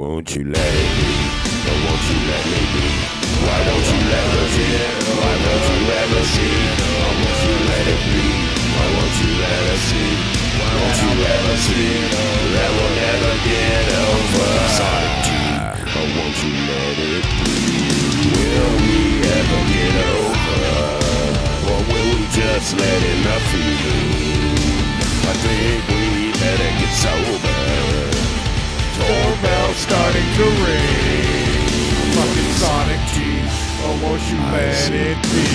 Won't you let it be? Or won't you let me be? Why won't you let us in? Why won't you let us see? Or won't you let it be? Why won't you let us see? Why won't you let us see? That we'll never get over. Sonic or won't you let it be? Will we ever get over? Or will we just let enough be? I think we better get sober. Starting to ring. Fucking Sonic T, it be?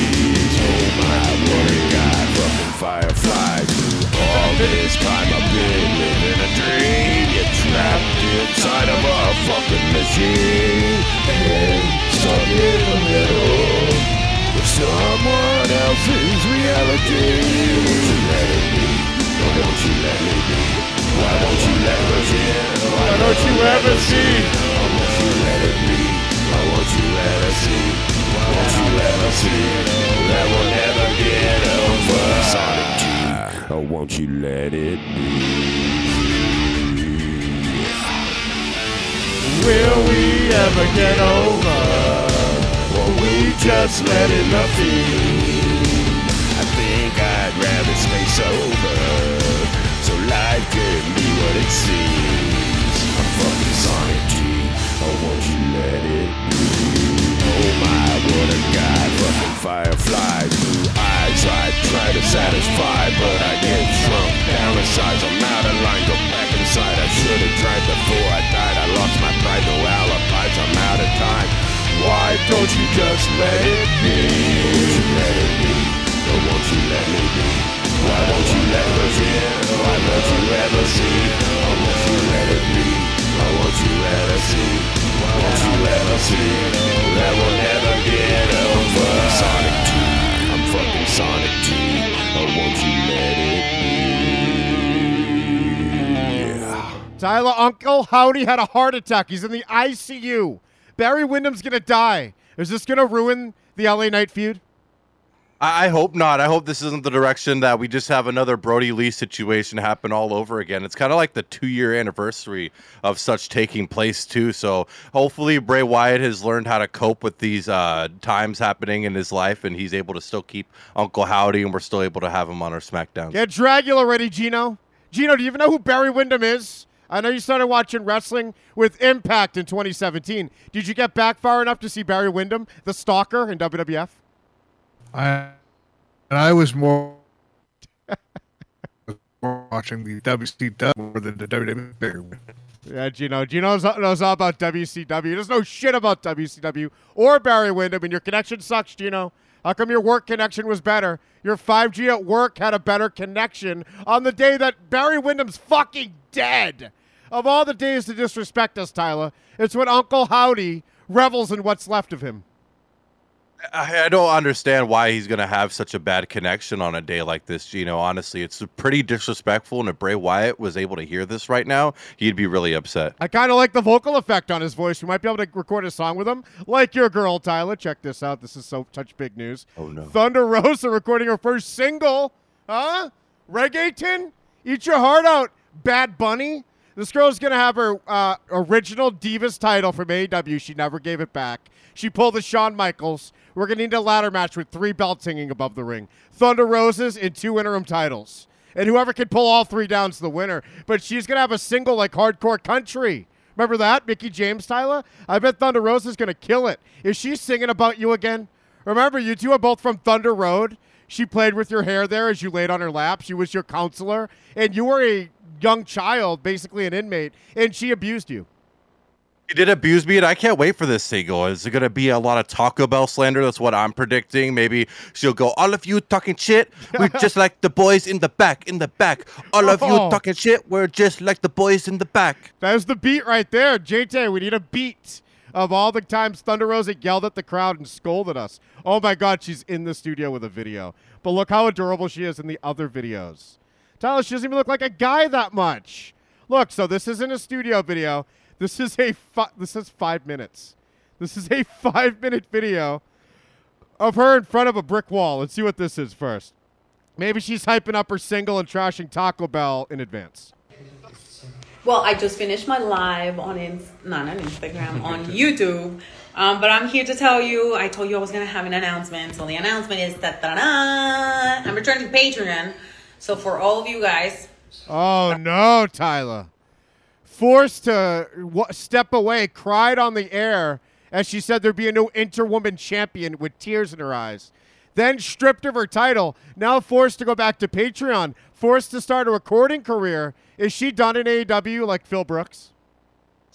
Oh my word, God, fucking Firefly. Through all this time I've been living a dream. You're trapped inside of a fucking machine. And stuck in the middle of someone else's reality. Won't you let it be? Won't you let me be? Why won't you let? Why don't you ever see? Why won't you let it be? Why won't you see? Why won't you see? That we'll never get over. Won't you let it be? Will we ever get over? Or we just let be? I think I'd rather stay sober. So life can be what it seems. I'm fucking Sonic T, or won't you let it be? Oh my, what a god, fucking firefly. Blue eyes, I try to satisfy, but I get shrunk down in size. I'm out of line, go back inside. I should have tried before I died. I lost my pride, no alibis, I'm out of time. Why don't you just let it be? Won't you let it be? Or won't you let me be? Why won't you us? Why won't you ever see? Or won't you be? Why won't you see? Why won't you us see? That we'll never get over. Sonic T, I'm fucking Sonic T. Or won't you let it be? Tyler, Uncle Howdy had a heart attack. He's in the ICU. Barry Windham's gonna die. Is this gonna ruin the LA Knight feud? I hope not. I hope this isn't the direction that we just have another Brodie Lee situation happen all over again. It's kind of like the two year anniversary of such taking place, too. So hopefully, Bray Wyatt has learned how to cope with these uh, times happening in his life and he's able to still keep Uncle Howdy and we're still able to have him on our SmackDown. Get Dragula ready, Gino. Gino, do you even know who Barry Windham is? I know you started watching wrestling with Impact in 2017. Did you get back far enough to see Barry Windham, the stalker in WWF? I and I was more watching the WCW more than the WWE. Yeah, Gino. Gino knows, all about WCW. He doesn't know shit about WCW or Barry Windham, and your connection sucks, Gino. How come your work connection was better? Your 5G at work had a better connection on the day that Barry Windham's fucking dead. Of all the days to disrespect us, Tyler, it's when Uncle Howdy revels in what's left of him. I, I don't understand why he's going to have such a bad connection on a day like this, Gino. Honestly, it's pretty disrespectful. And if Bray Wyatt was able to hear this right now, he'd be really upset. I kind of like the vocal effect on his voice. We might be able to record a song with him, like your girl, Tyler. Check this out. This is so such big news. Oh, no. Thunder Rosa recording her first single. Huh? Reggaeton? Eat your heart out, Bad Bunny. This girl's gonna have her uh, original Divas title from AEW. She never gave it back. She pulled the Shawn Michaels. We're gonna need a ladder match with three belts hanging above the ring. Thunder Rosa's and two interim titles. And whoever can pull all three down's the winner. But she's gonna have a single like Hardcore Country. Remember that, Mickie James, Tyler? I bet Thunder Rosa's gonna kill it. Is she singing about you again? Remember, you two are both from Thunder Road. She played with your hair there as you laid on her lap. She was your counselor, and you were a young child, basically an inmate, and she abused you. He did abuse me, and I can't wait for this single. Is it going to be a lot of Taco Bell slander? That's what I'm predicting. Maybe she'll go, All of you talking shit, we're just like the boys in the back, in the back. All of you Oh. talking shit, we're just like the boys in the back. That's the beat right there. JT, we need a beat of all the times Thunder Rosa yelled at the crowd and scolded us. Oh my God, she's in the studio with a video. But look how adorable she is in the other videos. Tyler, she doesn't even look like a guy that much. Look, so this isn't a studio video. This is a fi- this is five minutes. This is a five minute video of her in front of a brick wall. Let's see what this is first. Maybe she's hyping up her single and trashing Taco Bell in advance. Well, I just finished my live on ins- not on Instagram on YouTube, um, but I'm here to tell you. I told you I was gonna have an announcement, so the announcement is that da na. I'm returning to Patreon. So for all of you guys, Oh no, Tyler. Forced to step away, cried on the air as she said there'd be a new interwoman champion with tears in her eyes. Then stripped of her title, now forced to go back to Patreon, forced to start a recording career. Is she done in AEW like Phil Brooks?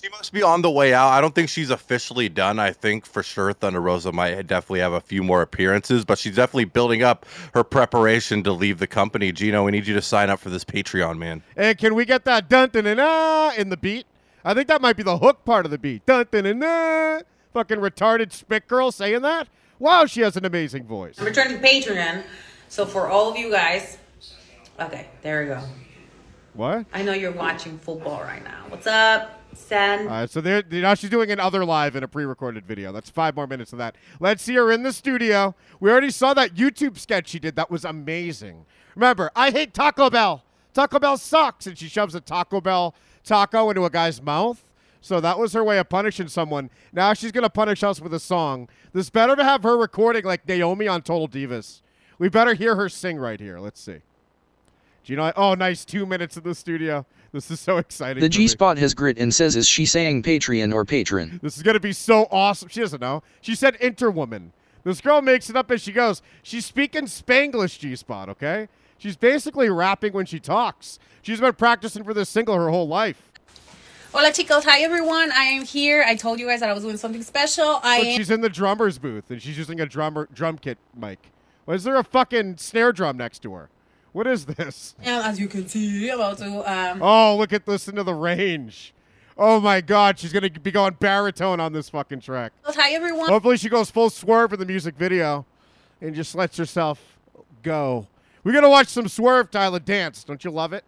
She must be on the way out. I don't think she's officially done. I think for sure Thunder Rosa might definitely have a few more appearances, but she's definitely building up her preparation to leave the company. Gino, we need you to sign up for this Patreon, man. And can we get that dun dun dun dun in the beat? I think that might be the hook part of the beat. Dun dun dun dun. Fucking retarded spit girl saying that. Wow, she has an amazing voice. I'm returning to Patreon. So for all of you guys, okay, there we go. What? I know you're watching football right now. What's up, So there, now she's doing another live in a pre-recorded video. That's five more minutes of that. Let's see her in the studio. We already saw that YouTube sketch she did. That was amazing. Remember, I hate Taco Bell. Taco Bell sucks, and she shoves a Taco Bell taco into a guy's mouth. So that was her way of punishing someone. Now she's gonna punish us with a song. This better to have her recording like Naomi on Total Divas. We better hear her sing right here. Let's see. Do you know? Oh, nice two minutes in the studio. This is so exciting. The. G spot has grit and says, Is she saying Patreon or patron? This is going to be so awesome. She doesn't know. She said interwoman. This girl makes it up as she goes. She's speaking Spanglish G spot, okay? She's basically rapping when she talks. She's been practicing for this single her whole life. Hola chicos, hi everyone. I am here. I told you guys that I was doing something special. I Look, am. she's in the drummer's booth and she's using a drummer drum kit mic. Why is there a fucking snare drum next to her? What is this? am, as you can see, about to. Um, Oh, look at listen to the range. Oh my god, she's gonna be going baritone on this fucking track. Hi everyone. Hopefully she goes full swerve in the music video and just lets herself go. We're gonna watch some swerve Tyler dance. Don't you love it?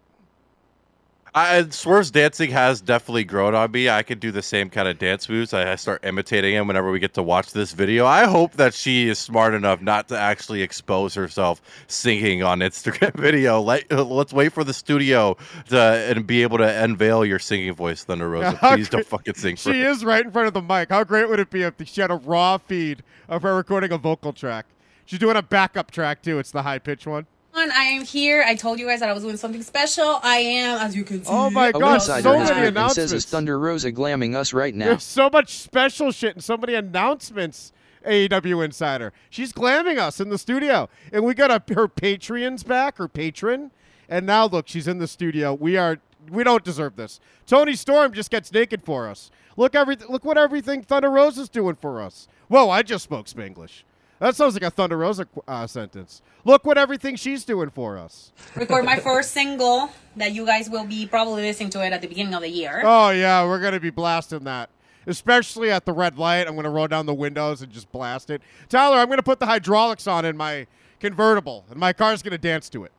I, Swerve's dancing has definitely grown on me. I could do the same kind of dance moves. I, I start imitating him whenever we get to watch this video. I hope that she is smart enough not to actually expose herself singing on Instagram video. Let, let's wait for the studio to and be able to unveil your singing voice, Thunder Rosa. Please don't fucking sing She is right in front of the mic. How great would it be if she had a raw feed of her recording a vocal track? She's doing a backup track too. It's the high pitch one. I am here. I told you guys that I was doing something special. I am, as you can see. Oh my god, insider so has many grit and says, Is announcements. Thunder Rosa glamming us right now? There's so much special shit and so many announcements. AEW Insider. She's glamming us in the studio, and we got a, her Patreons back, her patron, and now look, she's in the studio. We are we don't deserve this. Toni Storm just gets naked for us. Look every look what everything Thunder Rosa's doing for us. Whoa, I just spoke Spanglish. That sounds like a Thunder Rosa uh, sentence. Look what everything she's doing for us. Record my first single that you guys will be probably listening to it at the beginning of the year. Oh yeah, we're gonna be blasting that. Especially at the red light. I'm gonna roll down the windows and just blast it. Tyler, I'm gonna put the hydraulics on in my convertible, and my car's gonna dance to it.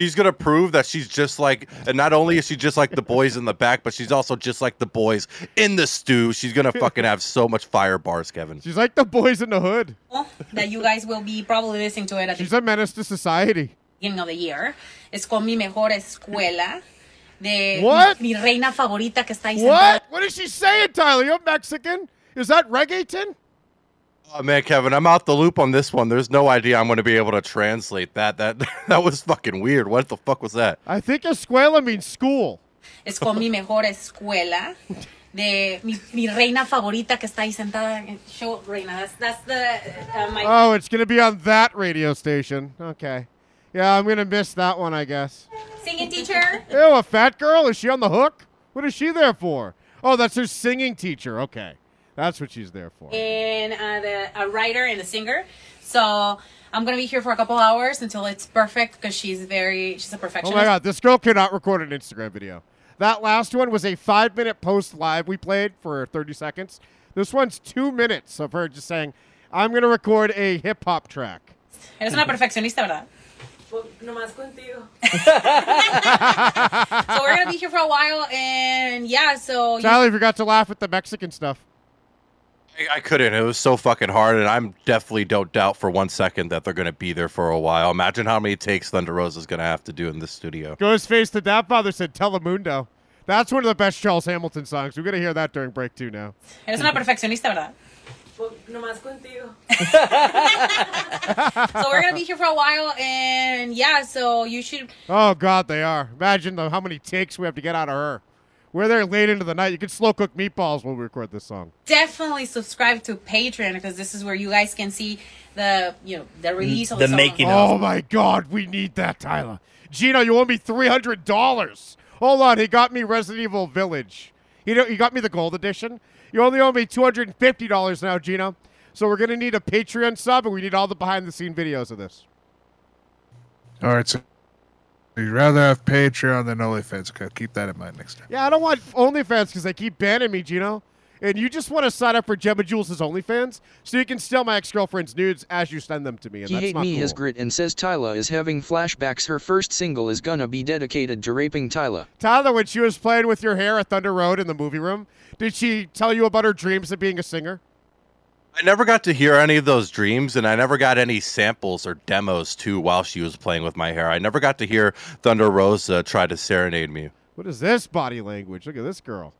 She's gonna prove that she's just like, and not only is she just like the boys in the back, but she's also just like the boys in the stew. She's gonna fucking have so much fire bars, Kevin. She's like the boys in the hood. that you guys will be probably listening to it at the She's a menace to society. beginning of the year. Es con mi mejor escuela. De What? Mi, mi reina favorita que está ahí What? What is she saying, Tyler? You're Mexican? Is that reggaeton? Oh man, Kevin, I'm out the loop on this one. There's no idea I'm gonna be able to translate that. That that was fucking weird. What the fuck was that? I think escuela means school. Es con mi mejor escuela. De mi, mi reina favorita que está ahí sentada. Show reina. That's, that's the, uh, my Oh, it's gonna be on that radio station. Okay. Yeah, I'm gonna miss that one, I guess. singing teacher. Ew, a fat girl? Is she on the hook? What is she there for? Oh, that's her singing teacher. Okay. That's what she's there for. and uh, the a writer and a singer. So I'm gonna be here for a couple hours until it's perfect because she's very she's a perfectionist. Oh my god, this girl cannot record an Instagram video. That last one was a five minute post live we played for 30 seconds. This one's two minutes of her just saying, I'm going to record a hip hop track. Eres una perfeccionista, ¿verdad? Nomás contigo. so we're gonna be here for a while, and yeah. So you- Sally forgot to laugh at the Mexican stuff. I, I couldn't. It was so fucking hard, and I'm definitely don't doubt for one second that they're gonna be there for a while. Imagine how many takes Thunder Rosa's gonna have to do in this studio. Ghostface the Dad Father said Telemundo. That's one of the best Charles Hamilton songs. We're gonna hear that during break two now. Eres una perfeccionista, ¿verdad? Pues nomás contigo. so we're gonna be here for a while, and yeah, so you should Oh God, they are. Imagine the, how many takes we have to get out of her. We're there late into the night. You can slow cook meatballs while we record this song. definitely subscribe to Patreon because this is where you guys can see the you know the mm, release of The the, song. making of. Oh my God, we need that, Tyler. Gino, you owe me three hundred dollars. Hold on, he got me Resident Evil Village. He don't- he got me the gold edition. You only owe me two hundred and fifty dollars now, Gino. So we're gonna need a Patreon sub, and we need all the behind the scene videos of this. All right, so you'd rather have Patreon than OnlyFans. Okay, keep that in mind next time. Yeah, I don't want OnlyFans because they keep banning me, Gino. And you just want to sign up for Gemma Jules' OnlyFans so you can steal my ex girlfriend's nudes as you send them to me. And He that's hate not me cool. his grit and says Tyla is having flashbacks. Her first single is gonna be dedicated to raping Tyla. Tyler, when she was playing with your hair at Thunder Road in the movie room, did she tell you about her dreams of being a singer? I never got to hear any of those dreams, and I never got any samples or demos too while she was playing with my hair. I never got to hear Thunder Rosa try to serenade me. What is this body language? Look at this girl.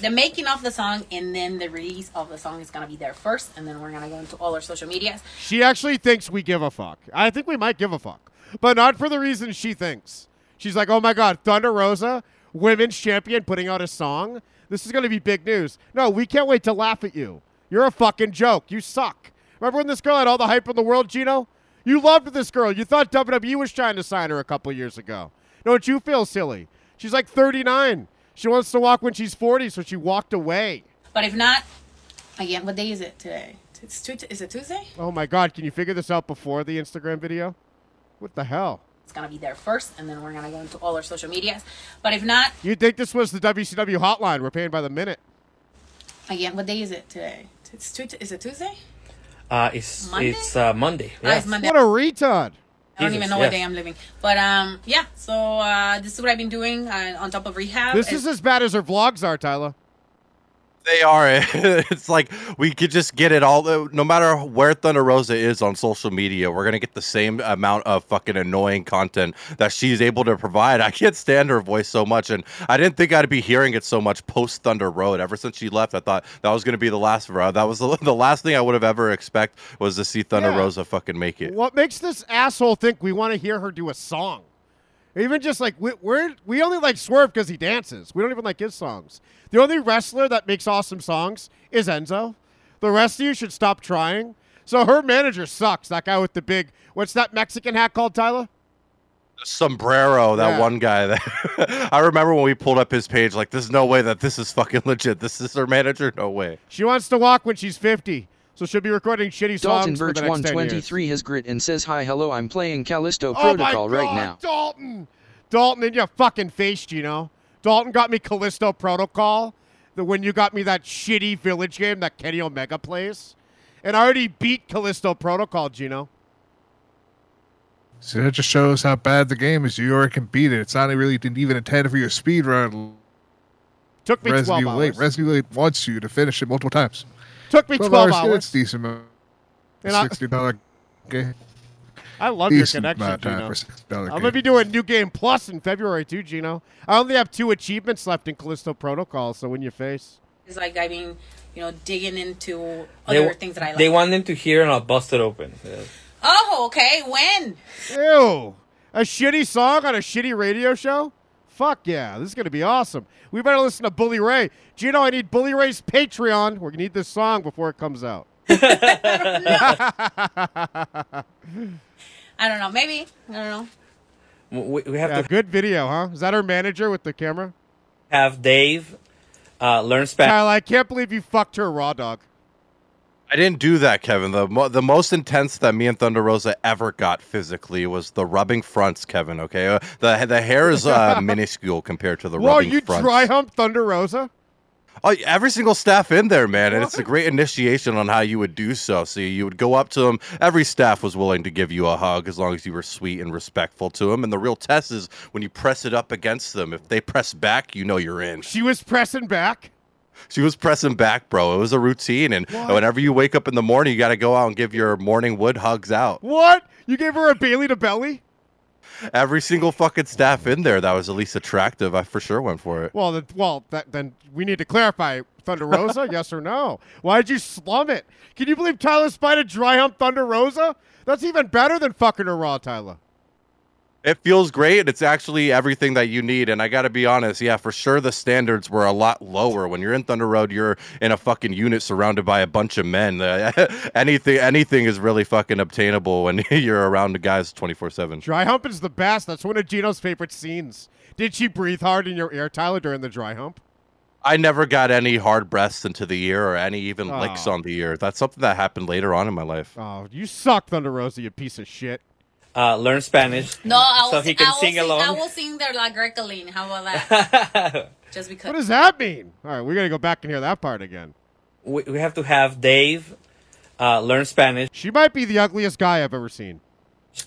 the making of the song and then the release of the song is gonna be there first, and then we're gonna go into all our social medias. She actually thinks we give a fuck. I think we might give a fuck, but not for the reason she thinks. She's like, oh my God, Thunder Rosa, women's champion, putting out a song. This is going to be big news. No, we can't wait to laugh at you. You're a fucking joke. You suck. Remember when this girl had all the hype in the world, Gino? You loved this girl. You thought WWE was trying to sign her a couple years ago. Don't you feel silly? She's like 39. She wants to walk when she's 40, so she walked away. But if not, again, what day is it today? It's Tu- is it Tuesday? Oh my God, can you figure this out before the Instagram video? What the hell? It's gonna be there first, and then we're gonna go into all our social medias. But if not, You'd think this was the WCW hotline. We're paying by the minute. again, what day is it today? It's Tu- is it Tuesday? Uh, it's Monday? it's uh, Monday. Ah, it's Monday. What a retard. I don't Jesus, even know what day I'm living. But um, yeah. So uh, this is what I've been doing uh, on top of rehab. This It's- is as bad as her vlogs are, Tyler. They are. It's like we could just get it all. No matter where Thunder Rosa is on social media, we're gonna get the same amount of fucking annoying content that she's able to provide. I can't stand her voice so much, and I didn't think I'd be hearing it so much post Thunder Road. Ever since she left, I thought that was gonna be the last of her. That was the, the last thing I would have ever expect was to see Thunder Yeah. Rosa fucking make it. What makes this asshole think we want to hear her do a song? Even just like we, we're we only like Swerve because he dances. We don't even like his songs. The only wrestler that makes awesome songs is Enzo. The rest of you should stop trying. So her manager sucks. That guy with the big what's that Mexican hat called, Tyler? Sombrero, that Yeah. one guy. That I remember when we pulled up his page. Like, there's no way that this is fucking legit. This is her manager. No way. She wants to walk when she's 50. So she'll be recording shitty Dalton songs for Birch the next 10 years. 123 has grit and says hi hello I'm playing Callisto Oh my Protocol right God, now. Dalton. Dalton in your fucking face, Gino. Dalton got me Callisto Protocol. The when you got me that shitty village game that Kenny Omega plays. And I already beat Callisto Protocol, Gino. So that just shows how bad the game is. You already can beat it. It's not really didn't even intended for your speed run. Took me 12 Resident Evil 8. hours. Resident Evil 8 wants you to finish it multiple times. Took me 12 12 hours, hours. It's decent. amount. And I- Sixty dollar game. I love your connection, amount time Gino. for I'm gonna be doing New Game Plus in February too, Gino. I only have two achievements left in Callisto Protocol, so in your face. It's like I mean, you know, digging into other wa- things that I like. they want them to hear and I'll bust it open. Yeah. oh, okay. When? Ew. A shitty song on a shitty radio show? Fuck yeah. This is going to be awesome. We better listen to Bully Ray. Do you know I need Bully Ray's Patreon. We're going to need this song before it comes out. I don't know. Maybe. I don't know. We, we have Yeah, to good video, huh? Is that our manager with the camera? have Dave uh, learn Spanish. Kyle, I can't believe you fucked her raw dog. I didn't do that, Kevin. The mo- the most intense that me and Thunder Rosa ever got physically was the rubbing fronts, Kevin. Okay, uh, the the hair is uh, minuscule compared to the Whoa, rubbing you fronts. dry hump Thunder Rosa? Oh, every single staff in there, man, and it's a great initiation on how you would do so. So you would go up to them. Every staff was willing to give you a hug as long as you were sweet and respectful to them. And the real test is when you press it up against them. If they press back, you know you're in. She was pressing back. She was pressing back, bro. It was a routine, and whenever you wake up in the morning, you got to go out and give your morning wood hugs out. What? You gave her a Bailey to belly? every single fucking staff in there that was at least attractive, I for sure went for it. Well, then, well, that, then we need to clarify Thunder Rosa, yes or no? Why did you slum it? Can you believe Tyler Spite dry hump Thunder Rosa? That's even better than fucking her raw, Tyler. It feels great, it's actually everything that you need. And I got to be honest, yeah, for sure the standards were a lot lower. When you're in Thunder Road, you're in a fucking unit surrounded by a bunch of men. Anything, anything is really fucking obtainable when you're around the guys 24 seven. Dry hump is the best. That's one of Gino's favorite scenes. Did she breathe hard in your ear, Tyler, during the dry hump? I never got any hard breaths into the ear or any even licks Oh. on the ear. That's something that happened later on in my life. Oh, you suck, Thunder Rosa, you piece of shit. Uh, learn Spanish. No, I will, So he can I will sing sing, along? I will sing their La Grecoline. How about that? Just because. What does that mean? All right, we got to go back and hear that part again. we, we have to have Dave uh, learn Spanish. She might be the ugliest guy I've ever seen.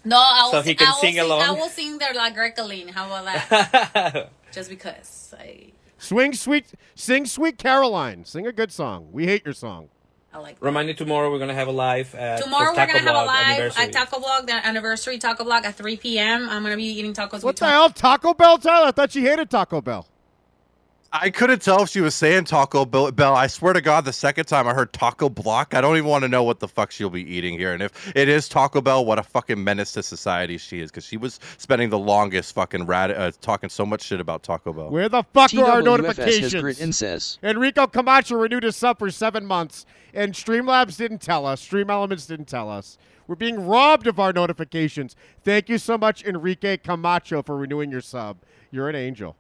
No, I will, So he can I will sing sing, along? I will sing their La Grecoline. How about that? Just because. I, Swing sweet, sing sweet Caroline. Sing a good song. We hate your song. I like that. Remind you tomorrow we're gonna have a live at Tomorrow for we're Taco gonna have a live at Taco Blog, the anniversary Taco Blog at 3 p.m. I'm gonna be eating tacos. What with the Taco- hell, Taco Bell, Tyler? I thought she hated Taco Bell. I couldn't tell if she was saying Taco Bell. Bell. I swear to God, the second time I heard Taco Block, I don't even want to know what the fuck she'll be eating here. And if it is Taco Bell, what a fucking menace to society she is, because she was spending the longest fucking rat uh, talking so much shit about Taco Bell. Where the fuck are our notifications? grit Enrico Camacho renewed his sub for seven months, and Streamlabs didn't tell us. Stream Elements didn't tell us. We're being robbed of our notifications. Thank you so much, Enrique Camacho, for renewing your sub. You're an angel.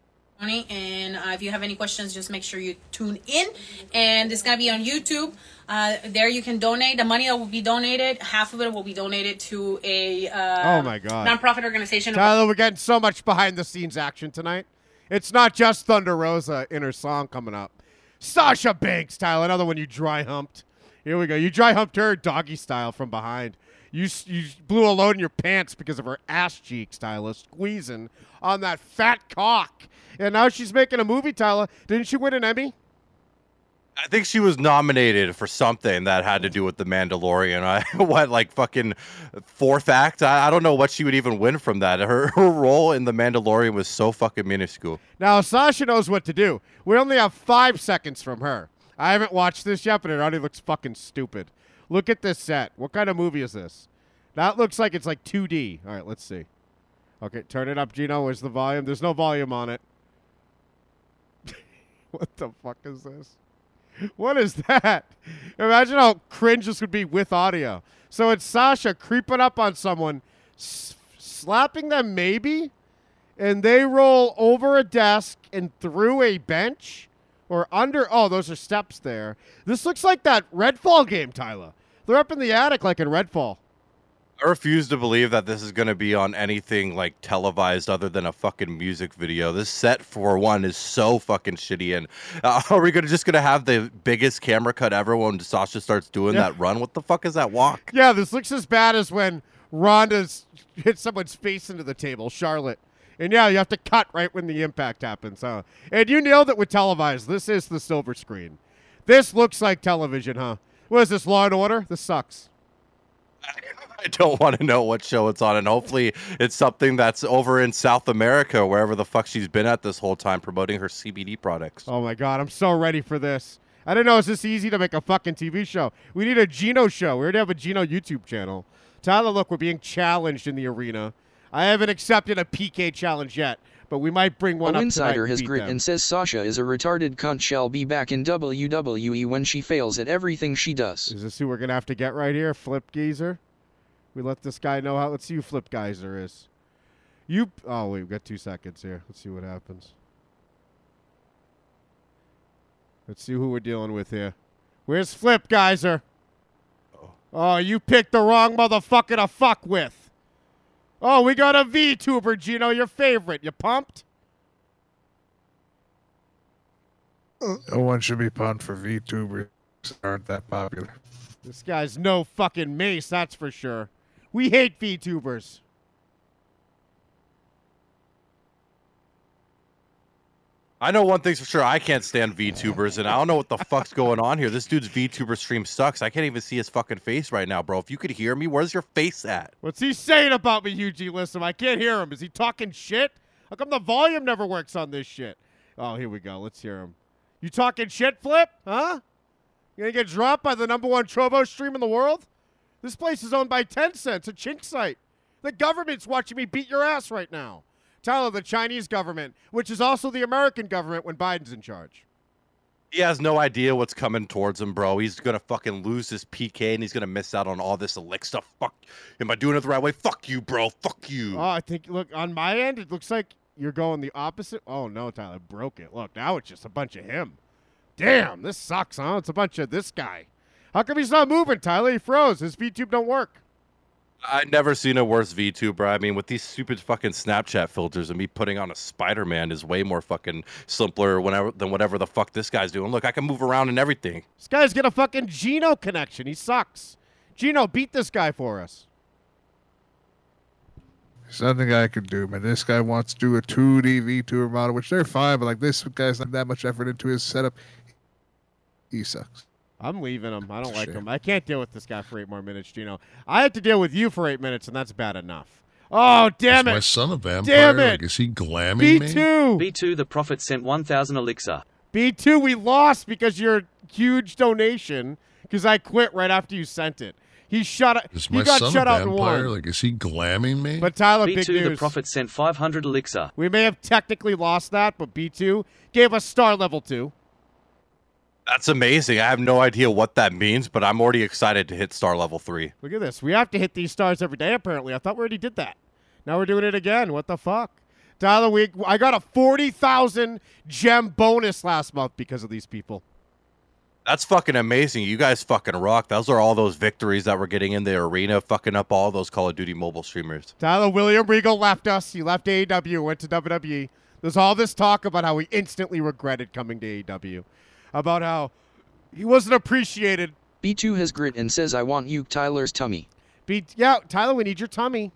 And uh, if you have any questions, just make sure you tune in. And it's gonna be on YouTube. Uh, there you can donate. The money that will be donated, half of it will be donated to a uh, Oh, my God. nonprofit organization. Tyler, we're getting so much behind the scenes action tonight. It's not just Thunder Rosa in her song coming up. Sasha Banks, Tyler, another one you dry humped. Here we go. You dry humped her doggy style from behind. You you blew a load in your pants because of her ass cheeks, Tyler, squeezing on that fat cock. And now she's making a movie, Tyler. Didn't she win an Emmy? I think she was nominated for something that had to do with the Mandalorian. I what like fucking fourth act. I, I don't know what she would even win from that. Her, her role in the Mandalorian was so fucking minuscule. Now Sasha knows what to do. We only have five seconds from her. I haven't watched this yet, but it already looks fucking stupid. Look at this set. What kind of movie is this? That looks like it's like 2D. All right, let's see. Okay, turn it up, Gino. Where's the volume? There's no volume on it. what the fuck is this? What is that? Imagine how cringe this would be with audio. So it's Sasha creeping up on someone, s- slapping them maybe, and they roll over a desk and through a bench or under. Oh, those are steps there. This looks like that Redfall game, Tyler. They're up in the attic like in Redfall. I refuse to believe that this is going to be on anything like televised other than a fucking music video. This set for one is so fucking shitty. And uh, are we gonna just gonna have the biggest camera cut ever when Sasha starts doing Yeah. that run? What the fuck is that walk? Yeah, this looks as bad as when Ronda's hit someone's face into the table, Charlotte. And yeah, you have to cut right when the impact happens. Huh? And you nailed it with televised. This is the silver screen. This looks like television, huh? What is this, Law and Order? This sucks. I don't want to know what show it's on, and hopefully it's something that's over in South America, wherever the fuck she's been at this whole time, promoting her CBD products. Oh my god, I'm so ready for this. I didn't know it's this easy to make a fucking TV show. We need a Gino show. We already have a Gino YouTube channel. Tyler, look, we're being challenged in the arena. I haven't accepted a PK challenge yet, but we might bring one a up insider tonight and has grit them. and says Sasha is a retarded cunt shall be back in WWE when she fails at everything she does. Is this who we're gonna have to get right here? Flip Geezer. We let this guy know how. Let's see who Flip Geyser is. You. Oh wait, we've got two seconds here. Let's see what happens. Let's see who we're dealing with here. Where's Flip Geyser? Oh, oh you picked the wrong motherfucker to fuck with. Oh, we got a VTuber, Gino, your favorite. You pumped? No one should be pumped for VTubers that aren't that popular. This guy's no fucking mace, that's for sure. We hate VTubers. I know one thing's for sure. I can't stand VTubers, and I don't know what the fuck's going on here. This dude's VTuber stream sucks. I can't even see his fucking face right now, bro. If you could hear me, where's your face at? What's he saying about me, Eugene Listen, I can't hear him. Is he talking shit? How come the volume never works on this shit? Oh, here we go. Let's hear him. You talking shit, Flip? Huh? You gonna get dropped by the number one Trovo stream in the world? This place is owned by Tencent. It's a chink site. The government's watching me beat your ass right now. Tyler, the Chinese government, which is also the American government when Biden's in charge. He has no idea what's coming towards him, bro. He's gonna fucking lose his PK and he's gonna miss out on all this elixir stuff. Fuck. Am I doing it the right way? Fuck you, bro. Fuck you. Oh, I think, look, on my end, it looks like you're going the opposite. Oh, no, Tyler, broke it. Look, now it's just a bunch of him. Damn, this sucks, huh? It's a bunch of this guy. How come he's not moving, Tyler? He froze. His VTube don't work. I never seen a worse VTuber. I mean, with these stupid fucking Snapchat filters and me putting on a Spider Man is way more fucking simpler whenever than whatever the fuck this guy's doing. Look, I can move around and everything. This guy's got a fucking Gino connection. He sucks. Gino, beat this guy for us. There's nothing I can do, man. This guy wants to do a 2D VTuber model, which they're fine, but like this guy's not that much effort into his setup. He sucks. I'm leaving him. I don't like Shame. him. I can't deal with this guy for eight more minutes, Gino. I have to deal with you for eight minutes, and that's bad enough. Oh, damn is my son a vampire? Damn it. Like, is he glamming me? B2. B2 the Prophet sent 1000 elixir. B2, we lost because your huge donation, because I quit right after you sent it. He shut Is he my got son shut a out in vampire? one. Like, is he glamming me? But Tyler, B2 the news. Prophet sent 500 elixir. We may have technically lost that, but B2 gave us star level two. That's amazing. I have no idea what that means, but I'm already excited to hit star level three. Look at this. We have to hit these stars every day, apparently. I thought we already did that. Now we're doing it again. What the fuck? Tyler, we, I got a 40,000 gem bonus last month because of these people. That's fucking amazing. You guys fucking rock. Those are all those victories that we're getting in the arena, fucking up all those Call of Duty mobile streamers. Tyler, William Regal left us. He left AEW, went to WWE. There's all this talk about how he instantly regretted coming to AEW, about how he wasn't appreciated. B2 has grit and says I want you Tyler's tummy. Be- yeah, Tyler, we need your tummy.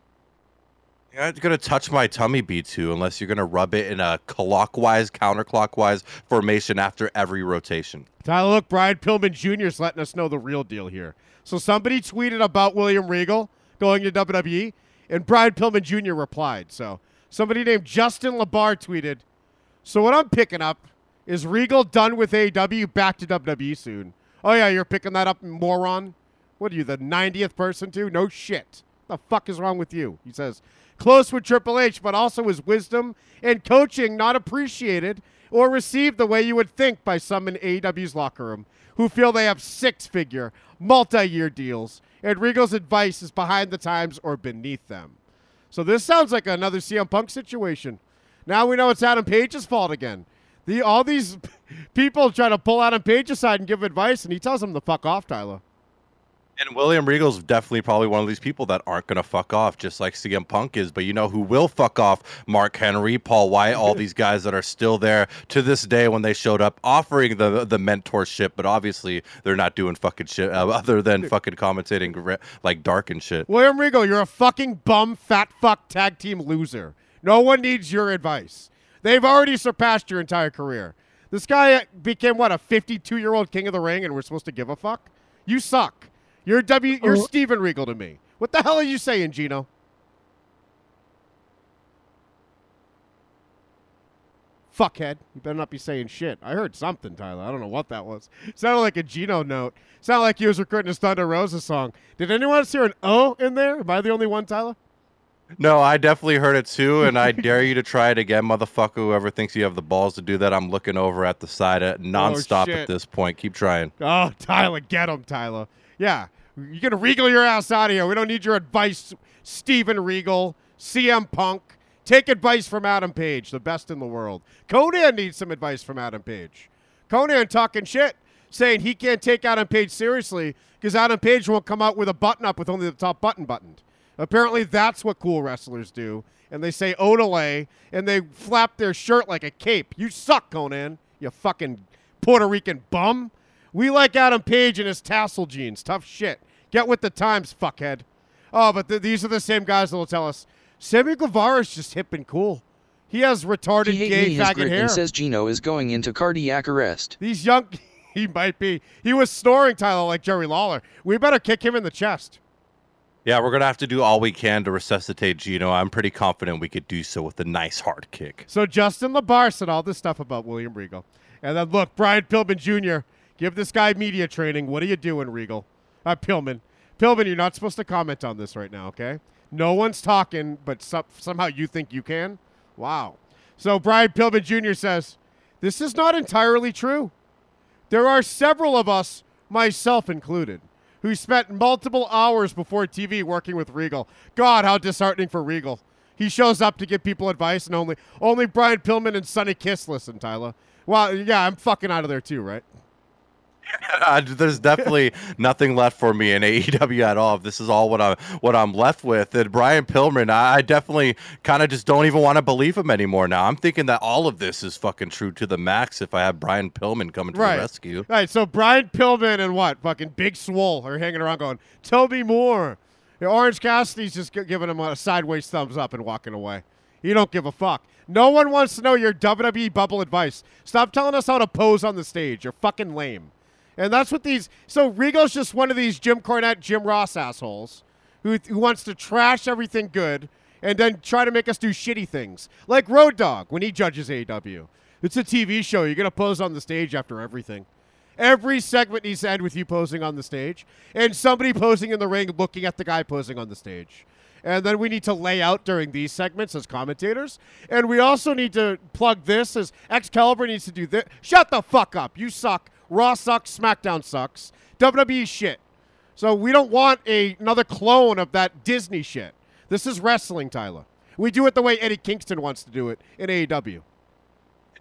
You're not gonna touch my tummy, B2, unless you're gonna rub it in a clockwise, counterclockwise formation after every rotation. Tyler, look, Brian Pillman Jr. is letting us know the real deal here. So somebody tweeted about William Regal going to WWE, and Brian Pillman Jr. replied. So somebody named Justin Labar tweeted. So what I'm picking up is Regal done with AW? back to WWE soon. Oh yeah, you're picking that up, moron. What are you, the 90th person to? No shit. The fuck is wrong with you? He says, close with Triple H, but also his wisdom and coaching not appreciated or received the way you would think by some in AEW's locker room who feel they have six figure, multi year deals, and Regal's advice is behind the times or beneath them. So this sounds like another CM Punk situation. Now we know it's Adam Page's fault again. The all these people try to pull Adam Page aside and give advice, and he tells them to fuck off, Tyler. And William Regal's definitely probably one of these people that aren't gonna fuck off, just like CM Punk is. But you know who will fuck off? Mark Henry, Paul White, all these guys that are still there to this day when they showed up, offering the the mentorship. But obviously they're not doing fucking shit uh, other than fucking commentating like dark and shit. William Regal, you're a fucking bum, fat fuck tag team loser. No one needs your advice. They've already surpassed your entire career. This guy became what a 52 year old king of the ring, and we're supposed to give a fuck. You suck. You're W. You're oh. Steven Regal to me. What the hell are you saying, Gino? Fuckhead. You better not be saying shit. I heard something, Tyler. I don't know what that was. sounded like a Gino note. Sounded like he was recording his Thunder Rosa song. Did anyone else hear an O in there? Am I the only one, Tyler? No, I definitely heard it too, and I dare you to try it again, motherfucker. Whoever thinks you have the balls to do that, I'm looking over at the side uh, nonstop shit. at this point. Keep trying. Oh, Tyler, get him, Tyler. Yeah, you're gonna regal your ass out of here. We don't need your advice, Steven Regal, CM Punk. Take advice from Adam Page, the best in the world. Konnan needs some advice from Adam Page. Konnan talking shit, saying he can't take Adam Page seriously because Adam Page won't come out with a button up with only the top button buttoned. Apparently, that's what cool wrestlers do. And they say Odele, and they flap their shirt like a cape. You suck, Konnan. You fucking Puerto Rican bum. We like Adam Page and his tassel jeans. Tough shit. Get with the times, fuckhead. Oh, but th- these are the same guys that will tell us Sammy Guevara's just hip and cool. He has retarded He gay faggot hair. and says Gino is going into cardiac arrest. These young, he might be. He was snoring, Tyler, like Jerry Lawler. We better kick him in the chest. Yeah, we're gonna have to do all we can to resuscitate Gino. I'm pretty confident we could do so with a nice hard kick. So Justin LaBar said all this stuff about William Regal. And then look, Brian Pillman Jr., give this guy media training. What are you doing, Regal? Uh, Pillman. Pillman, you're not supposed to comment on this right now, okay? No one's talking, but some, somehow you think you can? Wow. So Brian Pillman Jr. says, This is not entirely true. There are several of us, myself included, who spent multiple hours before TV working with Regal. God, how disheartening for Regal. He shows up to give people advice, and only only Brian Pillman and Sonny Kiss listen, Tyler. Well, yeah, I'm fucking out of there too, right? There's definitely nothing left for me in AEW at all. This is all what I'm what I'm left with, and Brian Pillman, I, I definitely kind of just don't even want to believe him anymore. Now I'm thinking that all of this is fucking true to the max. If I have Brian Pillman coming to Right. the rescue, Right, so Brian Pillman and what? Fucking Big Swole are hanging around going, tell me more. Orange Cassidy's just giving him a sideways thumbs up and walking away. You don't give a fuck. No one wants to know your WWE bubble advice. Stop telling us how to pose on the stage. You're fucking lame. And that's what these. So Regal's just one of these Jim Cornette, Jim Ross assholes who, who wants to trash everything good and then try to make us do shitty things. Like Road Dog when he judges AEW. It's a TV show. You're going to pose on the stage after everything. Every segment needs to end with you posing on the stage and somebody posing in the ring looking at the guy posing on the stage. And then we need to lay out during these segments as commentators. And we also need to plug this as Excalibur needs to do this. Shut the fuck up. You suck. Raw sucks. SmackDown sucks. WWE shit. So we don't want a, another clone of that Disney shit. This is wrestling, Tyler. We do it the way Eddie Kingston wants to do it in AEW.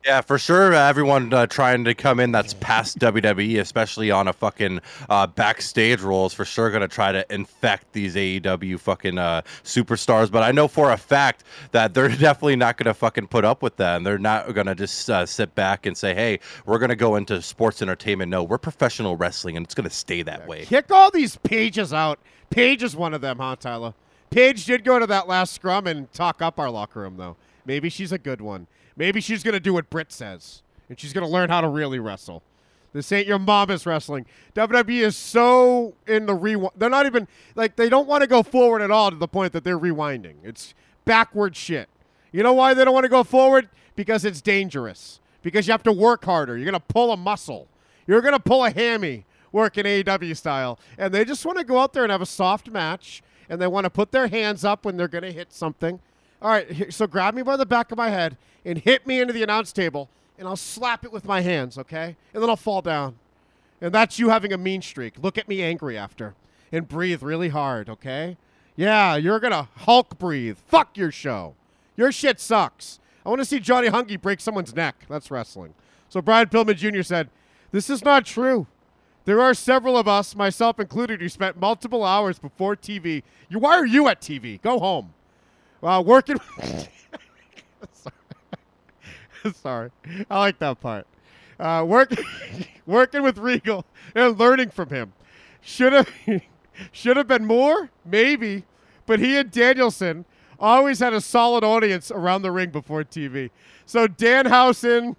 Yeah, for sure. uh, Everyone uh, trying to come in that's past WWE, especially on a fucking uh, backstage role, is for sure going to try to infect these AEW fucking uh, superstars. But I know for a fact that they're definitely not going to fucking put up with that, and they're not going to just uh, sit back and say, "Hey, we're going to go into sports entertainment." No, we're professional wrestling, and it's going to stay that way. Kick all these pages out. Page is one of them, huh, Tyler? Page did go to that last scrum and talk up our locker room, though. Maybe she's a good one. Maybe she's going to do what Britt says, and she's going to learn how to really wrestle. This ain't your mama's wrestling. WWE is so in the rewind. They're not even, like, they don't want to go forward at all to the point that they're rewinding. It's backward shit. You know why they don't want to go forward? Because it's dangerous. Because you have to work harder. You're going to pull a muscle. You're going to pull a hammy working AEW style. And they just want to go out there and have a soft match. And they want to put their hands up when they're going to hit something. All right, so grab me by the back of my head and hit me into the announce table, and I'll slap it with my hands, okay? And then I'll fall down. And that's you having a mean streak. Look at me angry after. And breathe really hard, okay? Yeah, you're gonna Hulk breathe. Fuck your show. Your shit sucks. I want to see Johnny Hungy break someone's neck. That's wrestling. So Brian Pillman Jr. said, This is not true. There are several of us, myself included, who spent multiple hours before TV. You, why are you at TV? Go home. Uh, working. Sorry. I like that part. Uh, work, working with Regal and learning from him. Should have should have been more, maybe, but he and Danielson always had a solid audience around the ring before TV. So Danhausen,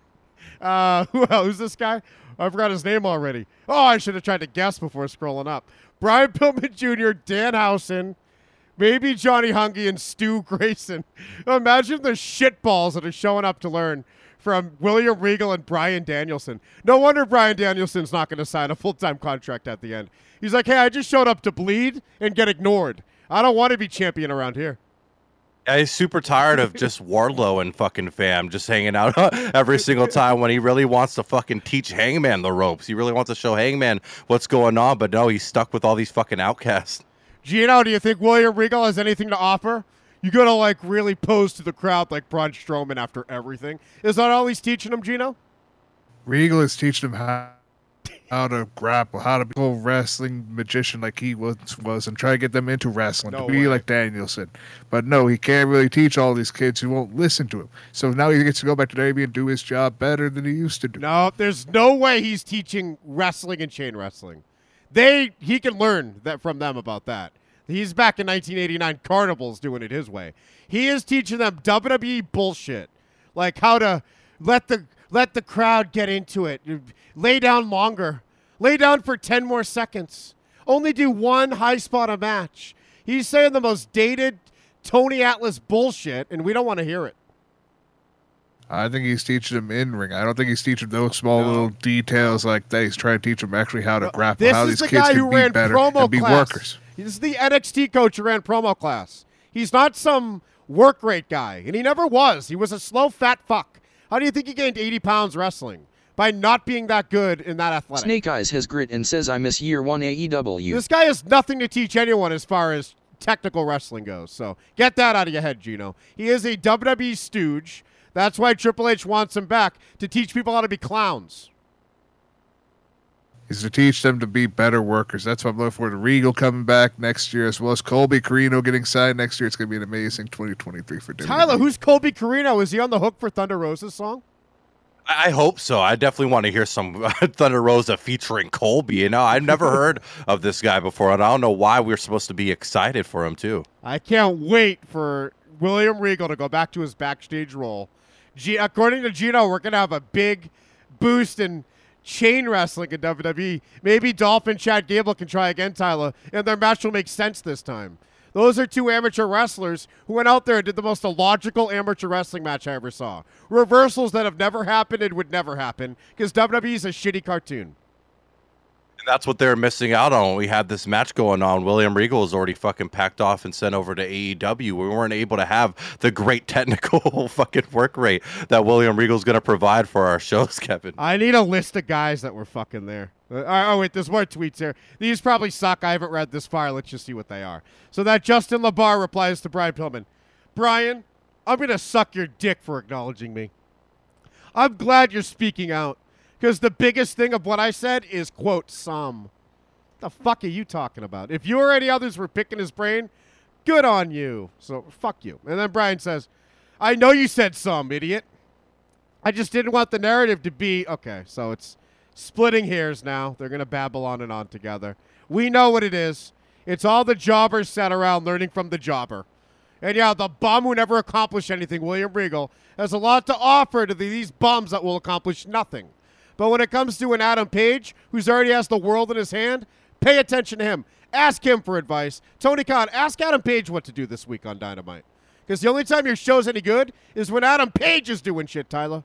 uh, who else? Who's this guy? I forgot his name already. Oh, I should have tried to guess before scrolling up. Brian Pillman Jr., Dan Danhausen, maybe Johnny Hungy, and Stu Grayson. Imagine the shitballs that are showing up to learn from William Regal and Bryan Danielson. No wonder Bryan Danielson's not going to sign a full time contract at the end. He's like, hey, I just showed up to bleed and get ignored. I don't want to be champion around here. He's super tired of just Wardlow and fucking fam just hanging out every single time when he really wants to fucking teach Hangman the ropes. He really wants to show Hangman what's going on, but no, he's stuck with all these fucking outcasts. Gino, do you think William Regal has anything to offer? You gotta like really pose to the crowd like Braun Strowman after everything. Is that all he's teaching him, Gino? Regal is teaching him how, how to grapple, how to be a wrestling magician like he once was, and try to get them into wrestling No to be way. like Danielson. But no, he can't really teach all these kids who won't listen to him. So now he gets to go back to WWE and do his job better than he used to do. No, there's no way he's teaching wrestling and chain wrestling. They he can learn that from them about that. He's back in 1989 Carnivals doing it his way. He is teaching them WWE bullshit. like how to let the let the crowd get into it. Lay down longer. Lay down for 10 more seconds. Only do one high spot a match. He's saying the most dated Tony Atlas bullshit, and we don't want to hear it. I think he's teaching them in ring. I don't think he's teaching those small little details like that. He's trying to teach them actually how to grapple, This how is these the kids guy can who be ran better promo and be class. workers. This is the NXT coach who ran promo class. He's not some work rate guy, and he never was. He was a slow, fat fuck. How do you think he gained 80 pounds wrestling? By not being that good in that athletic. Snake Eyes has grit and says I miss year one AEW. This guy has nothing to teach anyone as far as technical wrestling goes. So get that out of your head, Gino. He is a WWE stooge. That's why Triple H wants him back to teach people how to be clowns. Is to teach them to be better workers. That's what I'm looking for. The Regal coming back next year, as well as Colby Corino getting signed next year. It's going to be an amazing 2023 for WWE. Tyler, who's Colby Corino? Is he on the hook for Thunder Rosa's song? I I hope so. I definitely want to hear some Thunder Rosa featuring Colby. You know, I've never heard of this guy before, and I don't know why we're supposed to be excited for him too. I can't wait for William Regal to go back to his backstage role. G- according to Gino, we're going to have a big boost in chain wrestling in WWE. Maybe Dolph and Chad Gable can try again, Tyler, and their match will make sense this time. Those are two amateur wrestlers who went out there and did the most illogical amateur wrestling match I ever saw. Reversals that have never happened and would never happen because WWE is a shitty cartoon. That's what they're missing out on. We had this match going on. William Regal is already fucking packed off and sent over to AEW. We weren't able to have the great technical fucking work rate that William Regal's going to provide for our shows, Kevin. I need a list of guys that were fucking there. Uh, oh, wait, there's more tweets here. These probably suck. I haven't read this far. Let's just see what they are. So that Justin LaBar replies to Brian Pillman Brian, I'm going to suck your dick for acknowledging me. I'm glad you're speaking out because the biggest thing of what I said is, quote, some. The fuck are you talking about? If you or any others were picking his brain, good on you. So fuck you. And then Brian says, I know you said some, idiot. I just didn't want the narrative to be okay. So it's splitting hairs now. They're to babble on and on together. We know what it is. It's all the jobbers sat around learning from the jobber. And yeah, the bum who never accomplished anything, William Regal, has a lot to offer to these bums that will accomplish nothing. But when it comes to an Adam Page, who's already has the world in his hand, pay attention to him. Ask him for advice. Tony Khan, ask Adam Page what to do this week on Dynamite. Because the only time your show's any good is when Adam Page is doing shit, Tyler.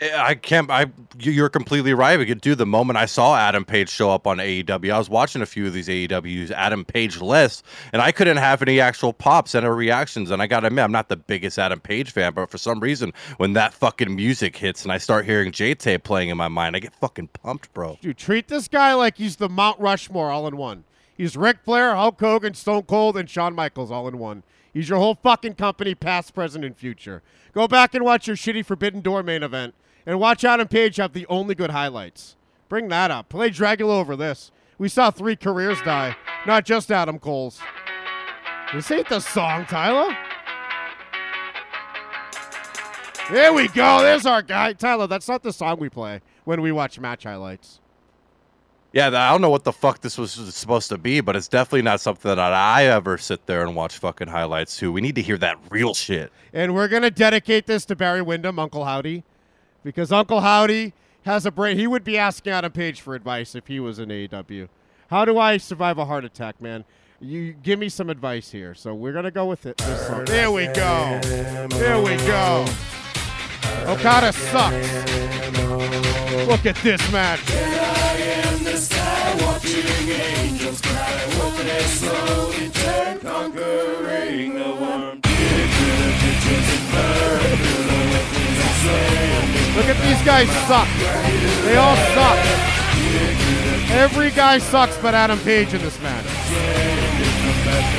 I can't. I you're completely right. We could do the moment I saw Adam Page show up on AEW. I was watching a few of these AEW's Adam Page lists, and I couldn't have any actual pops and reactions. And I gotta admit, I'm not the biggest Adam Page fan, but for some reason, when that fucking music hits and I start hearing J Tape playing in my mind, I get fucking pumped, bro. Dude, treat this guy like he's the Mount Rushmore all in one. He's Ric Flair, Hulk Hogan, Stone Cold, and Shawn Michaels all in one. He's your whole fucking company, past, present, and future. Go back and watch your shitty Forbidden Door main event, and watch Adam Page have the only good highlights. Bring that up. Play Dragula over this. We saw three careers die, not just Adam Cole's. This ain't the song, Tyler. There we go. There's our guy. Tyler, that's not the song we play when we watch match highlights. Yeah, I don't know what the fuck this was supposed to be, but it's definitely not something that I ever sit there and watch fucking highlights to. We need to hear that real shit. And we're going to dedicate this to Barry Windham, Uncle Howdy, because Uncle Howdy has a brain. He would be asking Adam Page for advice if he was in AEW. How do I survive a heart attack, man? You give me some advice here. So we're going to go with it. This. There we go. There we go. Okada sucks. Look at this match. Look at these guys suck. They all suck. Every guy sucks but Adam Page in this match.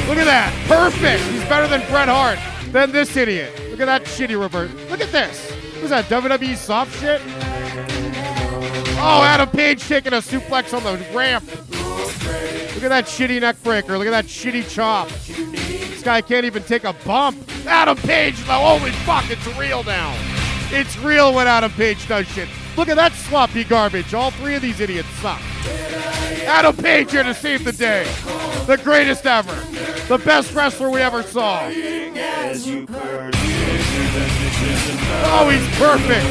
Look at that. Perfect. He's better than Bret Hart. Than this idiot. Look at that shitty revert. Look at this. What's that, WWE soft shit? Oh, Adam Page taking a suplex on the ramp. Look at that shitty neck breaker. Look at that shitty chop. This guy can't even take a bump. Adam Page, though, holy fuck, it's real now. It's real when Adam Page does shit. Look at that sloppy garbage. All three of these idiots suck. Adam Page here to save the day. The greatest ever. The best wrestler we ever saw. Oh, he's perfect.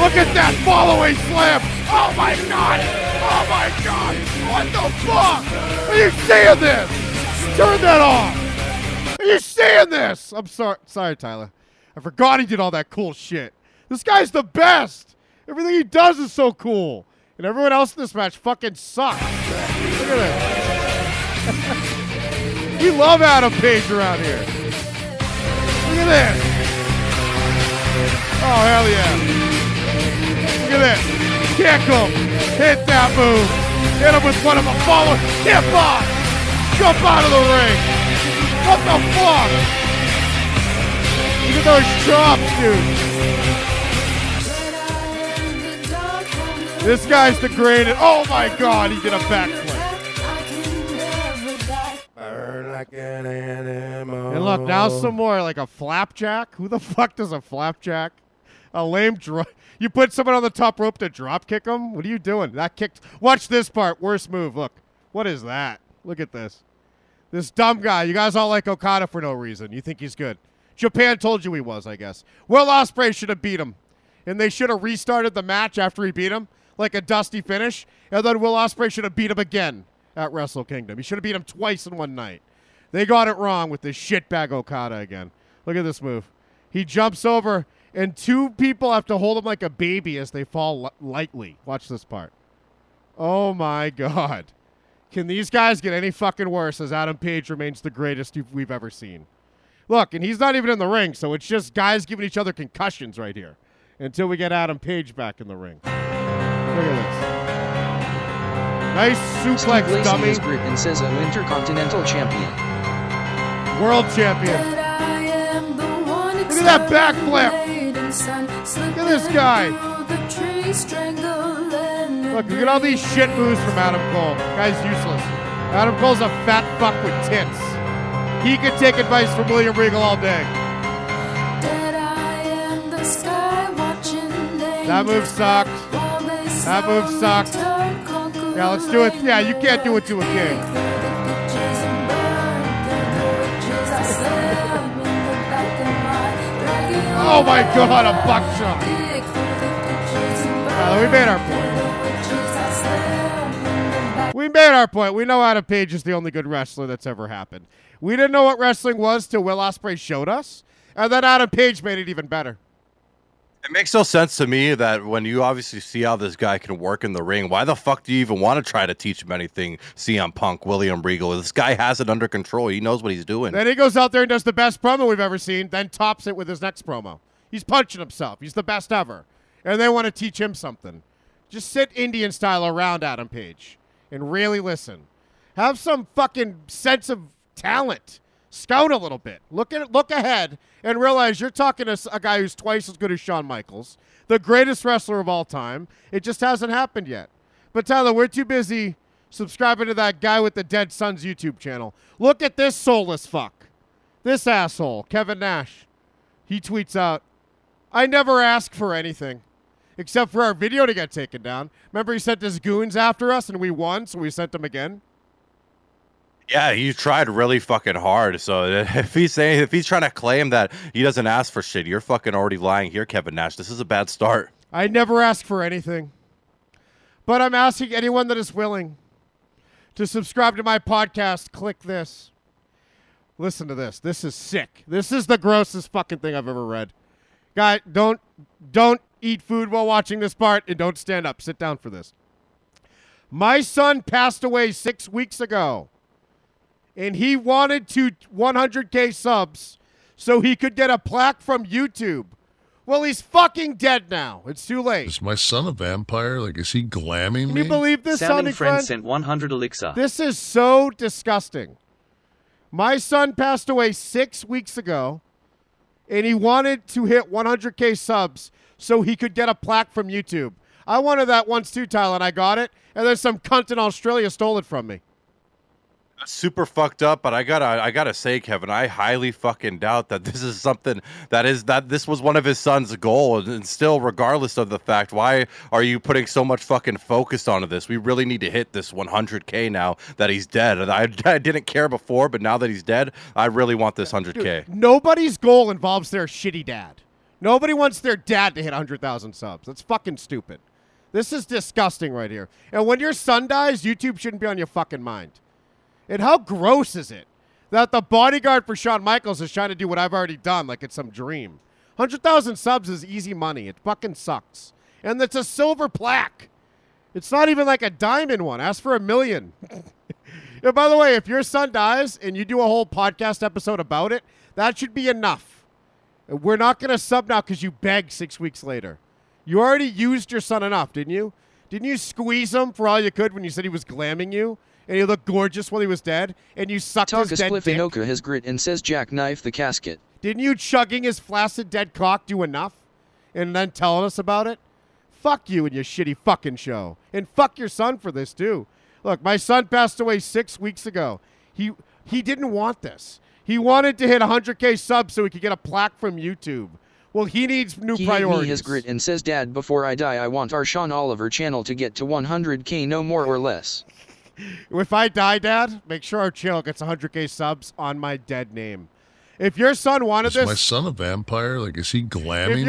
Look at that following slam. Oh my god. Oh my god. What the fuck? Are you seeing this? Turn that off. Are you seeing this? I'm sorry, sorry, Tyler. I forgot he did all that cool shit. This guy's the best. Everything he does is so cool. And everyone else in this match fucking sucks. Look at this. we love Adam Page around here. Look at this. Oh, hell yeah. Look at this. Kick him. Hit that move. Hit him with one of a follow. Hip hop. Jump out of the ring. What the fuck? Look at those chops, dude. This guy's the greatest. Oh my god, he did a backflip. And look, now some more like a flapjack. Who the fuck does a flapjack? A lame drop. You put someone on the top rope to drop kick them? What are you doing? That kicked. Watch this part. Worst move. Look. What is that? Look at this. This dumb guy. You guys all like Okada for no reason. You think he's good. Japan told you he was, I guess. Will Ospreay should have beat him. And they should have restarted the match after he beat him, like a dusty finish. And then Will Ospreay should have beat him again at Wrestle Kingdom. He should have beat him twice in one night. They got it wrong with this shitbag Okada again. Look at this move. He jumps over, and two people have to hold him like a baby as they fall li- lightly. Watch this part. Oh my God. Can these guys get any fucking worse as Adam Page remains the greatest you've- we've ever seen? Look, and he's not even in the ring, so it's just guys giving each other concussions right here until we get Adam Page back in the ring. Look at this. Nice suplex, Steve Lacy dummy. is grit and says I'm Intercontinental Champion. World champion. Look at that backflip. Look at this guy. Look, look at all these shit moves from Adam Cole. Guy's useless. Adam Cole's a fat fuck with tits. He could take advice from William Regal all day. That move sucked. That move sucked. Yeah, let's do it. Yeah, you can't do it to a king. Oh my god, a buckshot. Well, we made our point. We made our point. We know Adam Page is the only good wrestler that's ever happened. We didn't know what wrestling was till Will Ospreay showed us, and then Adam Page made it even better. It makes no sense to me that when you obviously see how this guy can work in the ring, why the fuck do you even want to try to teach him anything? CM Punk, William Regal. This guy has it under control. He knows what he's doing. Then he goes out there and does the best promo we've ever seen, then tops it with his next promo. He's punching himself. He's the best ever. And they want to teach him something. Just sit Indian style around Adam Page and really listen. Have some fucking sense of talent. Scout a little bit. Look at look ahead and realize you're talking to a guy who's twice as good as Shawn Michaels, the greatest wrestler of all time. It just hasn't happened yet. But Tyler, we're too busy subscribing to that guy with the dead son's YouTube channel. Look at this soulless fuck. This asshole, Kevin Nash. He tweets out, I never ask for anything except for our video to get taken down. Remember, he sent his goons after us and we won, so we sent them again? Yeah, he tried really fucking hard. So if he's saying if he's trying to claim that he doesn't ask for shit, you're fucking already lying here, Kevin Nash. This is a bad start. I never ask for anything. But I'm asking anyone that is willing to subscribe to my podcast, Kliq This. Listen to this. This is sick. This is the grossest fucking thing I've ever read. Guy, don't don't eat food while watching this part and don't stand up. Sit down for this. My son passed away 6 weeks ago. And he wanted to 100k subs so he could get a plaque from YouTube. Well, he's fucking dead now. It's too late. Is my son a vampire? Like, is he glamming Can me? you believe this, Sounding sounding friend friend? sent 100 elixir. This is so disgusting. My son passed away six weeks ago, and he wanted to hit 100K subs so he could get a plaque from YouTube. I wanted that once too, Tyler, and I got it, and then some cunt in Australia stole it from me. Super fucked up, but I gotta I gotta say, Kevin, I highly fucking doubt that this is something that is that this was one of his son's goals. And still, regardless of the fact, why are you putting so much fucking focus onto this? We really need to hit this 100k now that he's dead. And I, I didn't care before, but now that he's dead, I really want this 100k. Nobody's goal involves their shitty dad. Nobody wants their dad to hit 100,000 subs. That's fucking stupid. This is disgusting right here. And when your son dies, YouTube shouldn't be on your fucking mind. And how gross is it that the bodyguard for Shawn Michaels is trying to do what I've already done like it's some dream? 100,000 subs is easy money. It fucking sucks. And it's a silver plaque. It's not even like a diamond one. Ask for a million. and by the way, if your son dies and you do a whole podcast episode about it, that should be enough. We're not going to sub now because you begged six weeks later. You already used your son enough, didn't you? Didn't you squeeze him for all you could when you said he was glamming you? And he looked gorgeous while he was dead? And you sucked Taka his dead dick? Grit and says jackknife the casket. Didn't you chugging his flaccid dead cock do enough? And then telling us about it? Fuck you and your shitty fucking show. And fuck your son for this too. Look, my son passed away six weeks ago. He he didn't want this. He wanted to hit 100k subs so he could get a plaque from YouTube. Well, he needs new He priorities. his grit and says dad before I die I want our Sean Oliver channel to get to 100k no more or less. If I die, Dad, make sure our channel gets 100k subs on my dead name. If your son wanted Is this, my son a vampire? Like, is he if glamming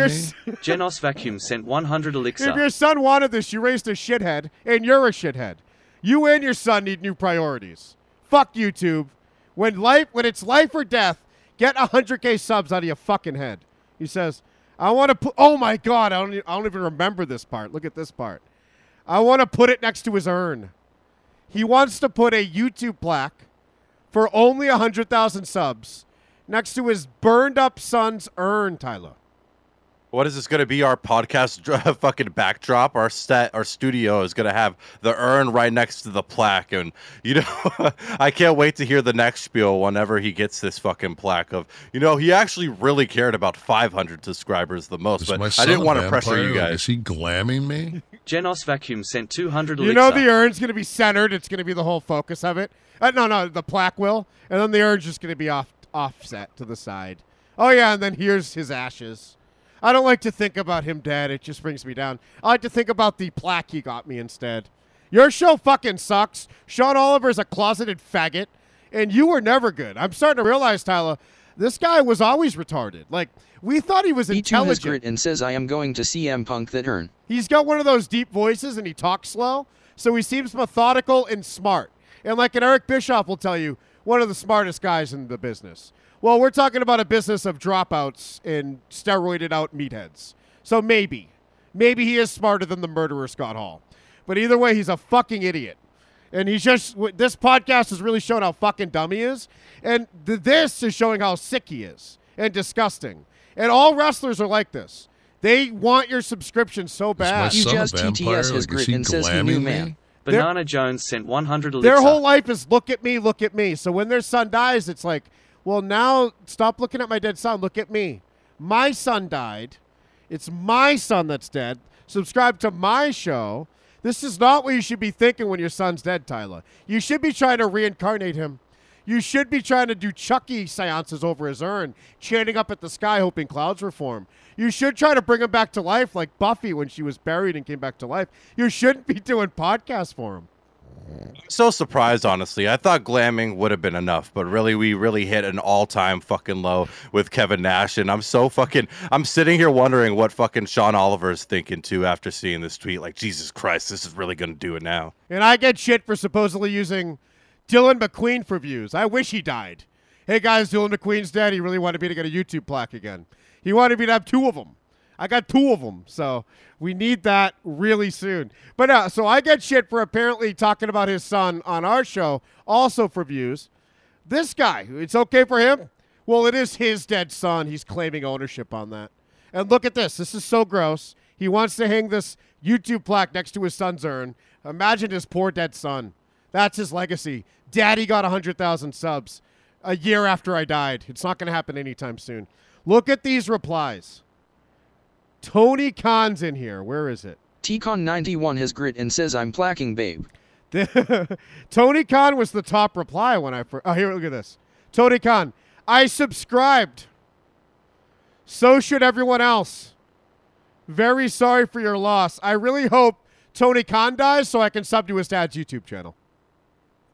me? Genos Vacuum sent 100 elixir. if your son wanted this, you raised a shithead, and you're a shithead. You and your son need new priorities. Fuck YouTube. When life, when it's life or death, get 100k subs out of your fucking head. He says, "I want to put." Oh my god, I don't. e- I don't even remember this part. Look at this part. I want to put it next to his urn. He wants to put a YouTube plaque for only 100,000 subs next to his burned up son's urn, Tyler. What is this going to be? Our podcast fucking backdrop. Our set, our studio is going to have the urn right next to the plaque, and you know, I can't wait to hear the next spiel whenever he gets this fucking plaque. Of you know, he actually really cared about 500 subscribers the most, Is but I didn't want to pressure you guys. is he glamming me? Genos Vacuum sent 200 elixir. You know the urn's going to be centered. It's going to be the whole focus of it. Uh, no, no, the plaque will, and then the urn's just going to be off offset to the side. Oh yeah, and then here's his ashes. I don't like to think about him dead. It just brings me down. I like to think about the plaque he got me instead. Your show fucking sucks. Sean Oliver's a closeted faggot, and you were never good. I'm starting to realize, Tyler, this guy was always retarded. Like we thought he was He too has intelligent. grit and says I am going to CM Punk that urn. He's got one of those deep voices and he talks slow, so he seems methodical and smart. And like an Eric Bischoff will tell you, one of the smartest guys in the business. Well, we're talking about a business of dropouts and steroided out meatheads. So maybe, maybe he is smarter than the murderer Scott Hall. But either way, he's a fucking idiot. And he's just, this podcast has really shown how fucking dumb he is. And th- this is showing how sick he is and disgusting. And all wrestlers are like this. They want your subscription so my bad. son a Ejaz vampire? TTS has Like, is grit and says he knew glamming man. me? Banana Jones sent 100 elixir. Their whole life is look at me, look at me. So when their son dies, it's like, well, now stop looking at my dead son. Look at me. My son died. It's my son that's dead. Subscribe to my show. This is not what you should be thinking when your son's dead, Tyler. You should be trying to reincarnate him. You should be trying to do Chucky seances over his urn, chanting up at the sky, hoping clouds will form. You should try to bring him back to life like Buffy when she was buried and came back to life. You shouldn't be doing podcasts for him. So surprised, honestly. I thought glamming would have been enough, but really, we really hit an all-time fucking low with Kevin Nash, and I'm so fucking. I'm sitting here wondering what fucking Sean Oliver's thinking too after seeing this tweet. Like, Jesus Christ, this is really gonna do it now. And I get shit for supposedly using Dylan McQueen for views. I wish he died. Hey guys, Dylan McQueen's dead. He really wanted me to get a YouTube plaque again. He wanted me to have two of them. I got two of them, so we need that really soon. But uh, so I get shit for apparently talking about his son on our show, also for views. This guy, it's okay for him. Well, it is his dead son. He's claiming ownership on that. And look at this. This is so gross. He wants to hang this YouTube plaque next to his son's urn. Imagine his poor dead son. That's his legacy. Daddy got 100,000 subs a year after I died. It's not going to happen anytime soon. Look at these replies. Tony Khan's in here. Where is it? Tcon91 has grit and says I'm placking babe. Tony Khan was the top reply when I first. Oh, here, look at this. Tony Khan, I subscribed. So should everyone else. Very sorry for your loss. I really hope Tony Khan dies so I can sub to his dad's YouTube channel.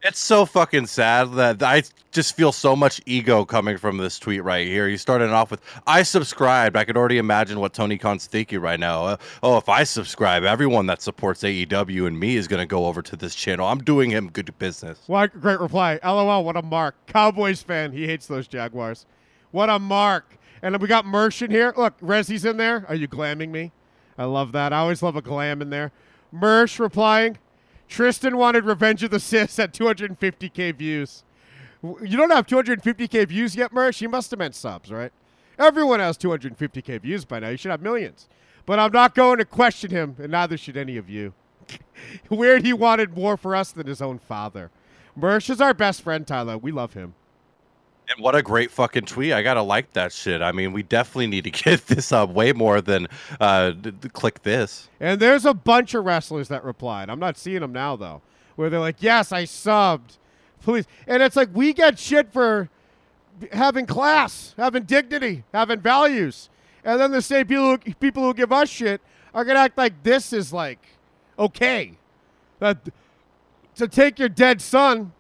It's so fucking sad that I just feel so much ego coming from this tweet right here. You started off with, I subscribed. I could already imagine what Tony Khan's thinking right now. Uh, oh, if I subscribe, everyone that supports AEW and me is going to go over to this channel. I'm doing him good business. What great reply. LOL, what a mark. Cowboys fan. He hates those Jaguars. What a mark. And we got Mersh in here. Look, Rezzy's in there. Are you glamming me? I love that. I always love a glam in there. Mersh replying. Tristen wanted Revenge of the Sith at 250k views. You don't have 250k views yet, Mersh? You must have meant subs, right? Everyone has 250k views by now. You should have millions. But I'm not going to question him, and neither should any of you. Weird he wanted more for us than his own father. Mersh is our best friend, Tyler. We love him. And what a great fucking tweet. I got to like that shit. I mean, we definitely need to get this up way more than uh, d- d- Kliq This. And there's a bunch of wrestlers that replied. I'm not seeing them now though, where they're like, "Yes, I subbed, please." And it's like we get shit for having class, having dignity, having values, and then the same people who, people who give us shit are gonna act like this is like okay, that to take your dead son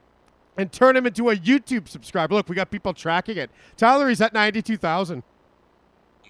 and turn him into a YouTube subscriber. Look, we got people tracking it. Tyler, he's at ninety-two thousand.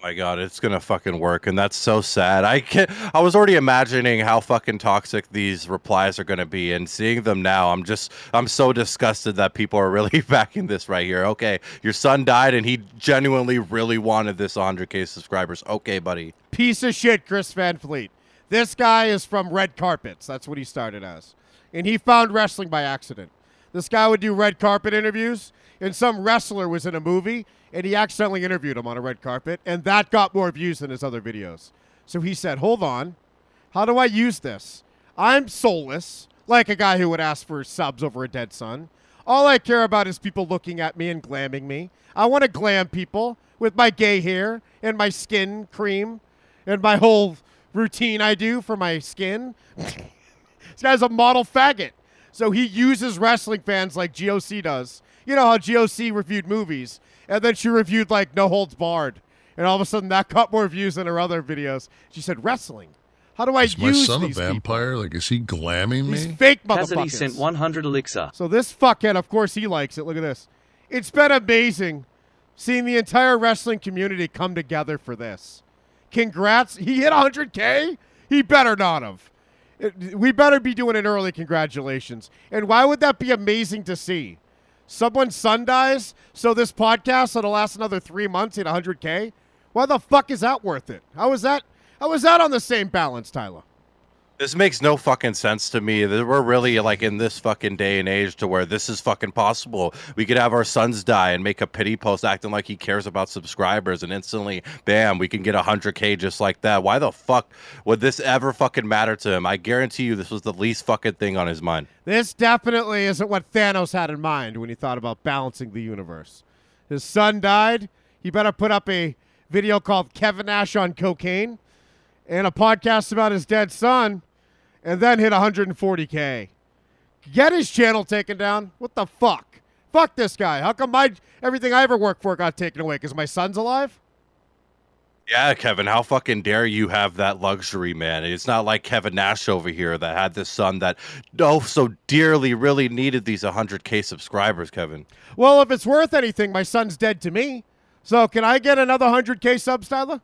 Oh my god, it's gonna fucking work, and that's so sad. I can I was already imagining how fucking toxic these replies are gonna be, and seeing them now, I'm just I'm so disgusted that people are really backing this right here. Okay, your son died, and he genuinely really wanted this 100k subscribers. Okay, buddy. piece of shit, Chris Van Vliet. This guy is from Red Carpets. That's what he started as. And he found wrestling by accident. This guy would do red carpet interviews, and some wrestler was in a movie, and he accidentally interviewed him on a red carpet, and that got more views than his other videos. So he said, Hold on. How do I use this? I'm soulless, like a guy who would ask for subs over a dead son. All I care about is people looking at me and glamming me. I want to glam people with my gay hair and my skin cream and my whole routine I do for my skin. this guy's a model faggot. So he uses wrestling fans like GOC does. You know how GOC reviewed movies, and then she reviewed like No Holds Barred, and all of a sudden that got more views than her other videos. She said wrestling. How do I Is my use son a these people? vampire? Like, is he glamming These me? fake Cassidy motherfuckers. sent 100 elixir. So this fuckhead, of course, he likes it. Look at this. It's been amazing seeing the entire wrestling community come together for this. Congrats. He hit 100K? He better not have. We better be doing an early congratulations. And why would that be amazing to see? Someone's son dies, so this podcast that'll last another three months hit 100K? Why the fuck is that worth it? How is that? How is that on the same balance, Tyler? This makes no fucking sense to me. We're really like in this fucking day and age to where this is fucking possible. We could have our sons die and make a pity post acting like he cares about subscribers, and instantly, bam, we can get 100k just like that. Why the fuck would this ever fucking matter to him? I guarantee you, this was the least fucking thing on his mind. This definitely isn't what Thanos had in mind when he thought about balancing the universe. His son died. He better put up a video called Kevin Nash on cocaine and a podcast about his dead son and then hit 140K. Get his channel taken down. What the fuck? Fuck this guy. How come my everything I ever worked for got taken away? Because my son's alive? Yeah, Kevin, how fucking dare you have that luxury, man? It's not like Kevin Nash over here that had this son that oh so dearly really needed these 100k subscribers, Kevin. Well, if it's worth anything, my son's dead to me. So can I get another 100K subs, Tyler?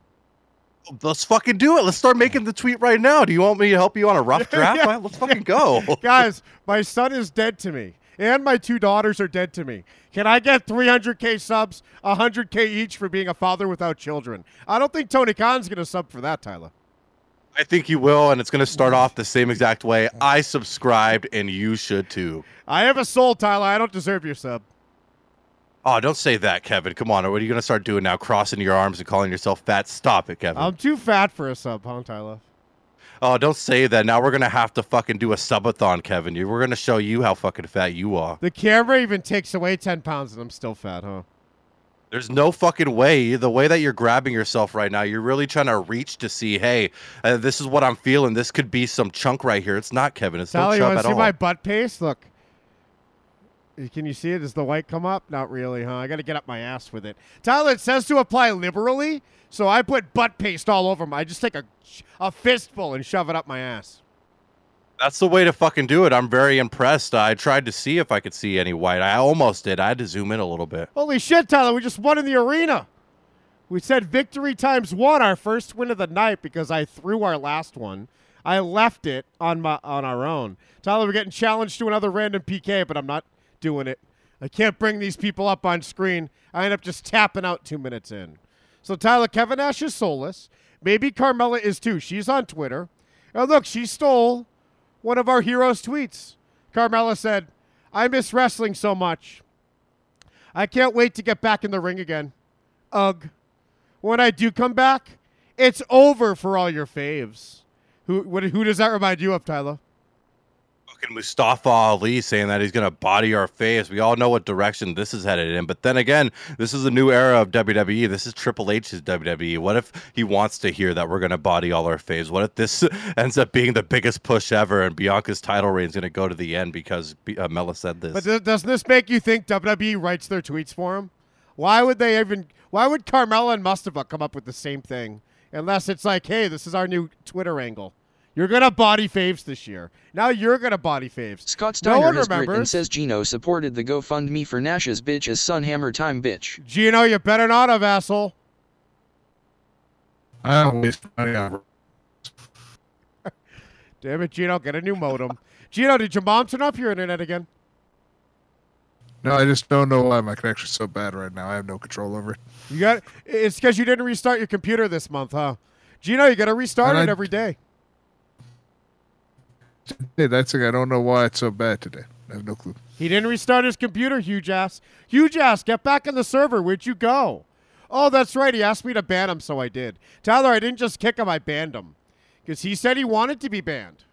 Let's fucking do it. Let's start making the tweet right now. Do you want me to help you on a rough draft? Yeah. Let's fucking go. Guys, my son is dead to me, and my two daughters are dead to me. Can I get 300k subs, 100k each for being a father without children? I don't think Tony Khan's gonna sub for that, Tyler. I think you will, and it's going to start off the same exact way. I subscribed, and you should too. I have a soul, Tyler. I don't deserve your sub. Oh, don't say that, Kevin. Come on. What are you going to start doing now? Crossing your arms and calling yourself fat? Stop it, Kevin. I'm too fat for a sub, huh, Tyler? oh, don't say that. Now we're going to have to fucking do a subathon, Kevin. We're going to show you how fucking fat you are. The camera even takes away 10 pounds, and I'm still fat, huh? There's no fucking way. The way that you're grabbing yourself right now, you're really trying to reach to see, hey, uh, this is what I'm feeling. This could be some chunk right here. It's not, Kevin. It's Tyler, no you chub want at see all. my butt paste? Look. Can you see it? Does the white come up? Not really, huh? I got to get up my ass with it. Tyler, it says to apply liberally, so I put butt paste all over my. I just take a, a fistful and shove it up my ass. That's the way to fucking do it. I'm very impressed. I tried to see if I could see any white. I almost did. I had to zoom in a little bit. Holy shit, Tyler, we just won in the arena. We said victory times one, our first win of the night, because I threw our last one. I left it on my on our own. Tyler, we're getting challenged to another random PK, but I'm not doing it. I can't bring these people up on screen. I end up just tapping out two minutes in. So Tyler, Kevin Nash is soulless. Maybe Carmella is too. She's on Twitter. Oh look, she stole one of our heroes' tweets. Carmella said, I miss wrestling so much. I can't wait to get back in the ring again. Ugh. When I do come back, it's over for all your faves. Who what, who does that remind you of, Tyler? Mustafa Ali saying that he's gonna body our face. We all know what direction this is headed in. But then again, this is a new era of WWE. This is Triple H's WWE. What if he wants to hear that we're gonna body all our faves? What if this ends up being the biggest push ever and Bianca's title reign is gonna go to the end because uh, Mela said this? But th- doesn't this make you think WWE writes their tweets for him? Why would they even? Why would Carmella and Mustafa come up with the same thing? Unless it's like, hey, this is our new Twitter angle. You're gonna body faves this year. Now you're gonna body faves. Scott no Steiner one has written and says Gino supported the GoFundMe for Nash's bitch as Sun Hammer Time bitch. Gino, you better not have asshole. I don't waste money on. Damn it, Gino, get a new modem. Gino, did your mom turn off your internet again? No, I just don't know why my connection's so bad right now. I have no control over it. You got it's because you didn't restart your computer this month, huh? Gino, you got to restart And it I- every day. Hey, that's the thing. I don't know why it's so bad today. I have no clue. He didn't restart his computer, huge ass. Huge ass, get back on the server. Where'd you go? Oh, that's right. He asked me to ban him, so I did. Tyler, I didn't just kick him, I banned him. Because he said he wanted to be banned.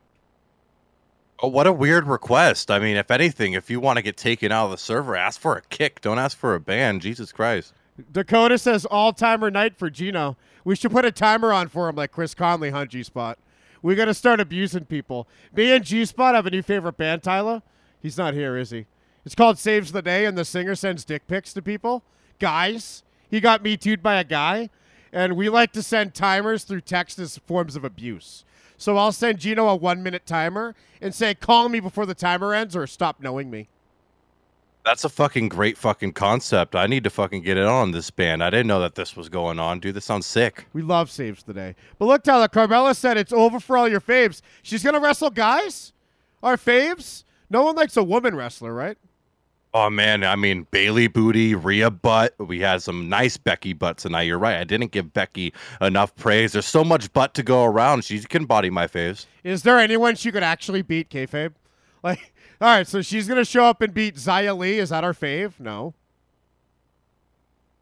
Oh, what a weird request. I mean, if anything, if you want to get taken out of the server, ask for a kick. Don't ask for a ban. Jesus Christ. Dakota says all timer night for Gino. We should put a timer on for him like Chris Conley, huh, G Spot? We got to start abusing people. Me and G Spot have a new favorite band, Tyler. He's not here, is he? It's called Saves the Day, and the singer sends dick pics to people. Guys, he got me too'd by a guy, and we like to send timers through text as forms of abuse. So I'll send Gino a one minute timer and say, call me before the timer ends or stop knowing me. That's a fucking great fucking concept. I need to fucking get it on this band. I didn't know that this was going on. Dude, this sounds sick. We love saves today. But look, Tyler, Carmella said it's over for all your faves. She's going to wrestle guys? Our faves? No one likes a woman wrestler, right? Oh man, I mean Bayley booty, Rhea butt. We had some nice Becky butt tonight. You're right. I didn't give Becky enough praise. There's so much butt to go around. She can body my faves. Is there anyone she could actually beat, kayfabe? Like, all right, so she's going to show up and beat Xia Li. Is that our fave? No.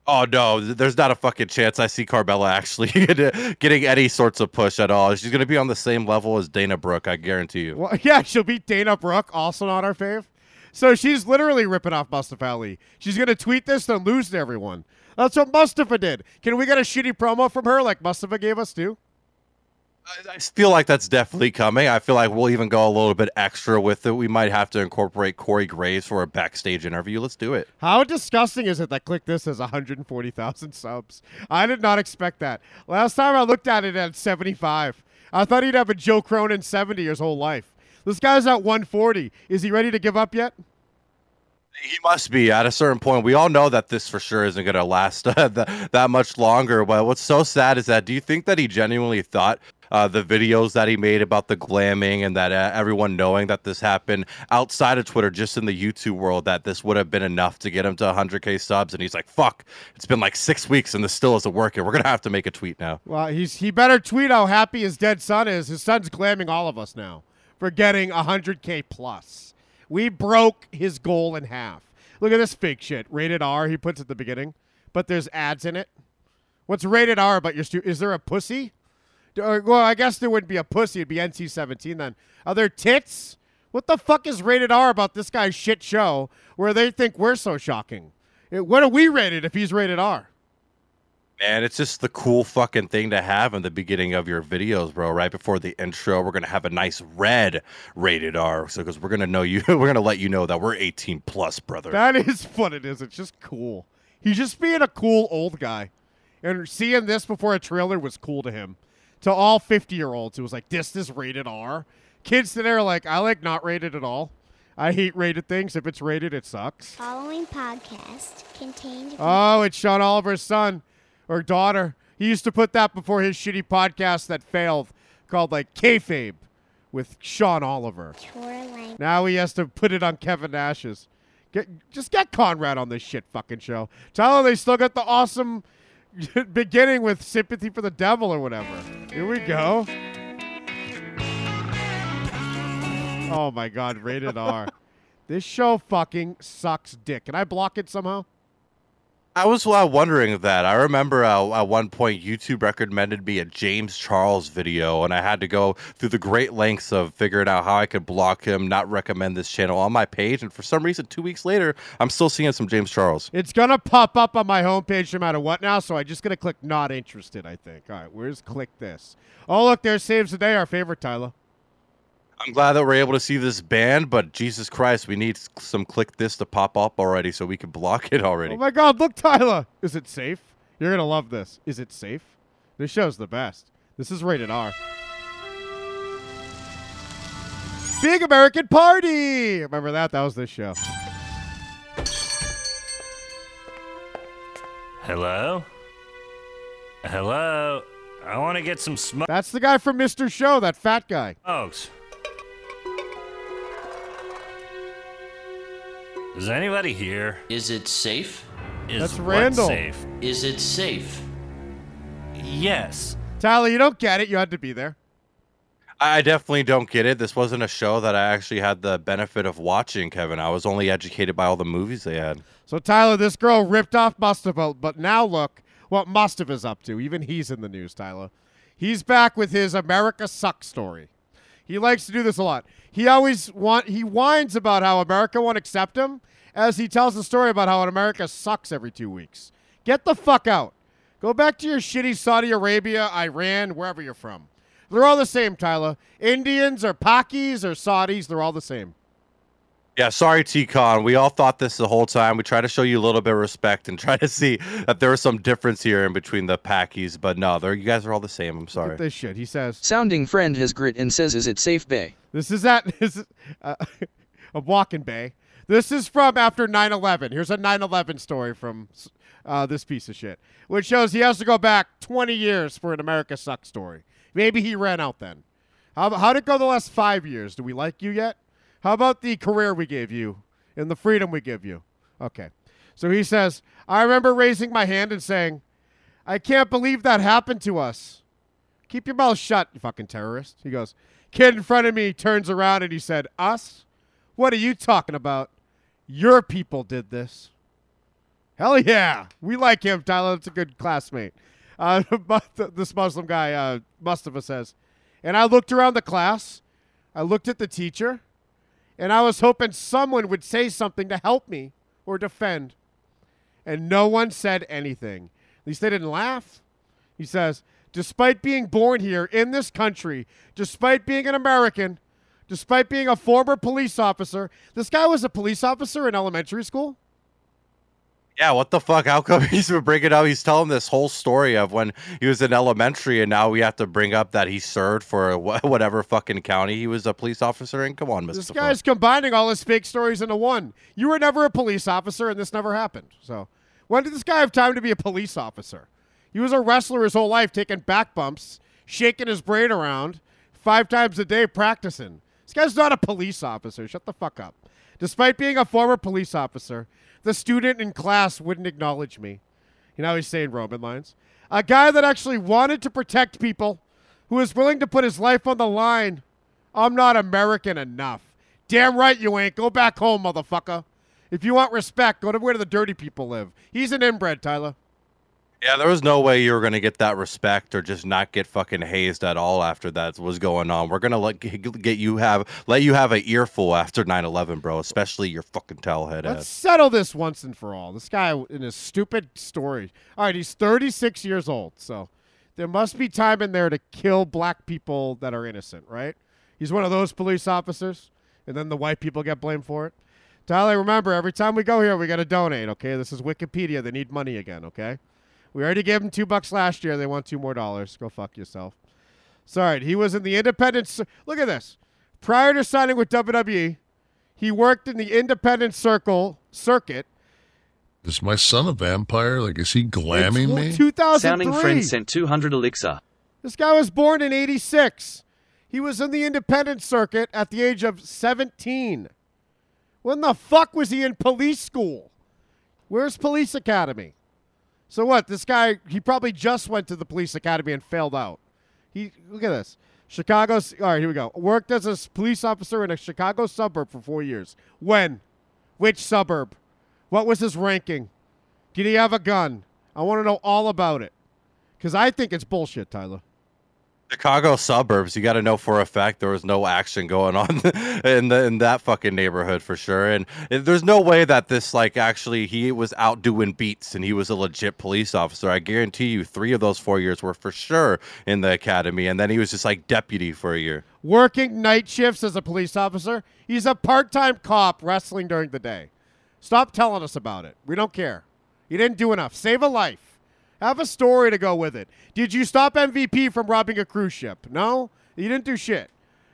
Oh no, there's not a fucking chance I see Carmella actually getting any sorts of push at all. She's gonna be on the same level as Dana Brooke, I guarantee you. Well, yeah, she'll beat Dana Brooke, also not our fave. So she's literally ripping off Mustafa Ali. She's going to tweet this, then lose to everyone. That's what Mustafa did. Can we get a shitty promo from her like Mustafa gave us too? I feel like that's definitely coming. I feel like we'll even go a little bit extra with it. We might have to incorporate Corey Graves for a backstage interview. Let's do it. How disgusting is it that Kliq This has 140,000 subs? I did not expect that. Last time I looked at it at 75. I thought he'd have a Joe Cronin 70 his whole life. This guy's at 140. Is he ready to give up yet? He must be at a certain point. We all know that this for sure isn't going to last uh, that, that much longer. But what's so sad is that do you think that he genuinely thought uh, the videos that he made about the glamming and that uh, everyone knowing that this happened outside of Twitter, just in the YouTube world, that this would have been enough to get him to 100k subs? And he's like, "Fuck! It's been like six weeks and this still isn't working. We're gonna have to make a tweet now." Well, he's he better tweet how happy his dead son is. His son's glamming all of us now for getting 100k plus. We broke his goal in half. Look at this fake shit. Rated R. He puts at the beginning, but there's ads in it. What's rated R about your stu- Is there a pussy? Or, uh, well, I guess there wouldn't be a pussy. It'd be NC-17 then. Are there tits? What the fuck is rated R about this guy's shit show where they think we're so shocking? Uh, what are we rated if he's rated R? Man, it's just the cool fucking thing to have in the beginning of your videos, bro. Right before the intro, we're gonna have a nice red rated R, so because we're gonna know you, we're gonna let you know that we're 18 plus, brother. That is what it is. It's just cool. He's just being a cool old guy. And seeing this before a trailer was cool to him. To all 50 year olds, it was like, this is rated R. Kids today are like, I like not rated at all. I hate rated things. If it's rated, it sucks. Following podcast contained. Oh, it's Sean Oliver's son or daughter. He used to put that before his shitty podcast that failed called like Kayfabe with Sean Oliver. Now he has to put it on Kevin Nash's. Get, just get Conrad on this shit fucking show. Tell him they still got the awesome beginning with sympathy for the devil or whatever. Here we go. Oh my god, rated R. This show fucking sucks dick. Can I block it somehow? I was uh, wondering that. I remember uh, at one point YouTube recommended me a James Charles video, and I had to go through the great lengths of figuring out how I could block him, not recommend this channel on my page. And for some reason, two weeks later, I'm still seeing some James Charles. It's gonna pop up on my homepage no matter what now, so I just gonna click not interested, I think. All right, where's Kliq This? Oh look, there's Saves the Day, our favorite Tyler. I'm glad that we're able to see this band, but Jesus Christ, we need some Kliq This to pop up already so we can block it already. Oh my god, look Tyler! Is it safe? You're gonna love this. Is it safe? This show's the best. This is rated R. Big American Party! Remember that? That was this show. Hello? Hello? I want to get some smoke. That's the guy from Mr. Show, that fat guy. Smokes. Is anybody here? Is it safe? Is That's what Randall. safe? Is it safe? Yes. Tyler, you don't get it. You had to be there. I I definitely don't get it. This wasn't a show that I actually had the benefit of watching, Kevin. I was only educated by all the movies they had. So Tyler, this girl ripped off Mustafa, but now look what Mustafa's up to. Even he's in the news, Tyler. He's back with his America Sucks story. He likes to do this a lot. He always want he whines about how America won't accept him as he tells a story about how America sucks every two weeks. Get the fuck out. Go back to your shitty Saudi Arabia, Iran, wherever you're from. They're all the same, Tyler. Indians or Pakis or Saudis, they're all the same. Yeah, sorry, T-Con. We all thought this the whole time. We try to show you a little bit of respect and try to see that there was some difference here in between the Packies, but no, they're, you guys are all the same. I'm sorry. Get this shit. He says, Sounding friend has grit and says, Is it safe, Bay? This is at this is, uh, a walking bay. This is from after 9/11. Here's a 9/11 story from uh, this piece of shit, which shows he has to go back 20 years for an America Sucks story. Maybe he ran out then. How how'd it go the last five years? Do we like you yet? How about the career we gave you and the freedom we give you? Okay. So he says, I remember raising my hand and saying, I can't believe that happened to us. Keep your mouth shut, you fucking terrorist. He goes, Kid in front of me turns around and he said, Us? What are you talking about? Your people did this. Hell yeah. We like him, Tyler. That's a good classmate. Uh, but this Muslim guy, uh, Mustafa says, and I looked around the class. I looked at the teacher, and I was hoping someone would say something to help me or defend. And no one said anything. At least they didn't laugh. He says, despite being born here in this country, despite being an American, despite being a former police officer, this guy was a police officer in elementary school. Yeah, what the fuck? How come he's been bringing up? He's telling this whole story of when he was in elementary, and now we have to bring up that he served for whatever fucking county he was a police officer in. Come on, Mr. This guy's combining all his fake stories into one. You were never a police officer, and this never happened. So, when did this guy have time to be a police officer? He was a wrestler his whole life, taking back bumps, shaking his brain around five times a day, practicing. This guy's not a police officer. Shut the fuck up. Despite being a former police officer, the student in class wouldn't acknowledge me. You know, he's saying Roman lines. A guy that actually wanted to protect people, who was willing to put his life on the line. I'm not American enough. Damn right you ain't. Go back home, motherfucker. If you want respect, go to where the dirty people live. He's an inbred, Tyler. Yeah, there was no way you were gonna get that respect or just not get fucking hazed at all after that was going on. We're gonna let get you have let you have an earful after 9-11, bro. Especially your fucking towelhead Let's ass. settle this once and for all. This guy in his stupid story. All right, he's 36 years old, so there must be time in there to kill black people that are innocent, right? He's one of those police officers, and then the white people get blamed for it. Tyler, remember, every time we go here, we got to donate, okay? This is Wikipedia. They need money again, okay? We already gave them two bucks last year. They want two more dollars. Go fuck yourself. Sorry, he was in the independent. Look at this. Prior to signing with WWE, he worked in the independent circle circuit. Is my son a vampire? Like, is he glamming me? 2003. Sounding friend sent 200 elixir. This guy was born in 86. He was in the independent circuit at the age of 17. When the fuck was he in police school? Where's police academy? So what? This guy, he probably just went to the police academy and failed out. He look at this. Chicago's all right, here we go. Worked as a police officer in a Chicago suburb for 4 years. When? Which suburb? What was his ranking? Did he have a gun? I want to know all about it. Cuz I think it's bullshit, Tyler. Chicago suburbs, you got to know for a fact there was no action going on in the, in that fucking neighborhood for sure. And there's no way that this like actually he was out doing beats and he was a legit police officer. I guarantee you, three of those four years were for sure in the academy, and then he was just like deputy for a year. working night shifts as a police officer. He's a part time cop wrestling during the day. Stop telling us about it. We don't care. You didn't do enough. Save a life. Have a story to go with it. Did you stop MVP from robbing a cruise ship? No? You didn't do shit.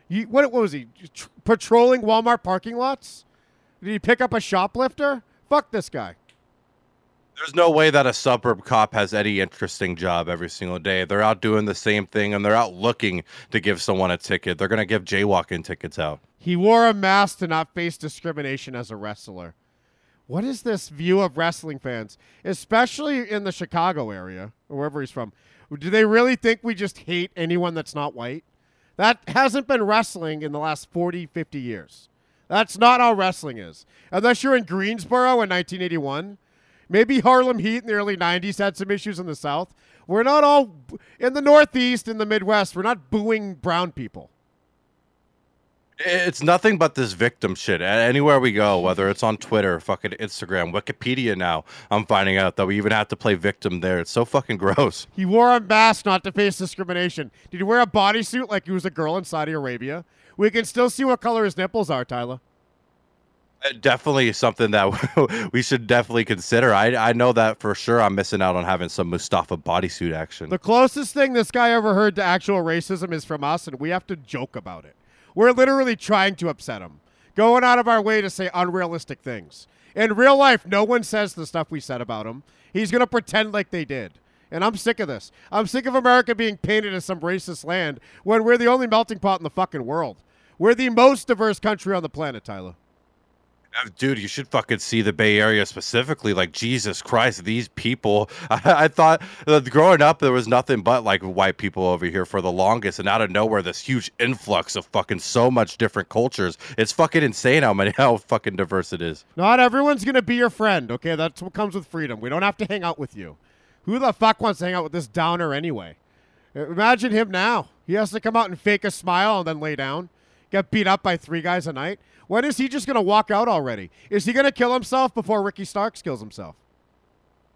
You, what, what was he? Tr- patrolling Walmart parking lots? Did he pick up a shoplifter? Fuck this guy. There's no way that a suburb cop has any interesting job every single day. They're out doing the same thing and they're out looking to give someone a ticket. They're going to give jaywalking tickets out. He wore a mask to not face discrimination as a wrestler. What is this view of wrestling fans, especially in the Chicago area or wherever he's from? Do they really think we just hate anyone that's not white? That hasn't been wrestling in the last 40, 50 years. That's not how wrestling is. Unless you're in Greensboro in 1981. Maybe Harlem Heat in the early 90s had some issues in the South. We're not all in the Northeast, in the Midwest, we're not booing brown people. It's nothing but this victim shit. Anywhere we go, whether it's on Twitter, fucking Instagram, Wikipedia now, I'm finding out that we even have to play victim there. It's so fucking gross. He wore a mask not to face discrimination. Did he wear a bodysuit like he was a girl in Saudi Arabia? We can still see what color his nipples are, Tyler. Uh, Definitely something that we should definitely consider. I, I know that for sure I'm missing out on having some Mustafa bodysuit action. The closest thing this guy ever heard to actual racism is from us, and we have to joke about it. We're literally trying to upset him, going out of our way to say unrealistic things. In real life, no one says the stuff we said about him. He's going to pretend like they did. And I'm sick of this. I'm sick of America being painted as some racist land when we're the only melting pot in the fucking world. We're the most diverse country on the planet, Tyler. Dude, you should fucking see the Bay Area specifically. Like Jesus Christ, these people. I, I thought uh, growing up there was nothing but like white people over here for the longest, and out of nowhere, this huge influx of fucking so much different cultures. It's fucking insane how many how fucking diverse it is. Not everyone's to be your friend, okay? That's what comes with freedom. We don't have to hang out with you. Who the fuck wants to hang out with this downer anyway? Uh, Imagine him now. He has to come out and fake a smile and then lay down. Get beat up by three guys a night. When is he just going to walk out already? Is he going to kill himself before Ricky Starks kills himself?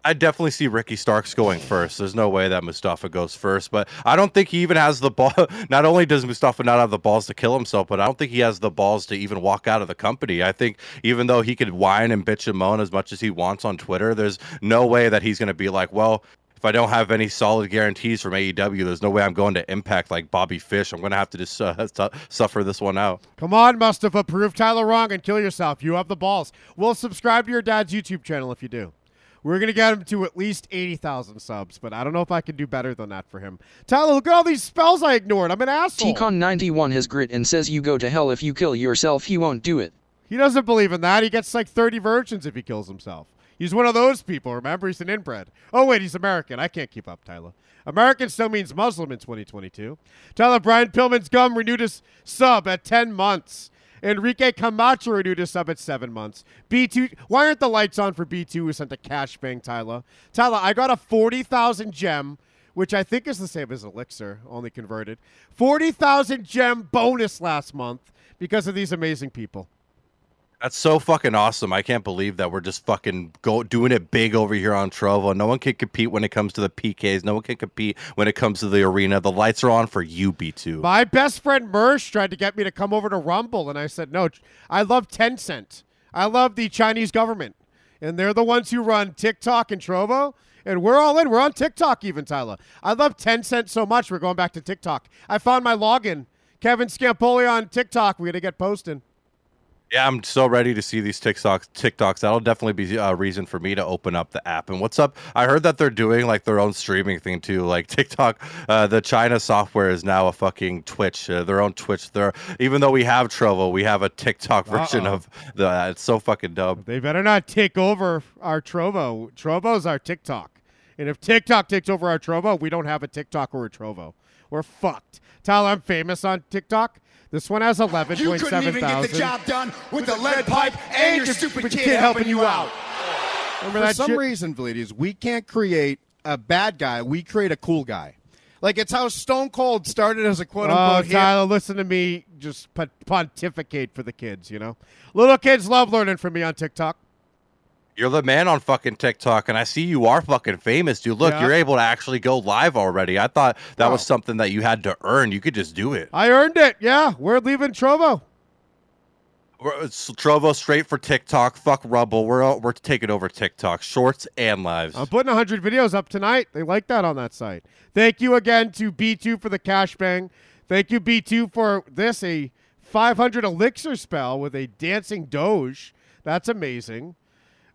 I definitely see Ricky Starks going first. There's no way that Mustafa goes first, but I don't think he even has the ball. Not only does Mustafa not have the balls to kill himself, but I don't think he has the balls to even walk out of the company. I think even though he could whine and bitch and moan as much as he wants on Twitter, there's no way that he's going to be like, well, if I don't have any solid guarantees from AEW, there's no way I'm going to Impact like Bobby Fish. I'm going to have to just uh, su- suffer this one out. Come on, Mustafa. Prove Tyler wrong and kill yourself. You have the balls. We'll subscribe to your dad's YouTube channel if you do. We're going to get him to at least 80,000 subs, but I don't know if I can do better than that for him. Tyler, look at all these spells I ignored. I'm an asshole. Tcon91 has grit and says you go to hell if you kill yourself, he won't do it. He doesn't believe in that. He gets like 30 virgins if he kills himself. He's one of those people, remember? He's an inbred. Oh, wait, he's American. I can't keep up, Tyler. American still means Muslim in 2022. Tyler, Brian Pillman's gum renewed his sub at 10 months. Enrique Camacho renewed his sub at 7 months. B2, why aren't the lights on for B2 who sent a cash bang, Tyler? Tyler, I got a 40,000 gem, which I think is the same as Elixir, only converted. 40,000 gem bonus last month because of these amazing people. That's so fucking awesome. I can't believe that we're just fucking go doing it big over here on Trovo. No one can compete when it comes to the PKs. No one can compete when it comes to the arena. The lights are on for you, B2. My best friend Mersh tried to get me to come over to Rumble, and I said, no, I love Tencent. I love the Chinese government. And they're the ones who run TikTok and Trovo. And we're all in. We're on TikTok even, Tyler. I love Tencent so much. We're going back to TikTok. I found my login. Kevin Scampoli on TikTok. We're gonna get posting. Yeah, I'm so ready to see these TikToks. TikToks. That'll definitely be a reason for me to open up the app. And what's up? I heard that they're doing like their own streaming thing too. Like TikTok, uh, the China software is now a fucking Twitch. Uh, their own Twitch. Even though we have Trovo, we have a TikTok version Uh-oh. of the. It's so fucking dumb. They better not take over our Trovo. Trovo's our TikTok. And if TikTok takes over our Trovo, we don't have a TikTok or a Trovo. We're fucked. Tyler, I'm famous on TikTok. This one has 11.7 You couldn't even get the job done with the lead pipe and your stupid kid helping you out. Remember For that some shit? reason, Valides, we can't create a bad guy. We create a cool guy. Like it's how Stone Cold started as a quote Oh, unquote hit. Tyler, listen to me just pontificate for the kids, you know? Little kids love learning from me on TikTok. You're the man on fucking TikTok, and I see you are fucking famous, dude. Look, Yeah. you're able to actually go live already. I thought that was Oh. something that you had to earn. You could just do it. I earned it. Yeah, we're leaving Trovo. We're- uh, It's Trovo straight for TikTok. Fuck Rumble. We're we're taking over TikTok, shorts and lives. I'm putting 100 videos up tonight. They like that on that site. Thank you again to B2 for the cash bang. Thank you, B2, for this a 500 elixir spell with a dancing doge. That's amazing.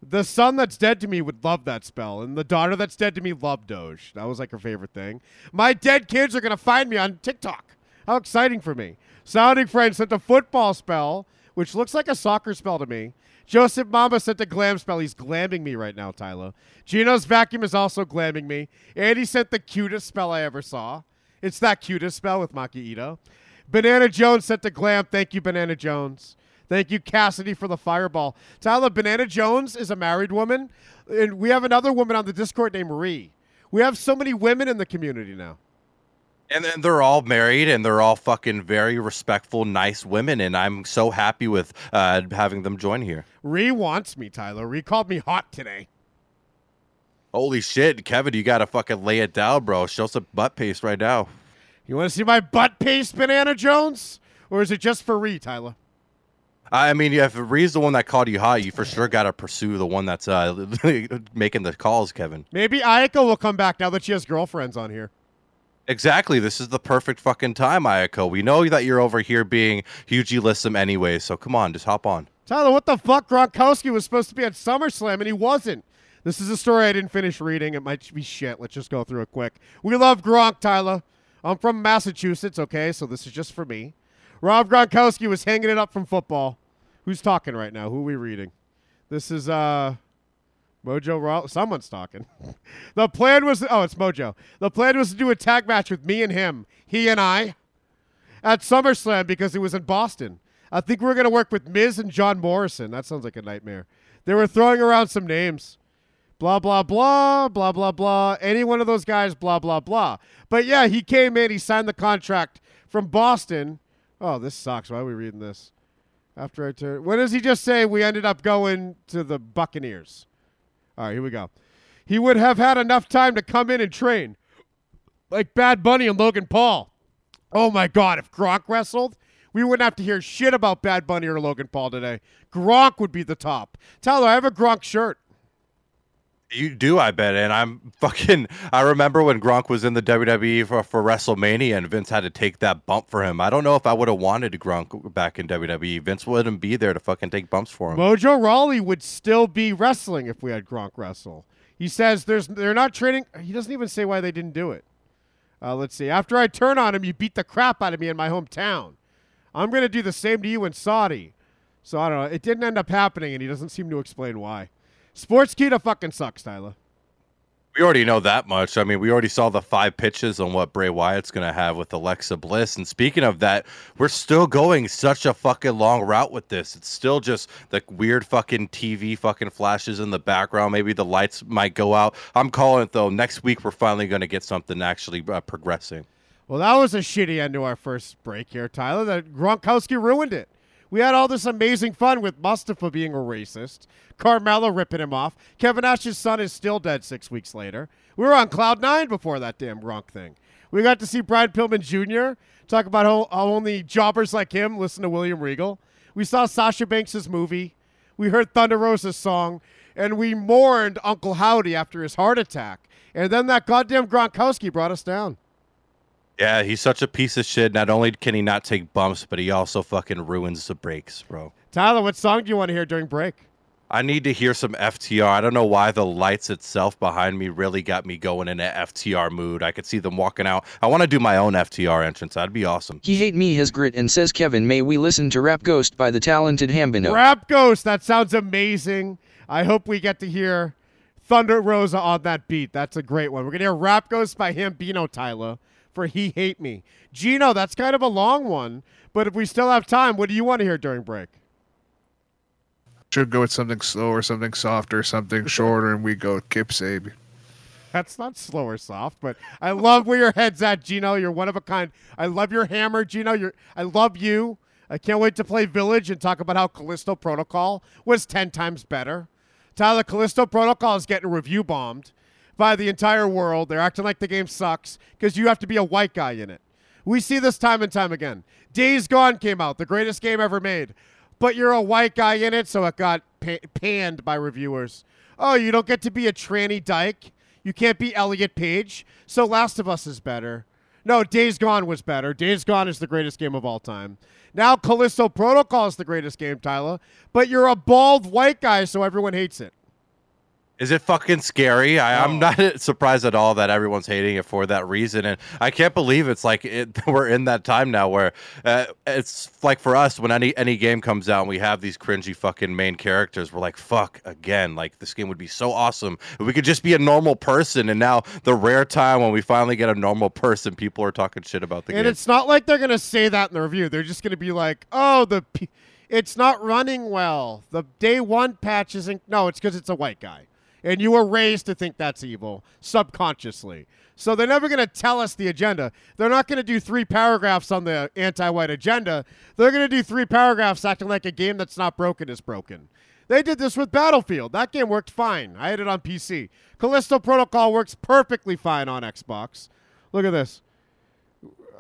The son that's dead to me would love that spell, and the daughter that's dead to me loved Doge. That was like her favorite thing. My dead kids are gonna find me on TikTok. How exciting for me! Sounding friend sent a football spell, which looks like a soccer spell to me. Joseph Mama sent a glam spell. He's glamming me right now, Tyler. Gino's vacuum is also glamming me. Andy sent the cutest spell I ever saw. It's that cutest spell with Maki Itoh. Banana Jones sent the glam. Thank you, Banana Jones. Thank you, Cassidy, for the fireball. Tyler, Banana Jones is a married woman, and we have another woman on the Discord named Ree. We have so many women in the community now. And then they're all married and they're all fucking very respectful, nice women. And I'm so happy with uh, having them join here. Ree wants me, Tyler. Ree called me hot today. Holy shit, Kevin, you gotta fucking lay it down, bro. Show some butt paste right now. You want to see my butt paste, Banana Jones? Or is it just for Ree, Tyler? I mean, if Ree's the one that called you hot, you for sure gotta pursue the one that's uh, making the calls, Kevin. Maybe Ayako will come back now that she has girlfriends on here. Exactly. This is the perfect fucking time, Ayako. We know that you're over here being hugely lissom anyway, so come on, just hop on. Tyler, what the fuck? Gronkowski was supposed to be at SummerSlam and he wasn't. This is a story I didn't finish reading. It might be shit. Let's just go through it quick. We love Gronk, Tyler. I'm from Massachusetts, okay? So this is just for me. Rob Gronkowski was hanging it up from football. Who's talking right now? Who are we reading? This is uh Mojo Raw. Someone's talking. the plan was oh, it's Mojo. The plan was to do a tag match with me and him, he and I, at SummerSlam because it was in Boston. I think we are going to work with Miz and John Morrison. That sounds like a nightmare. They were throwing around some names. Blah, blah, blah, blah, blah, blah. Any one of those guys, blah, blah, blah. But yeah, he came in, he signed the contract from Boston. Oh, this sucks. Why are we reading this? After I turn. What does he just say? We ended up going to the Buccaneers. All right, here we go. He would have had enough time to come in and train. Like Bad Bunny and Logan Paul. Oh my God, if Gronk wrestled, we wouldn't have to hear shit about Bad Bunny or Logan Paul today. Gronk would be the top. Tyler, I have a Gronk shirt. You do, I bet. And I'm fucking. I remember when Gronk was in the WWE for, for WrestleMania and Vince had to take that bump for him. I don't know if I would have wanted Gronk back in WWE. Vince wouldn't be there to fucking take bumps for him. Mojo Rawley would still be wrestling if we had Gronk wrestle. He says there's they're not training. He doesn't even say why they didn't do it. Uh, let's see. After I turn on him, you beat the crap out of me in my hometown. I'm gonna do the same to you in Saudi. So I don't know. It didn't end up happening, and he doesn't seem to explain why. Sportskeeda fucking sucks, Tyler. We already know that much. I mean, we already saw the five pitches on what Bray Wyatt's going to have with Alexa Bliss. And speaking of that, we're still going such a fucking long route with this. It's still just the weird fucking TV fucking flashes in the background. Maybe the lights might go out. I'm calling it though. Next week, we're finally going to get something actually uh, progressing. Well, that was a shitty end to our first break here, Tyler. That Gronkowski ruined it. We had all this amazing fun with Mustafa being a racist, Carmelo ripping him off. Kevin Nash's son is still dead six weeks later. We were on cloud nine before that damn Gronk thing. We got to see Brian Pillman Jr. talk about how, how only jobbers like him listen to William Regal. We saw Sasha Banks' movie. We heard Thunder Rosa's song, and we mourned Uncle Howdy after his heart attack. And then that goddamn Gronkowski brought us down. Yeah, he's such a piece of shit. Not only can he not take bumps, but he also fucking ruins the breaks, bro. Tyler, what song do you want to hear during break? I need to hear some FTR. I don't know why the lights itself behind me really got me going in an FTR mood. I could see them walking out. I want to do my own FTR entrance. That'd be awesome. He hate me his grit and says Kevin may we listen to Rap Ghost by the talented Hambino. Rap Ghost, that sounds amazing. I hope we get to hear Thunder Rosa on that beat. That's a great one. We're gonna hear Rap Ghost by Hambino Tyler for He Hate Me. Gino, that's kind of a long one, but if we still have time, what do you want to hear during break? Should go with something slower, something softer, something shorter, and we go with Kip Sabian. That's not slow or soft, but I love where your head's at, Gino. You're one of a kind. I love your hammer, Gino. You're I love you. I can't wait to play Village and talk about how Callisto Protocol was ten times better. Tyler, Callisto Protocol is getting review bombed by the entire world. They're acting like the game sucks because you have to be a white guy in it. We see this time and time again. Days Gone came out, the greatest game ever made, but you're a white guy in it, so it got pa- panned by reviewers. Oh, you don't get to be a tranny dyke. You can't be Elliot Page. So Last of Us is better. No, Days Gone was better. Days Gone is the greatest game of all time. Now Callisto Protocol is the greatest game, Tyler. But you're a bald white guy, so everyone hates it. Is it fucking scary? I, I'm not surprised at all that everyone's hating it for that reason, and I can't believe it's like it, we're in that time now where uh, it's like for us when any any game comes out and we have these cringy fucking main characters, we're like, fuck again. Like this game would be so awesome if we could just be a normal person, and now the rare time when we finally get a normal person, people are talking shit about the and game. And it's not like they're gonna say that in the review. They're just gonna be like, "Oh, the p- it's not running well. The day one patch isn't." No, it's because it's a white guy, and you were raised to think that's evil subconsciously. So they're never gonna tell us the agenda. They're not gonna do three paragraphs on the anti-white agenda. They're gonna do three paragraphs acting like a game that's not broken is broken. They did this with Battlefield. That game worked fine. I had it on PC. Callisto Protocol works perfectly fine on Xbox. Look at this.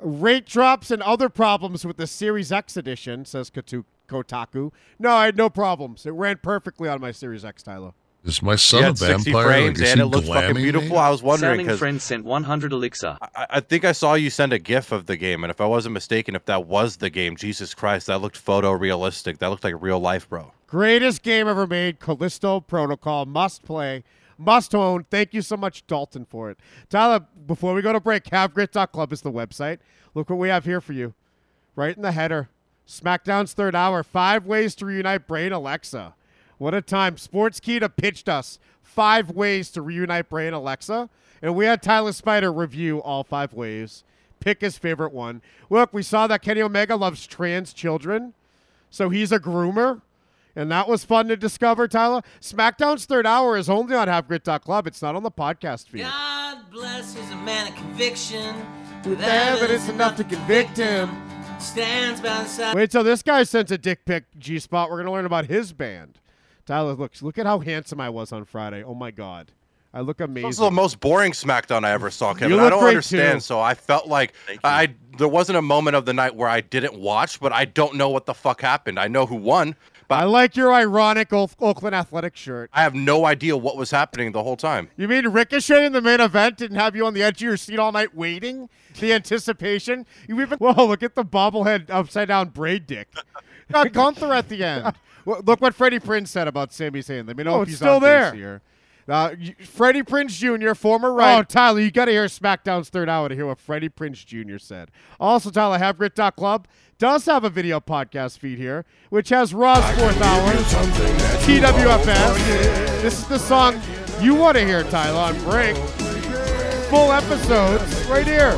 Rate drops and other problems with the Series X edition, says Kotaku. No, I had no problems. It ran perfectly on my Series X, Tyler. Is my You son a vampire? frames like, is and he it looks fucking beautiful. me? I was wondering Sounding because friend sent 100 elixir. I, I think I saw you send a GIF of the game, and if I wasn't mistaken, if that was the game, Jesus Christ, that looked photorealistic. That looked like real life, bro. Greatest game ever made, Callisto Protocol. Must play, must own. Thank you so much, Dalton, for it. Tyler, before we go to break, havegrit.club is the website. Look what we have here for you. Right in the header. SmackDown's third hour. Five ways to reunite Brain Alexa. What a time. Sports Sportskeeda pitched us five ways to reunite Bray and Alexa. And we had Tyler Spider review all five ways. Pick his favorite one. Look, we saw that Kenny Omega loves trans children. So he's a groomer. And that was fun to discover, Tyler. SmackDown's third hour is only on HaveGrit.club. It's not on the podcast feed. God bless is a man of conviction. With evidence enough to convict him. Stands by the side. Wait till this guy sends a dick pic, G Spot. We're going to learn about his band. Tyler, look, look at how handsome I was on Friday. Oh, my God. I look amazing. This was the most boring SmackDown I ever saw, Kevin. You I don't great, understand. too. So I felt like I there wasn't a moment of the night where I didn't watch, but I don't know what the fuck happened. I know who won, but I like your ironic O- Oakland Athletic shirt. I have no idea what was happening the whole time. You mean Ricochet in the main event didn't have you on the edge of your seat all night waiting? The anticipation? You even whoa! Look at the bobblehead upside down braid dick. Got Gunther at the end. Well, look what Freddie Prinze said about Sami Zayn. Let me know Oh, if he's still there. here. Uh, Freddie Prinze Jr., former right. Oh, Tyler, you got to hear SmackDown's third hour to hear what Freddie Prinze Jr. said. Also, Tyler, HaveGrit.club does have a video podcast feed here, which has Raw's fourth hour, TWFS. This is the song you want to hear, Tyler, on break. Full episodes right here.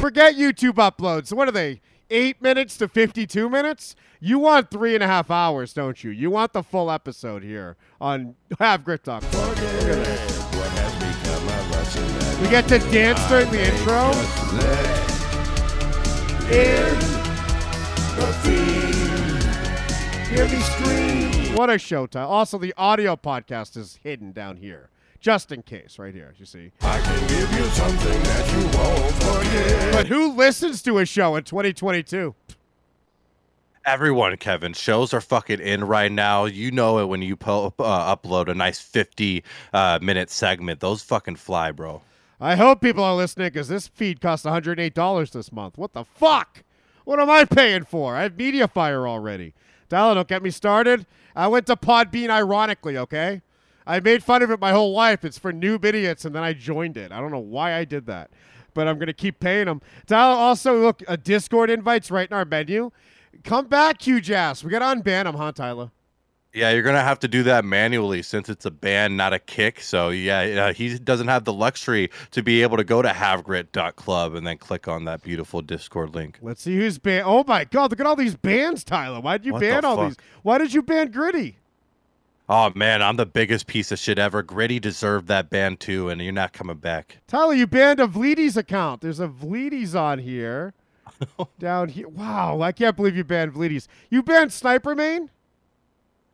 Forget YouTube uploads. What are they? Eight minutes to 52 minutes? You want three and a half hours, don't you? You want the full episode here on Have Look Talk. We get to dance during the intro. Hear me scream. What a show, Tyler. Also, the audio podcast is hidden down here. Just in case, right here, you see. I can give you something that you won't forget. But who listens to a show in 2022? Everyone, Kevin, shows are fucking in right now. You know it when you po- uh, upload a nice 50 uh, minute segment. Those fucking fly, bro. I hope people are listening because this feed costs $108 this month. What the fuck? What am I paying for? I have MediaFire already. Tyler, don't get me started. I went to Podbean ironically, okay? I made fun of it my whole life. It's for noob idiots, and then I joined it. I don't know why I did that, but I'm going to keep paying them. Tyler, also, look, a Discord invite's right in our menu. Come back, huge ass. We got to unban them, huh, Tyler? Yeah, you're gonna have to do that manually since it's a ban, not a kick. So yeah, uh, he doesn't have the luxury to be able to go to havegrit.club and then click on that beautiful Discord link. Let's see who's banned. Oh my God! Look at all these bans, Tyler. Why did you What ban all fuck? these? Why did you ban Gritty? Oh man, I'm the biggest piece of shit ever. Gritty deserved that ban too, and you're not coming back. Tyler, you banned a Vleeties account. There's a Vleeties on here. Down here. Wow, I can't believe you banned Vleeties. You banned Sniper Main?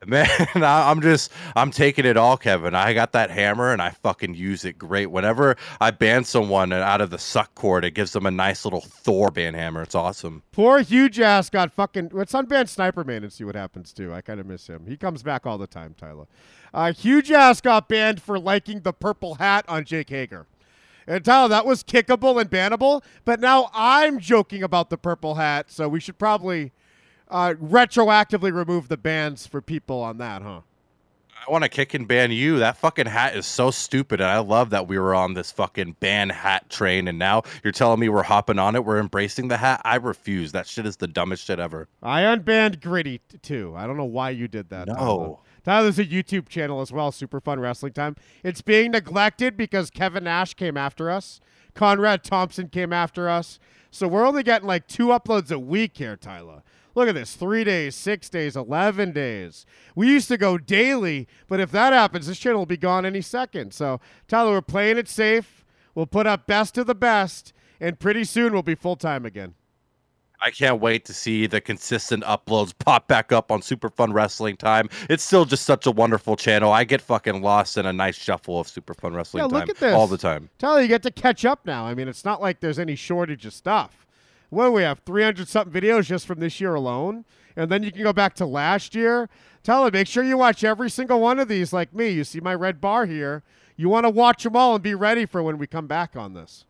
Man, I'm just I'm taking it all, Kevin. I got that hammer and I fucking use it great. Whenever I ban someone out of the suck cord, it gives them a nice little Thor ban hammer. It's awesome. Poor huge ass got fucking. Let's unban Sniper Man and see what happens too. I kind of miss him. He comes back all the time, Tyler. Uh, huge ass got banned for liking the purple hat on Jake Hager. And Tyler, that was kickable and bannable, but now I'm joking about the purple hat, so we should probably uh, retroactively remove the bans for people on that, huh? I want to kick and ban you. That fucking hat is so stupid, and I love that we were on this fucking ban hat train, and now you're telling me we're hopping on it. We're embracing the hat. I refuse. That shit is the dumbest shit ever. I unbanned Gritty t- too. I don't know why you did that. Tyler. No. Tyler's a YouTube channel as well, Super Fun Wrestling Time. It's being neglected because Kevin Nash came after us. Conrad Thompson came after us. So we're only getting like two uploads a week here, Tyler. Look at this three days, six days, 11 days. We used to go daily, but if that happens, this channel will be gone any second. So, Tyler, we're playing it safe. We'll put up best of the best, and pretty soon we'll be full time again. I can't wait to see the consistent uploads pop back up on Super Fun Wrestling Time. It's still just such a wonderful channel. I get fucking lost in a nice shuffle of Super Fun Wrestling Yeah, Time look at this. all the time. Tyler, you get to catch up now. I mean, it's not like there's any shortage of stuff. What do we have? 300 something videos just from this year alone. And then you can go back to last year. Tyler, make sure you watch every single one of these like me. You see my red bar here. You want to watch them all and be ready for when we come back on this.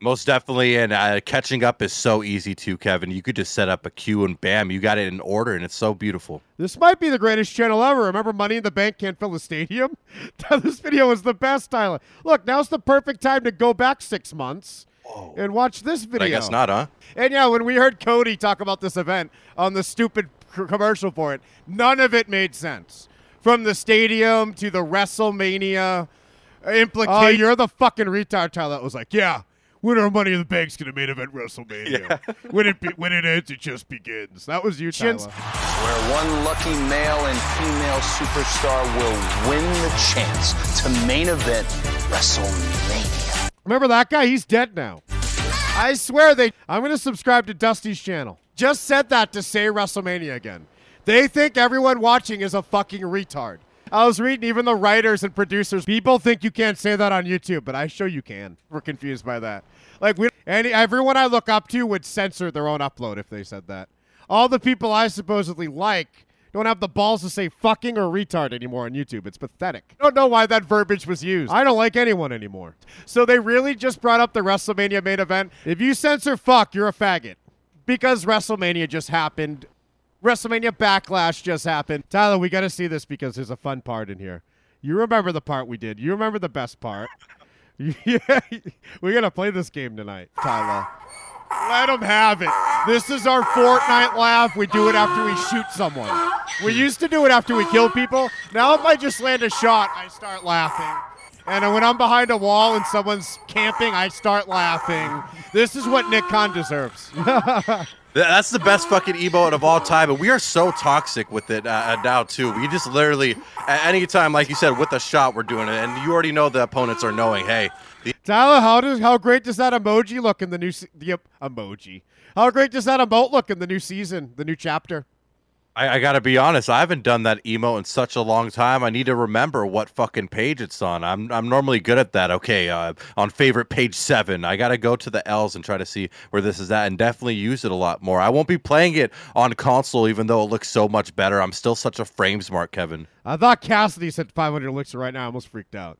Most definitely, and uh, catching up is so easy too, Kevin. You could just set up a queue and bam, you got it in order, and it's so beautiful. This might be the greatest channel ever. Remember Money in the Bank can't fill a stadium? this video was the best, Tyler. Look, now's the perfect time to go back six months and watch this video. But I guess not, huh? And yeah, when we heard Cody talk about this event on the stupid c- commercial for it, none of it made sense. From the stadium to the WrestleMania implication. Oh, you're the fucking retard, Tyler. That was like, yeah, winner of Money in the Bank's gonna main event WrestleMania. Yeah. when it be- when it ends, it just begins. That was you, Tyler. where one lucky male and female superstar will win the chance to main event WrestleMania. Remember that guy? He's dead now. I swear they. I'm going to subscribe to Dusty's channel. Just said that to say WrestleMania again. They think everyone watching is a fucking retard. I was reading even the writers and producers. People think you can't say that on YouTube, but I show you can. We're confused by that. Like we, any everyone I look up to would censor their own upload if they said that. All the people I supposedly like don't have the balls to say fucking or retard anymore on YouTube. It's pathetic. I don't know why that verbiage was used. I don't like anyone anymore. So they really just brought up the WrestleMania main event. If you censor fuck, you're a faggot. Because WrestleMania just happened. WrestleMania Backlash just happened. Tyler, we got to see this because there's a fun part in here. You remember the part we did. You remember the best part. yeah, we're going to play this game tonight, Tyler. Let them have it. This is our Fortnite laugh. We do it after we shoot someone. We used to do it after we kill people. Now, if I just land a shot, I start laughing. And when I'm behind a wall and someone's camping, I start laughing. This is what Nick Khan deserves. Th- That's the best fucking emote of all time, and we are so toxic with it uh, uh, now too. We just literally, at any time, like you said, with a shot, we're doing it, and you already know the opponents are knowing. Hey, the- Tyler, how does how great does that emoji look in the new se- the emoji? How great does that emote look in the new season, the new chapter? I, I gotta be honest, I haven't done that emote in such a long time. I need to remember what fucking page it's on. I'm I'm normally good at that. Okay, uh, on favorite page seven, I gotta go to the L's and try to see where this is at, and definitely use it a lot more. I won't be playing it on console, even though it looks so much better. I'm still such a frame smart, Kevin. I thought Cassidy said 500 elixir right now. I almost freaked out.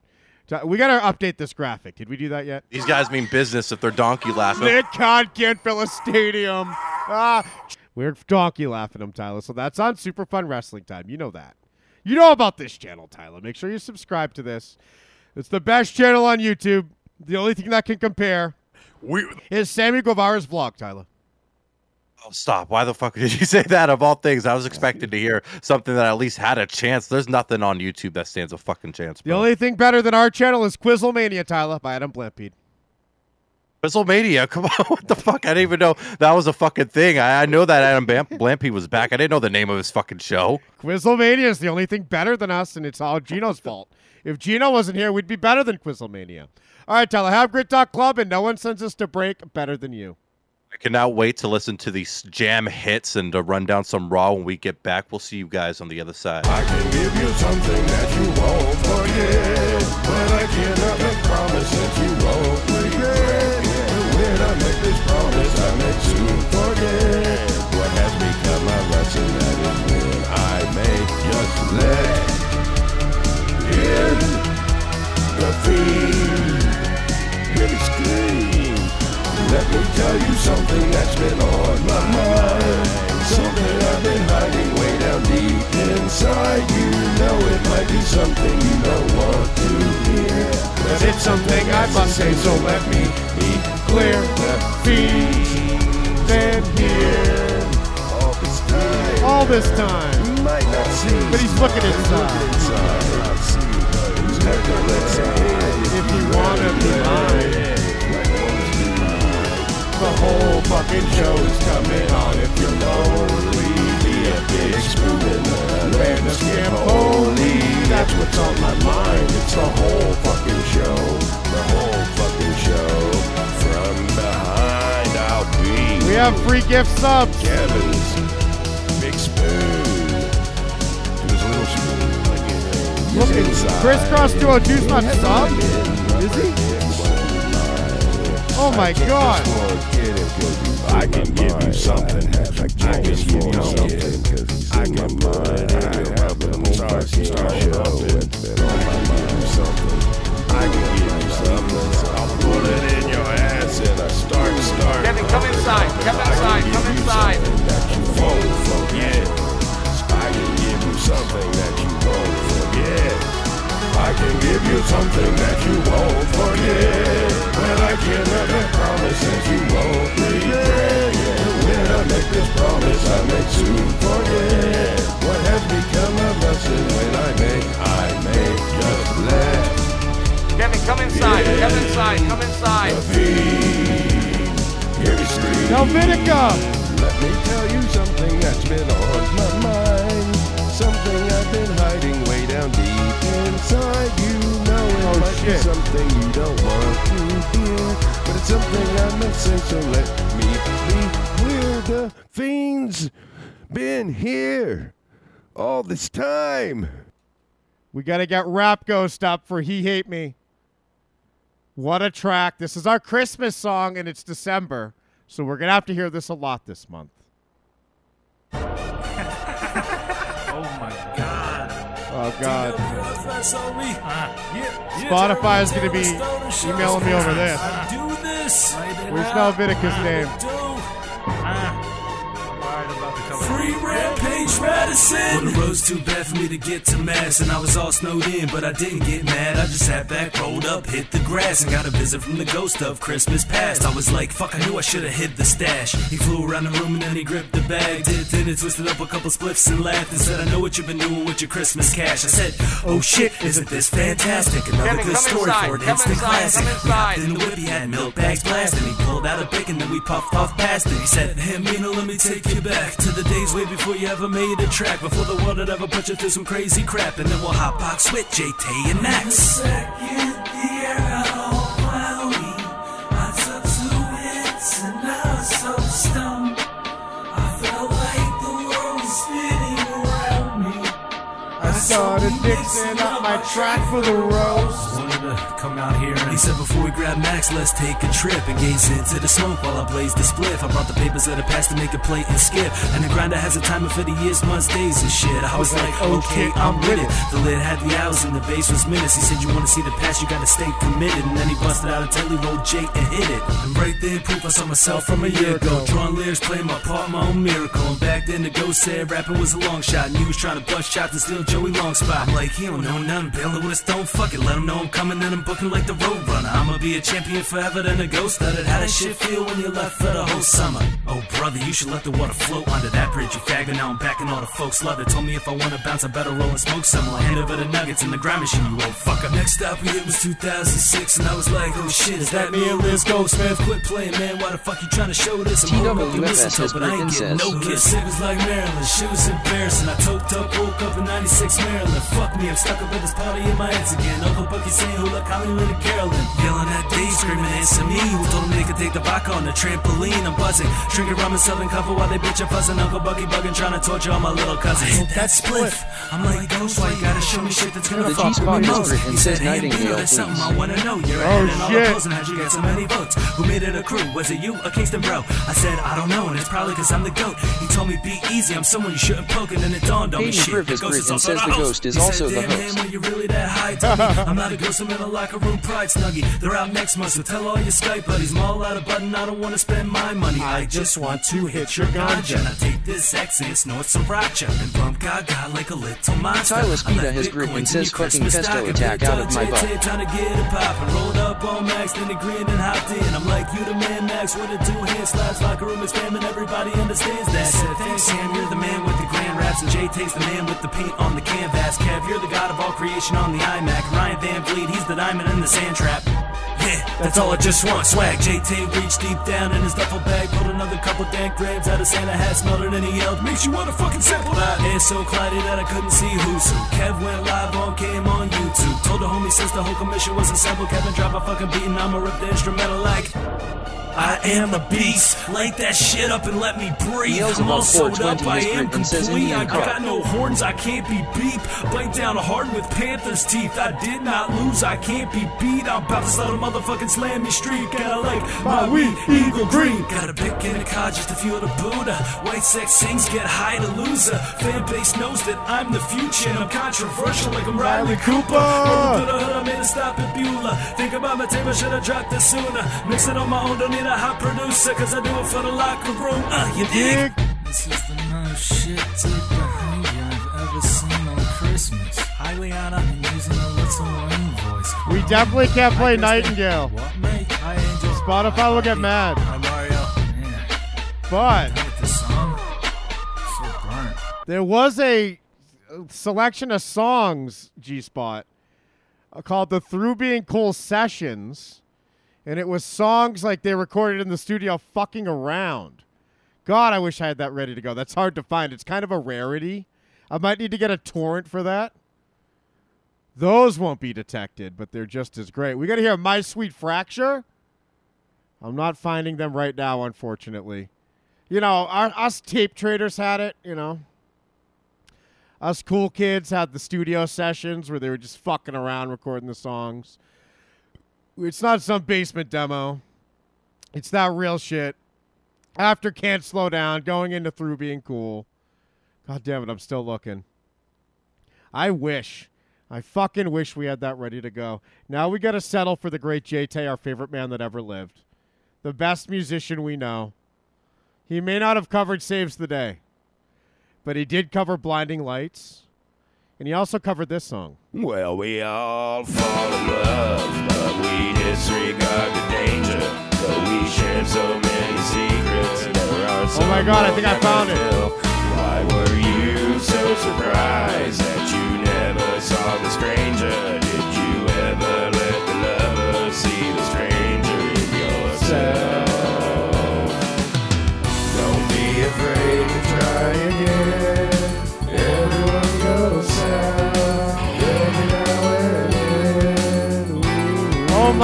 We got to update this graphic. Did we do that yet? These guys mean business if they're donkey laughing. Nick Khan can't fill a stadium. Ah, we're donkey laughing him, Tyler. So that's on Super Fun Wrestling Time. You know that. You know about this channel, Tyler. Make sure you subscribe to this. It's the best channel on YouTube. The only thing that can compare is Sammy Guevara's vlog, Tyler. Oh, stop. Why the fuck did you say that of all things? I was expecting to hear something that at least had a chance. There's nothing on YouTube that stands a fucking chance. The only thing better than our channel is Quizzlemania, Tyler, by Adam Blampied. WrestleMania, come on, what the fuck? I didn't even know that was a fucking thing. I, I know that Adam Bam- Blampy was back. I didn't know the name of his fucking show. Quizzlemania is the only thing better than us, and it's all Gino's fault. If Gino wasn't here, we'd be better than Quizzlemania. All right, Tyler, have Grit Talk Club, and no one sends us to break better than you. I cannot wait to listen to these jam hits and to run down some Raw when we get back. We'll see you guys on the other side. I can give you something that you won't forget, but I cannot make promises you won't regret. This promise, I may soon forget what has become my lesson. That is when I may just let in the fiend. Hear me. Let me tell you something that's been on my mind. Something I've been hiding way down deep inside. You know it might be something you don't want to hear. But it's something I must say, so let me be clear. The fiend's been here all this time. All this time. You might not see, But he's looking inside. inside. See, but he's looking inside. If you want to be mine. The whole fucking show's coming on if you're lonely. Be a big spoon in the land of Scampoli. That's what's on my mind. It's the whole fucking show. The whole We have free gift subs. Kevin's big spoon. To his little spoon. Like it, Look at. Crisscross Duo Juice not sub? Is he? Oh my god. I can give you something. I can give you something. I can put it in your mouth and start start show. It's been on my something. I can give you something. I'll put it in your ass and I Kevin, come inside. Come inside. Come inside. We got to get Rap Ghost up for He Hate Me. What a track. This is our Christmas song, and it's December. So we're going to have to hear this a lot this month. Oh my god. Oh, God. Spotify uh-huh. Spotify is going to be emailing me over this. Do this. Where's Helvetica's name? Uh-huh. Free Rampage Madison. Well, the road's too bad for me to get to Mass, and I was all snowed in, but I didn't get mad. I just sat back, rolled up, hit the grass, and got a visit from the ghost of Christmas past. I was like, fuck, I knew I should have hid the stash. He flew around the room and then he gripped the bag, dipped in and twisted up a couple spliffs and laughed and said, I know what you've been doing with your Christmas cash. I said, oh shit, isn't this fantastic? Another Kevin, good story inside. for an Come instant inside. classic. Come We hopped inside. in the whip, he had milk bags blasting. He pulled out a bacon, then we puffed puff past it. He said, Hey, Mina, let me take you back to the days way before you ever made a track. Before the world had ever put you through some crazy crap. And then we'll hot box with JT and Max. Second year out cloudy, I took two hits and I was so stoned. I felt like the world was spinning around me. I started mixing up my track for the roast. Come out here and he said before we grab Max, let's take a trip and gaze into the smoke while I blaze the spliff. I brought the papers of the past to make a plate and skip. And the grinder has a timer for the years, months, days and shit. I was like, okay, I'm with it. The lid had the hours and the bass was minutes. He said you wanna see the past, you gotta stay committed. And then he busted out a telly roll J and hit it. And right there, proof I saw myself from a year ago. Drawing lyrics, playing my part, my own miracle. And back then the ghost said rapping was a long shot. And he was trying to bust shots and steal Joey Long spot. I'm like, he don't know nothing, bailing with a stone, fuck it. Let him know I'm coming and I'm booking like the road runner. I'ma be a champion forever than a ghost started. How that shit feel when you left for the whole summer? Oh, brother, you should let the water flow under that bridge. You faggot, now I'm back and all the folks love it. Told me if I wanna bounce, I better roll and smoke some. I'll hand over the nuggets in the grind machine, you old fucker. Next stop we hit was 2006, and I was like, oh shit, is that me or Liz Goldsmith? Quit playing, man, why the fuck you trying to show this? I'm your TWFS mistletoe, but I ain't getting no kiss. It was like Maryland, shit was embarrassing. I toked up, woke up in 96 Maryland. Fuck me, I'm stuck up at this party in my head again. Uncle Bucky saying who look Hollywood and Carolyn. Yelling at Dave, screaming answer me. Who told him they could take the vodka on the trampoline? I'm buzzing, drinking rum and southern cover while they bitch and fuzzing. Uncle Bucky bugging, trying to torture all my little cousins. That's spliff. I'm like, Ghost, why you gotta show me shit that's gonna fuck with me most? He says said, hey, Nightingale, Peter, there's something. I wanna know. You're Oh, in all the shit. polls and how'd you get so many votes? Who made it a crew? Was it you or Kingston Bro? I said, I don't know, and it's probably cause I'm the GOAT. He told me, be easy, I'm someone you shouldn't poke, and then it dawned on me, shit. The ghost is also says the host. ghost is He also said, the Damn, host. man, when you really that high. I'm not a ghost, I'm in a locker room, pride snuggie. They're out next month, so tell all your Skype buddies. I'm all out of button, I don't wanna spend my money. I just want to hit your ganja. And take this and snort some racha. And bump gaga like a little monster. Silas Pita has written in says fucking pesto attack out of my butt. Trying to get it poppin'. Rolled up on Max, then he grinned and hopped in. I'm like, you the man, Max, with a two hand slaps. Locker room is spamming, everybody understands that. Said, thanks, Sam, you're the man with the grand raps. And Jay takes the man with the paint on the canvas. Kev, you're the god of all creation on the iMac. Ryan Van Vliet, he's the diamond in the sand trap. Yeah, that's all I just want. Swag. JT reached deep down in his duffel bag, pulled another couple dank grams out of Santa hat, smelled it, and he yelled, Makes you wanna fucking sample that. Hair so cloudy that I couldn't see who. Kev went live on came on YouTube. Told the homie since the whole commission was assembled, Kevin drop a fucking beat and I'ma rip the instrumental like. I am a beast. Light that shit up and let me breathe. Yells I'm all about sewed up. I am written and says complete. I got no horns. I can't be beep. Bite down hard with Panther's teeth. I did not lose. I can't be beat. I'm about to start a motherfucking slammy streak. Gotta like my weed, eagle green. Got a pick in a car just to fuel the Buddha. White sex sings, get high to loser. Fan base knows that I'm the future. And I'm controversial like I'm Riley Cooper. Rolling through the hood, I made a stop at Beulah. Think about my table, should've dropped this sooner. Mix it on my own, don't need a hot producer. Cause I do it for the locker room. Uh, you dig? This is the most shit dick behavior I've ever seen on Christmas. Hi, Liana. I'm using a little Wayne voice. We definitely can't play Nightingale. What, mate? Hi, Angel. Spotify will get mad. Hi, Mario. Man, But hate song. So burnt. there was a selection of songs, G Spot, uh, called the Through Being Cool Sessions. And it was songs like they recorded in the studio fucking around. God, I wish I had that ready to go. That's hard to find. It's kind of a rarity. I might need to get a torrent for that. Those won't be detected, but they're just as great. We got to hear My Sweet Fracture. I'm not finding them right now, unfortunately. You know, our, us tape traders had it, you know. Us cool kids had the studio sessions where they were just fucking around recording the songs. It's not some basement demo. It's that real shit. After Can't Slow Down, going into Through Being Cool. God damn it, I'm still looking. I wish. I fucking wish we had that ready to go. Now we got to settle for the great JT, our favorite man that ever lived. The best musician we know. He may not have covered Saves the Day, but he did cover Blinding Lights. And he also covered this song. Well, we all fall in love, but we disregard the danger. But we share so many secrets. There are Oh my God, I think I found it. it. Why were you so surprised that you never saw the stranger? Did you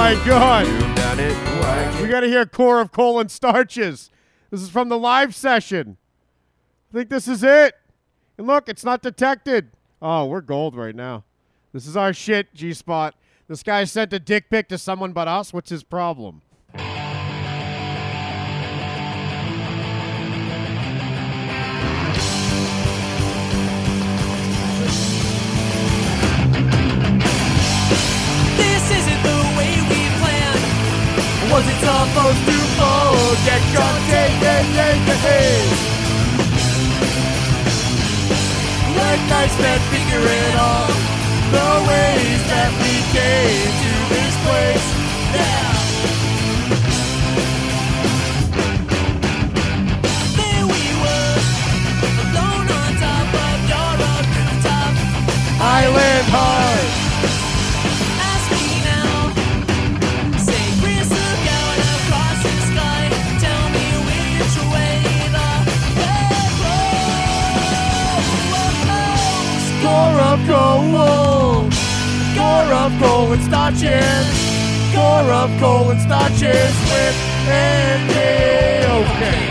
my God. You've done it. Why We got to hear Core of Colon Starches. This is from the live session. I think this is it. And look, it's not detected. Oh, we're gold right now. This is our shit, G Spot. This guy sent a dick pic to someone but us. What's his problem? This isn't Was it supposed to fall? Get drunk, hey, hey, hey. Late nights spent figuring out the ways that we came to this place. Yeah. There we were, on top of your rooftop. Island Heart. Ask of goal. Score of goal and starches. Score of goal and starches with Andy. Okay.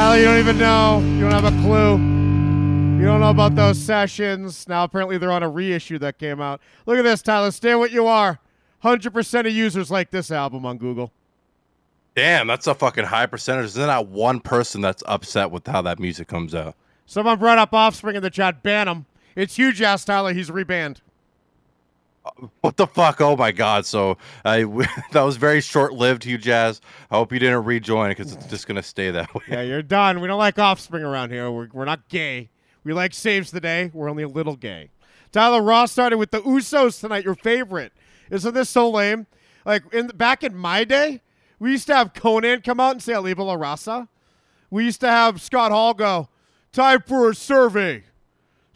Tyler, you don't even know. You don't have a clue. You don't know about those sessions. Now, apparently, they're on a reissue that came out. Look at this, Tyler. Stay what you are. 100% of users like this album on Google. Damn, that's a fucking high percentage. Isn't that one person that's upset with how that music comes out? Someone brought up Offspring in the chat. Ban him. It's huge ass, Tyler. He's rebanned. What the fuck? Oh my god! So I that was very short lived, Hugh Jazz. I hope you didn't rejoin because it's just gonna stay that way. Yeah, you're done. We don't like Offspring around here. We're, we're not gay. We like Saves the Day. We're only a little gay. Tyler Ross started with the Usos tonight. Your favorite? Isn't this so lame? Like in back in my day, we used to have Konnan come out and say Arriba La Raza. We used to have Scott Hall go, "Time for a survey."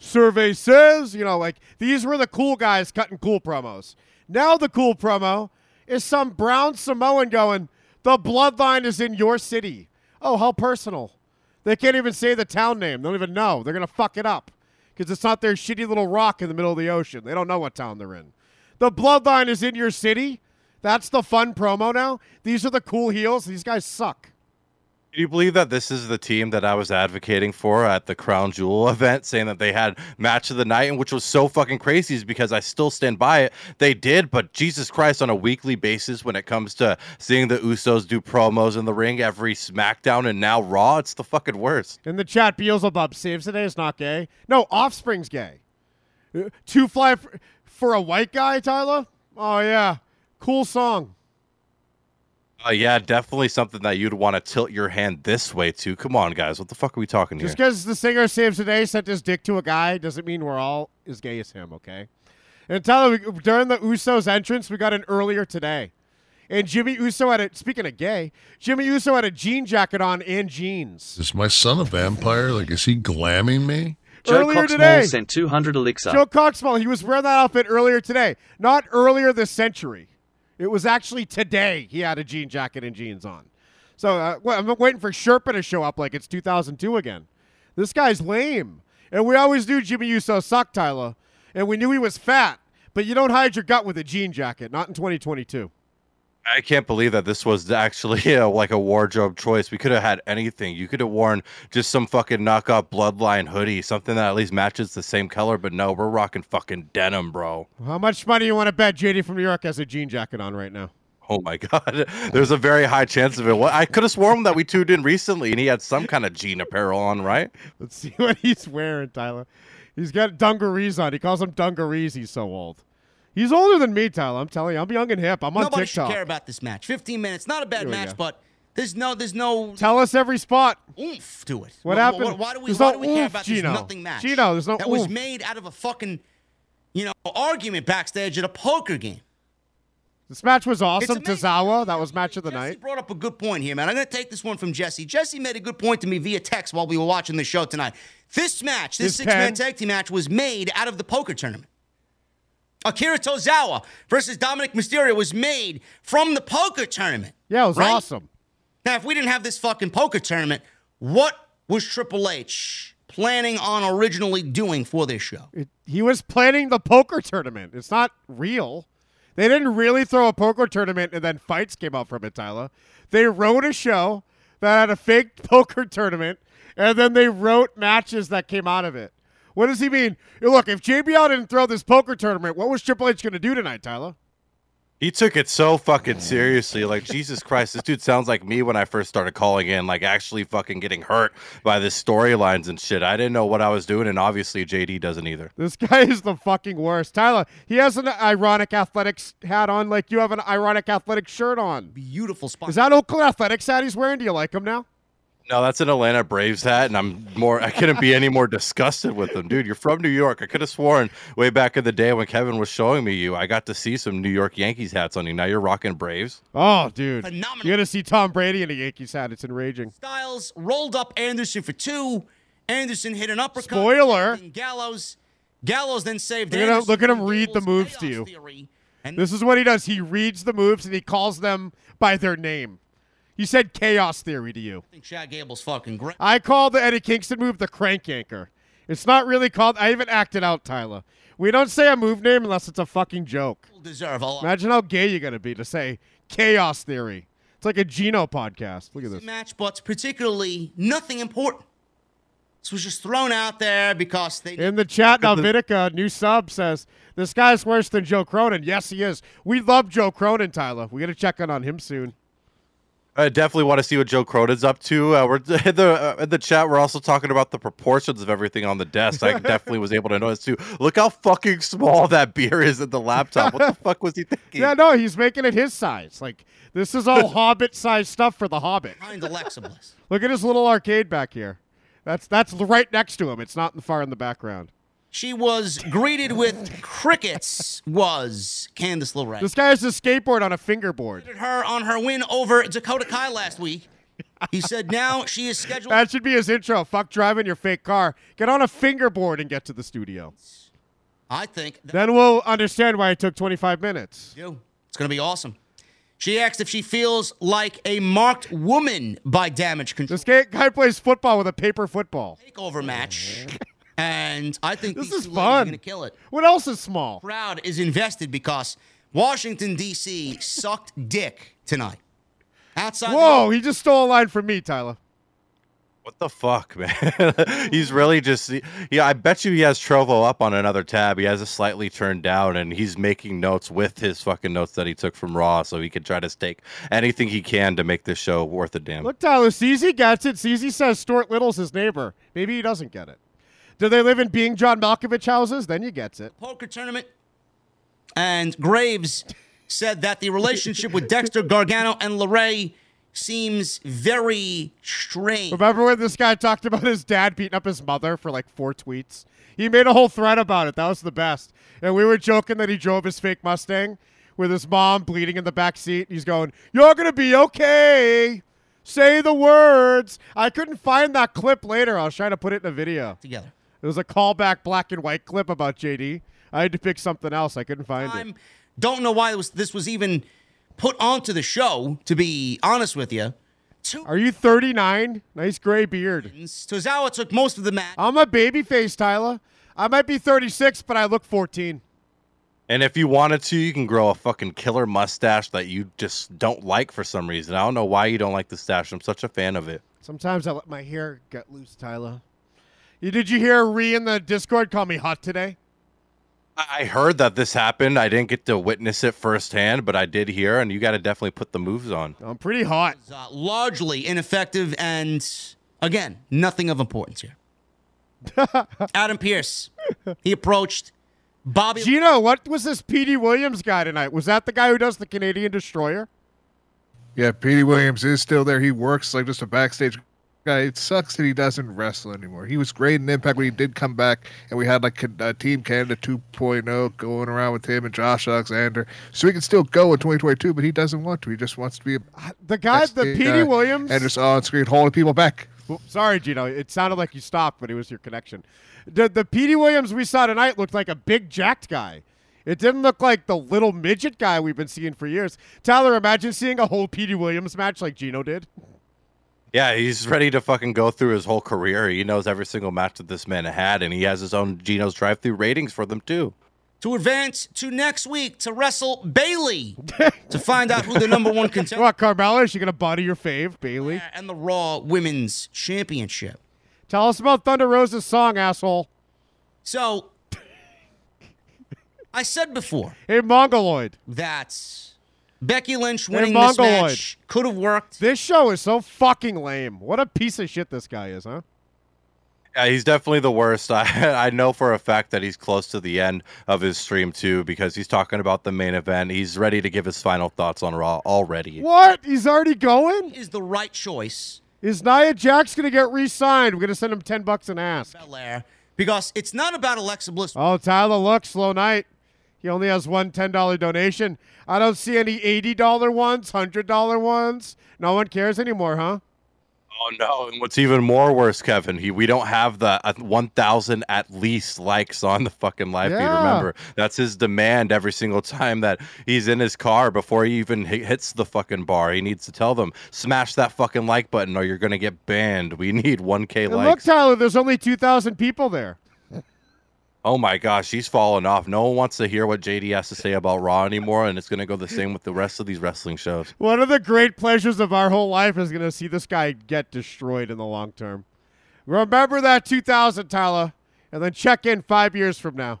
Survey says, you know, like these were the cool guys cutting cool promos. Now the cool promo is some brown Samoan going, "The bloodline is in your city." Oh, how personal. They can't even say the town name. They don't even know. They're going to fuck it up because it's not their shitty little rock in the middle of the ocean. They don't know what town they're in. The bloodline is in your city. That's the fun promo now. These are the cool heels. These guys suck. Can you believe that this is the team that I was advocating for at the Crown Jewel event, saying that they had match of the night, and which was so fucking crazy, is because I still stand by it. They did, but Jesus Christ, on a weekly basis, when it comes to seeing the Usos do promos in the ring every SmackDown and now Raw, it's the fucking worst. In the chat, Beelzebub Saves the Day is not gay. No, Offspring's gay. Uh, Two fly f- for a white guy, Tyler. Oh yeah, cool song. Uh, yeah, definitely something that you'd want to tilt your hand this way to. Come on, guys, what the fuck are we talking here? Just because the singer Saves the Day sent his dick to a guy doesn't mean we're all as gay as him. Okay. And Tyler, we, during the Usos entrance, we got an earlier today. And Jimmy Uso had a speaking of gay, Jimmy Uso had a jean jacket on and jeans. Is my son a vampire? Like, is he glamming me? Joe Earlier Coxmall today. sent 200 elixir. Joe Coxmall, he was wearing that outfit earlier today. Not earlier this century. It was actually today he had a jean jacket and jeans on. So uh, I'm waiting for Sherpa to show up like it's 2002 again. This guy's lame. And we always knew Jimmy Uso sucked, Tyler. And we knew he was fat. But you don't hide your gut with a jean jacket, not in 2022. I can't believe that this was actually uh, like a wardrobe choice. We could have had anything. You could have worn just some fucking knockoff bloodline hoodie, something that at least matches the same color. But no, we're rocking fucking denim, bro. How much money you want to bet JD from New York has a jean jacket on right now? Oh my god, there's a very high chance of it. What I could have sworn that we tuned in recently, and he had some kind of jean apparel on, right? Let's see what he's wearing, Tyler. He's got dungarees on. He calls them dungarees. He's so old. He's older than me, Tyler. I'm telling you, I'm young and hip. I'm on TikTok. Nobody should care about this match. 15 minutes, not a bad match, go. but there's no, there's no Tell us every spot. oomph to it. What Wh- wh- happened? Why do we, There's why no do we care oomph, about Gino. this nothing match? Gino, there's no that was made out of a fucking, you know, argument backstage at a poker game. This match was awesome. Tozawa, that was match of the night. brought up a good point here, man. I'm going to take this one from Jesse. Jesse made a good point to me via text while we were watching the show tonight. This match, this His six man tag team match, was made out of the poker tournament. Akira Tozawa versus Dominik Mysterio was made from the poker tournament. Yeah, it was right? awesome. Now, if we didn't have this fucking poker tournament, what was Triple H planning on originally doing for this show? It, he was planning the poker tournament. It's not real. They didn't really throw a poker tournament and then fights came out from it, Tyler. They wrote a show that had a fake poker tournament and then they wrote matches that came out of it. What does he mean? Look, if JBL didn't throw this poker tournament, what was Triple H going to do tonight, Tyler? He took it so fucking seriously. Like, Jesus Christ, this dude sounds like me when I first started calling in, like actually fucking getting hurt by the storylines and shit. I didn't know what I was doing, and obviously JD doesn't either. This guy is the fucking worst. Tyler, he has an ironic athletics hat on like you have an ironic athletic shirt on. Beautiful spot. Is that Oakland Athletics hat he's wearing? Do you like him now? No, that's an Atlanta Braves hat, and I'm more. I couldn't be any more disgusted with them, dude. You're from New York. I could have sworn way back in the day when Kevin was showing me you, I got to see some New York Yankees hats on you. Now you're rocking Braves. Oh, dude. Phenomenal. You're going to see Tom Brady in a Yankees hat. It's enraging. Styles rolled up Anderson for two. Anderson hit an uppercut. Spoiler. Gallows. Gallows then saved Look at him, Anderson look at him read the moves to you. theory. And This is what he does. He reads the moves and he calls them by their name. He said chaos theory to you. I think Chad Gable's fucking great. I call the Eddie Kingston move the crank anchor. It's not really called. I even acted out, Tyler. We don't say a move name unless it's a fucking joke. Deserve a lot. Imagine how gay you're gonna be to say chaos theory. It's like a Geno podcast. Look at this. match, but particularly nothing important. This was just thrown out there because they. In the chat now, Look new sub says this guy's worse than Joe Cronin. Yes, he is. We love Joe Cronin, Tyler. We got to check in on him soon. I definitely want to see what Joe Cronin's up to. Uh, we're in the uh, in the chat. We're also talking about the proportions of everything on the desk. I definitely was able to notice too. Look how fucking small that beer is in the laptop. What the fuck was he thinking? Yeah, no, he's making it his size. Like this is all Hobbit size stuff for the Hobbit. Behind Alexa Bliss. Look at his little arcade back here. That's that's right next to him. It's not far in the background. She was greeted with crickets. Was Candice LeRae? This guy has a skateboard on a fingerboard. her on her win over Dakota Kai last week. He said now she is scheduled. That should be his intro. Fuck driving your fake car. Get on a fingerboard and get to the studio. I think Then we'll understand why it took 25 minutes. you. It's going to be awesome. She asked if she feels like a marked woman by damage control This guy plays football with a paper football. takeover match. And I think This is two ladies are fun. going to kill it. What else is small? Crowd is invested because Washington D.C. sucked dick tonight. Outside. the- Whoa, he just stole a line from me, Tyler. What the fuck, man? he's really just yeah. I bet you he has Trovo up on another tab. He has it slightly turned down, and he's making notes with his fucking notes that he took from Raw, so he can try to take anything he can to make this show worth a damn. Look, Tyler, CZ gets it. CZ says Stuart Little's his neighbor. Maybe he doesn't get it. Do they live in being John Malkovich houses? Then you gets it. poker tournament. And Graves said that the relationship with Dexter Gargano and LeRae seems very strange. Remember when this guy talked about his dad beating up his mother for like four tweets? He made a whole thread about it. That was the best. And we were joking that he drove his fake Mustang with his mom bleeding in the back seat. He's going, You're going to be okay. Say the words. I couldn't find that clip later. I was trying to put it in a video. Together. It was a callback black and white clip about JD. I had to pick something else. I couldn't find it. Time. Don't know why it was, this was even put onto the show, to be honest with you. Two Are you 39? Nice gray beard. Tozawa took most of the match. I'm a baby face, Tyler. I might be 36, but I look 14. And if you wanted to, you can grow a fucking killer mustache that you just don't like for some reason. I don't know why you don't like the stash. I'm such a fan of it. Sometimes I let my hair get loose, Tyler. You, did you hear Ree in the Discord call me hot today? I I heard that this happened. I didn't get to witness it firsthand, but I did hear, and you got to definitely put the moves on. I'm pretty hot. Uh, largely ineffective and, again, nothing of importance here. Adam Pearce. He approached Bobby. Gino, what was this Petey Williams guy tonight? Was that the guy who does the Canadian Destroyer? Yeah, Petey Williams is still there. He works like just a backstage guy. It sucks that he doesn't wrestle anymore. He was great in Impact when he did come back, and we had like uh, Team Canada 2.0 going around with him and Josh Alexander. So he can still go in 2022, but he doesn't want to. He just wants to be a The guy, the Petey guy Williams. and just on screen holding people back. Well, sorry, Gino. It sounded like you stopped, but it was your connection. The the Petey Williams we saw tonight looked like a big jacked guy. It didn't look like the little midget guy we've been seeing for years. Tyler, imagine seeing a whole Petey Williams match like Gino did. Yeah, he's ready to fucking go through his whole career. He knows every single match that this man had, and he has his own Geno's drive-through ratings for them too. To advance to next week to wrestle Bayley to find out who the number one contender What, Carmella? Is she gonna body your fave, Bayley? and the Raw Women's Championship. Tell us about Thunder Rosa's song, asshole. So, I said before Hey, Mongoloid. that Becky Lynch winning this match could have worked. This show is so fucking lame. What a piece of shit this guy is, huh? Yeah, he's definitely the worst. I I know for a fact that he's close to the end of his stream too because he's talking about the main event. He's ready to give his final thoughts on Raw already. What? He's already going? Is the right choice. Is Nia Jax gonna get re-signed? We're gonna send him ten bucks and ask. Belair because it's not about Alexa Bliss. Oh, Tyler, look, slow night. He only has one $10 donation. I don't see any $80 ones, $100 ones. No one cares anymore, huh? Oh no! And what's even more worse, Kevin? He we don't have the uh, 1,000 at least likes on the fucking live feed. Remember, that's his demand every single time that he's in his car before he even hi- hits the fucking bar. He needs to tell them, smash that fucking like button, or you're gonna get banned. We need 1K And look. Tyler, there's only 2,000 people there. Oh my gosh, he's falling off. No one wants to hear what JD has to say about Raw anymore, and it's gonna go the same with the rest of these wrestling shows. One of the great pleasures of our whole life is going to see this guy get destroyed in the long term. Remember that 2000, Tyler, and then check in five years from now.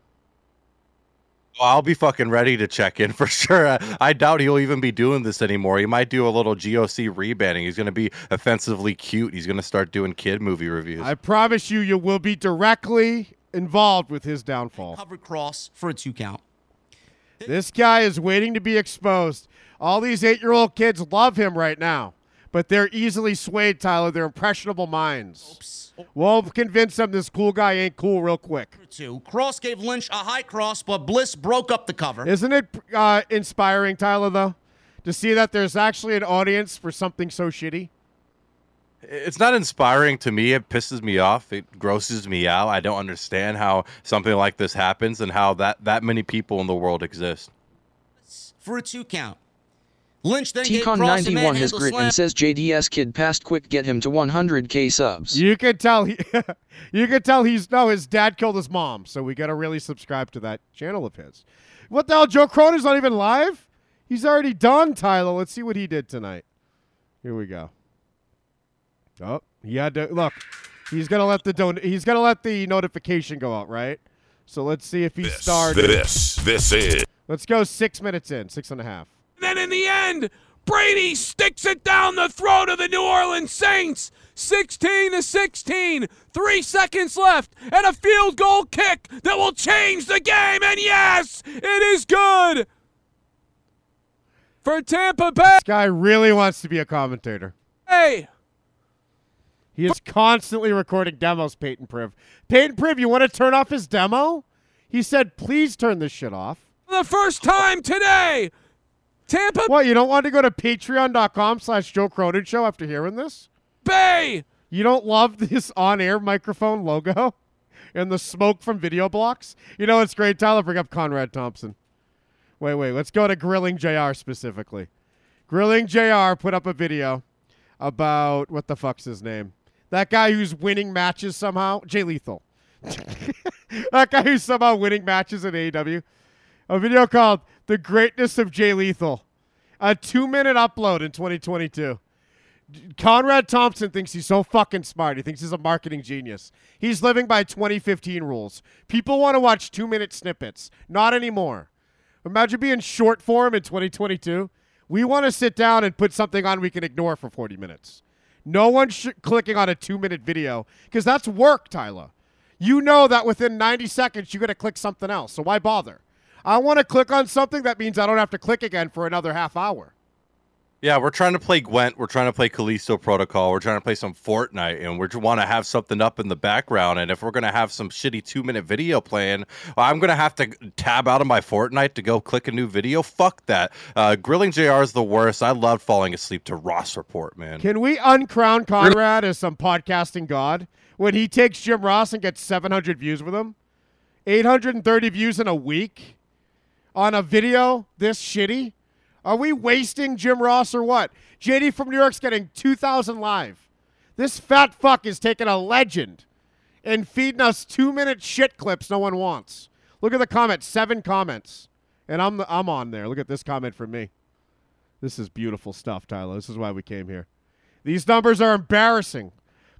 Well, I'll be fucking ready to check in for sure. I, I doubt he'll even be doing this anymore. He might do a little GOC rebanning. He's going to be offensively cute. He's going to start doing kid movie reviews. I promise you, you will be directly involved with his downfall. Covered cross for a two count. This guy is waiting to be exposed. All these eight year old kids love him right now, but they're easily swayed, Tyler. They're impressionable minds. We'll convince them this cool guy ain't cool real quick. Two. Cross gave Lynch a high cross, but Bliss broke up the cover. Isn't it uh, inspiring, Tyler, though, to see that there's actually an audience for something so shitty? It's not inspiring to me. It pisses me off. It grosses me out. I don't understand how something like this happens and how that, that many people in the world exist. For a two count. Lynch then gave Tcon Cross a 91 has grit slam. and says JDS kid passed quick get him to 100k subs. You can tell he, you can tell he's no. His dad killed his mom, so we got to really subscribe to that channel of his. What the hell? Joe Cronin's not even live. He's already done. Tyler, let's see what he did tonight. Here we go. Oh, he had to look. He's gonna let the don- He's gonna let the notification go out, right? So let's see if he started. This, this is. Let's go six minutes in, six and a half. Then in the end, Brady sticks it down the throat of the New Orleans Saints. 16 to 16. Three seconds left, and a field goal kick that will change the game. And yes, it is good for Tampa Bay. This guy really wants to be a commentator. Hey, He is constantly recording demos, Peyton Priv. Peyton Priv, you want to turn off his demo? He said, please turn this shit off. for the first time today, Tampa What, you don't want to go to patreon.com slash Joe Cronin show after hearing this? Bay. You don't love this on-air microphone logo and the smoke from video blocks? You know, it's great. Tyler, bring up Conrad Thompson. Wait, wait. Let's go to Grilling JR specifically. Grilling JR put up a video about, what the fuck's his name? That guy who's winning matches somehow. Jay Lethal. that guy who's somehow winning matches in AEW. A video called The Greatness of Jay Lethal. A two minute upload in 2022. Conrad Thompson thinks he's so fucking smart. He thinks he's a marketing genius. He's living by 2015 rules. People want to watch two minute snippets. Not anymore. Imagine being short form in 2022. We want to sit down and put something on we can ignore for 40 minutes. No one's sh- clicking on a two minute video because that's work, Tyler. You know that within 90 seconds you're going to click something else. So why bother? I want to click on something that means I don't have to click again for another half hour. Yeah, we're trying to play Gwent. We're trying to play Callisto Protocol. We're trying to play some Fortnite, and we want to have something up in the background. And if we're gonna have some shitty two minute video playing, I'm gonna have to tab out of my Fortnite to go click a new video. Fuck that. Uh, Grilling Jr. is the worst. I love falling asleep to Ross Report, man. Can we uncrown Conrad as some podcasting god when he takes Jim Ross and gets 700 views with him? 830 views in a week on a video this shitty? Are we wasting Jim Ross or what? JD from New York's getting 2,000 live. This fat fuck is taking a legend and feeding us two minute shit clips no one wants. Look at the comments, seven comments. And I'm, I'm on there. Look at this comment from me. This is beautiful stuff, Tyler. This is why we came here. These numbers are embarrassing.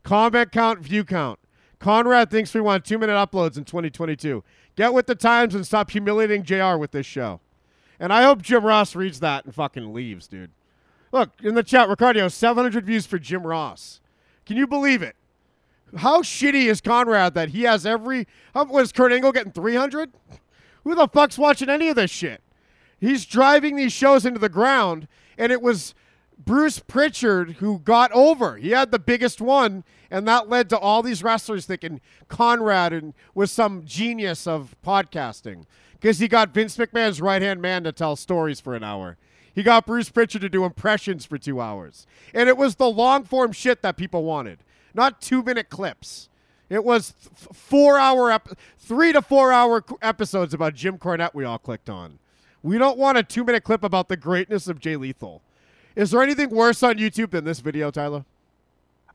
Comment count, view count. Conrad thinks we want two minute uploads in 2022. Get with the times and stop humiliating JR with this show. And I hope Jim Ross reads that and fucking leaves, dude. Look, in the chat, Ricardo, 700 views for Jim Ross. Can you believe it? How shitty is Conrad that he has every. How, was Kurt Angle getting 300? Who the fuck's watching any of this shit? He's driving these shows into the ground, and it was Bruce Pritchard who got over. He had the biggest one, and that led to all these wrestlers thinking Conrad and was some genius of podcasting because he got Vince McMahon's right hand man to tell stories for an hour. He got Bruce Pritchard to do impressions for two hours. And it was the long form shit that people wanted, not two minute clips. It was th- four hour, ep- three to four hour episodes about Jim Cornette we all clicked on. We don't want a two minute clip about the greatness of Jay Lethal. Is there anything worse on YouTube than this video, Tyler?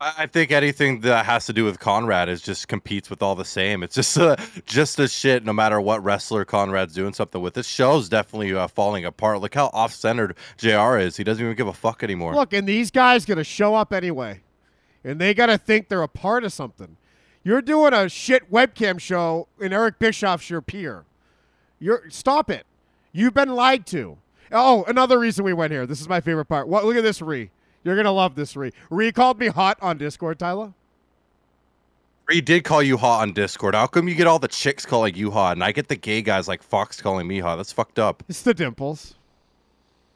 I think anything that has to do with Conrad is just competes with all the same. It's just uh, just a shit. No matter what wrestler Conrad's doing something with, this show's definitely uh, falling apart. Look how off-centered Jr. is. He doesn't even give a fuck anymore. Look, and these guys gonna show up anyway, and they gotta think they're a part of something. You're doing a shit webcam show, and Eric Bischoff's your peer. You're stop it. You've been lied to. Oh, another reason we went here. This is my favorite part. What? Look at this, Ree. You're gonna love this, Ree. Ree called me hot on Discord, Tyler. He did call you hot on Discord. How come you get all the chicks calling you hot, and I get the gay guys like Fox calling me hot? That's fucked up. It's the dimples.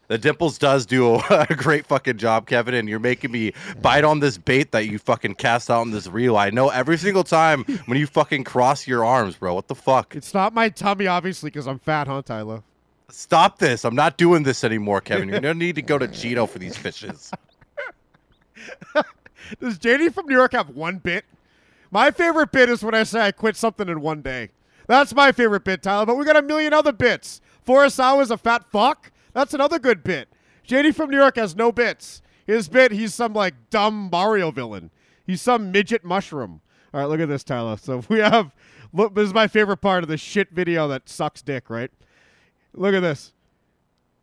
The Dimples does do a, a great fucking job, Kevin, and you're making me bite on this bait that you fucking cast out in this reel. I know every single time when you fucking cross your arms, bro. What the fuck? It's not my tummy, obviously, because I'm fat, huh, Tyler? Stop this. I'm not doing this anymore, Kevin. You're gonna need to go to Cheeto for these fishes. Does JD from New York have one bit? My favorite bit is when I say I quit something in one day. That's my favorite bit, Tyler. But we got a million other bits. Forrest is a fat fuck. That's another good bit. JD from New York has no bits. His bit, he's some like dumb Mario villain. He's some midget mushroom. All right, look at this, Tyler. So we have. Look, this is my favorite part of the shit video that sucks dick. Right? Look at this.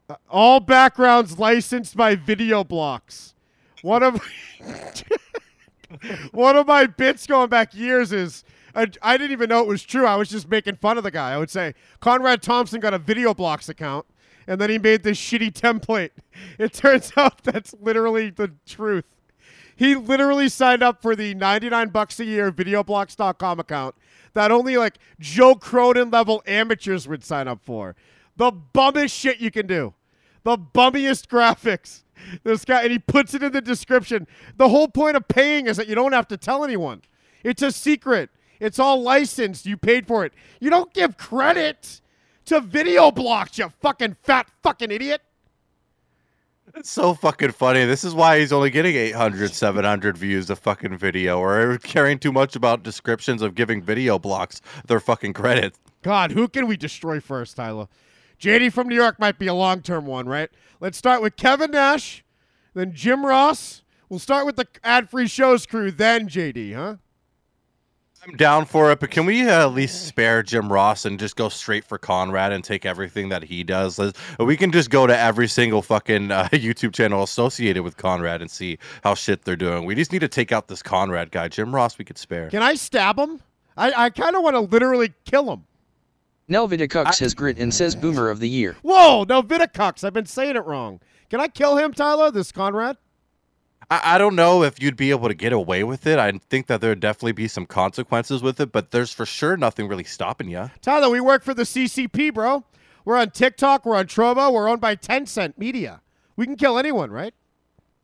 Uh, all backgrounds licensed by Video Blocks. One of one of my bits going back years is I, I didn't even know it was true. I was just making fun of the guy. I would say Conrad Thompson got a Video Blocks account, and then he made this shitty template. It turns out that's literally the truth. He literally signed up for the 99 bucks a year videoblocks.com account that only like Joe Cronin level amateurs would sign up for. The bummest shit you can do. The bummiest graphics. This guy, and he puts it in the description. The whole point of paying is that you don't have to tell anyone. It's a secret. It's all licensed. You paid for it. You don't give credit to video blocks, you fucking fat fucking idiot. It's so fucking funny. This is why he's only getting 800, 700 views a fucking video, or caring too much about descriptions of giving video blocks their fucking credit. God, who can we destroy first, Tyler? JD from New York might be a long term one, right? Let's start with Kevin Nash, then Jim Ross. We'll start with the ad free shows crew, then JD, huh? I'm down for it, but can we uh, at least spare Jim Ross and just go straight for Conrad and take everything that he does? Let's- We can just go to every single fucking uh, YouTube channel associated with Conrad and see how shit they're doing. We just need to take out this Conrad guy. Jim Ross, we could spare. Can I stab him? I, I kind of want to literally kill him. Nelvita Cux has grit and says Boomer of the Year. Whoa, no, Viticux. I've been saying it wrong. Can I kill him, Tyler? This Conrad? I, I don't know if you'd be able to get away with it. I think that there'd definitely be some consequences with it, but there's for sure nothing really stopping you. Tyler, we work for the CCP, bro. We're on TikTok. We're on Trovo. We're owned by Tencent Media. We can kill anyone, right?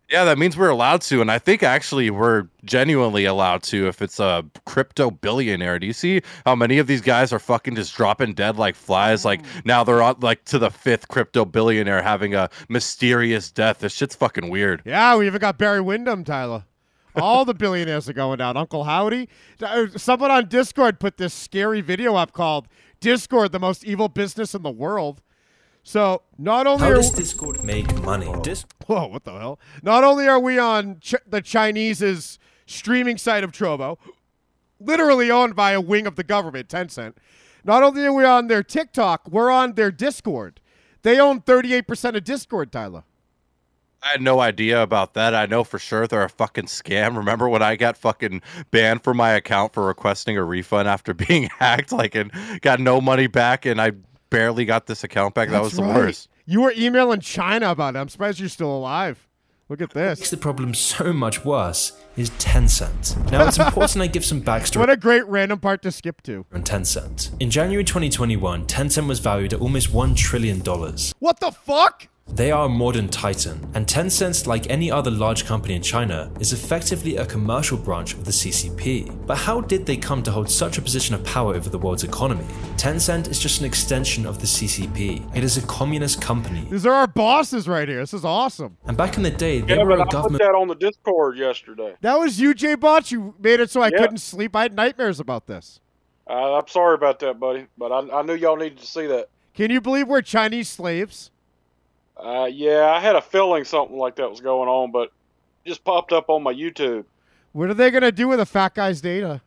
Yeah, that means we're allowed to, and I think actually we're genuinely allowed to if it's a crypto billionaire. Do you see how many of these guys are fucking just dropping dead like flies? Like now they're on like to the fifth crypto billionaire having a mysterious death. This shit's fucking weird. Yeah, we even got Barry Windham, Tyler. All the billionaires are going down. Uncle Howdy. Uh, Someone on Discord put this scary video up called Discord, the most evil business in the world. So not only How are does Discord make money? Dis- Whoa, what the hell? Not only are we on Ch- the Chinese's streaming site of Trovo, literally owned by a wing of the government, Tencent. Not only are we on their TikTok, we're on their Discord. They own 38% of Discord, Tyler. I had no idea about that. I know for sure they're a fucking scam. Remember when I got fucking banned from my account for requesting a refund after being hacked, like, and got no money back, and I barely got this account back? that was the right. worst. You were emailing China about it. I'm surprised you're still alive. Look at this. makes the problem so much worse is Tencent. Now, it's important I give some backstory What a great random part to skip to. on Tencent. In January 2021, Tencent was valued at almost $1 trillion. What the fuck? They are a modern titan, and Tencent, like any other large company in China, is effectively a commercial branch of the CCP. But how did they come to hold such a position of power over the world's economy? Tencent is just an extension of the CCP. It is a communist company. These are our bosses right here. This is awesome. And back in the day, they Yeah, were but a I put government. that on the Discord yesterday. That was you, J Bot. You made it so I Yeah. couldn't sleep. I had nightmares about this. Uh, I'm sorry about that, buddy, but I, I knew y'all needed to see that. Can you believe we're Chinese slaves? Uh, yeah, I had a feeling something like that was going on, but it just popped up on my YouTube. What are they gonna do with a fat guy's data?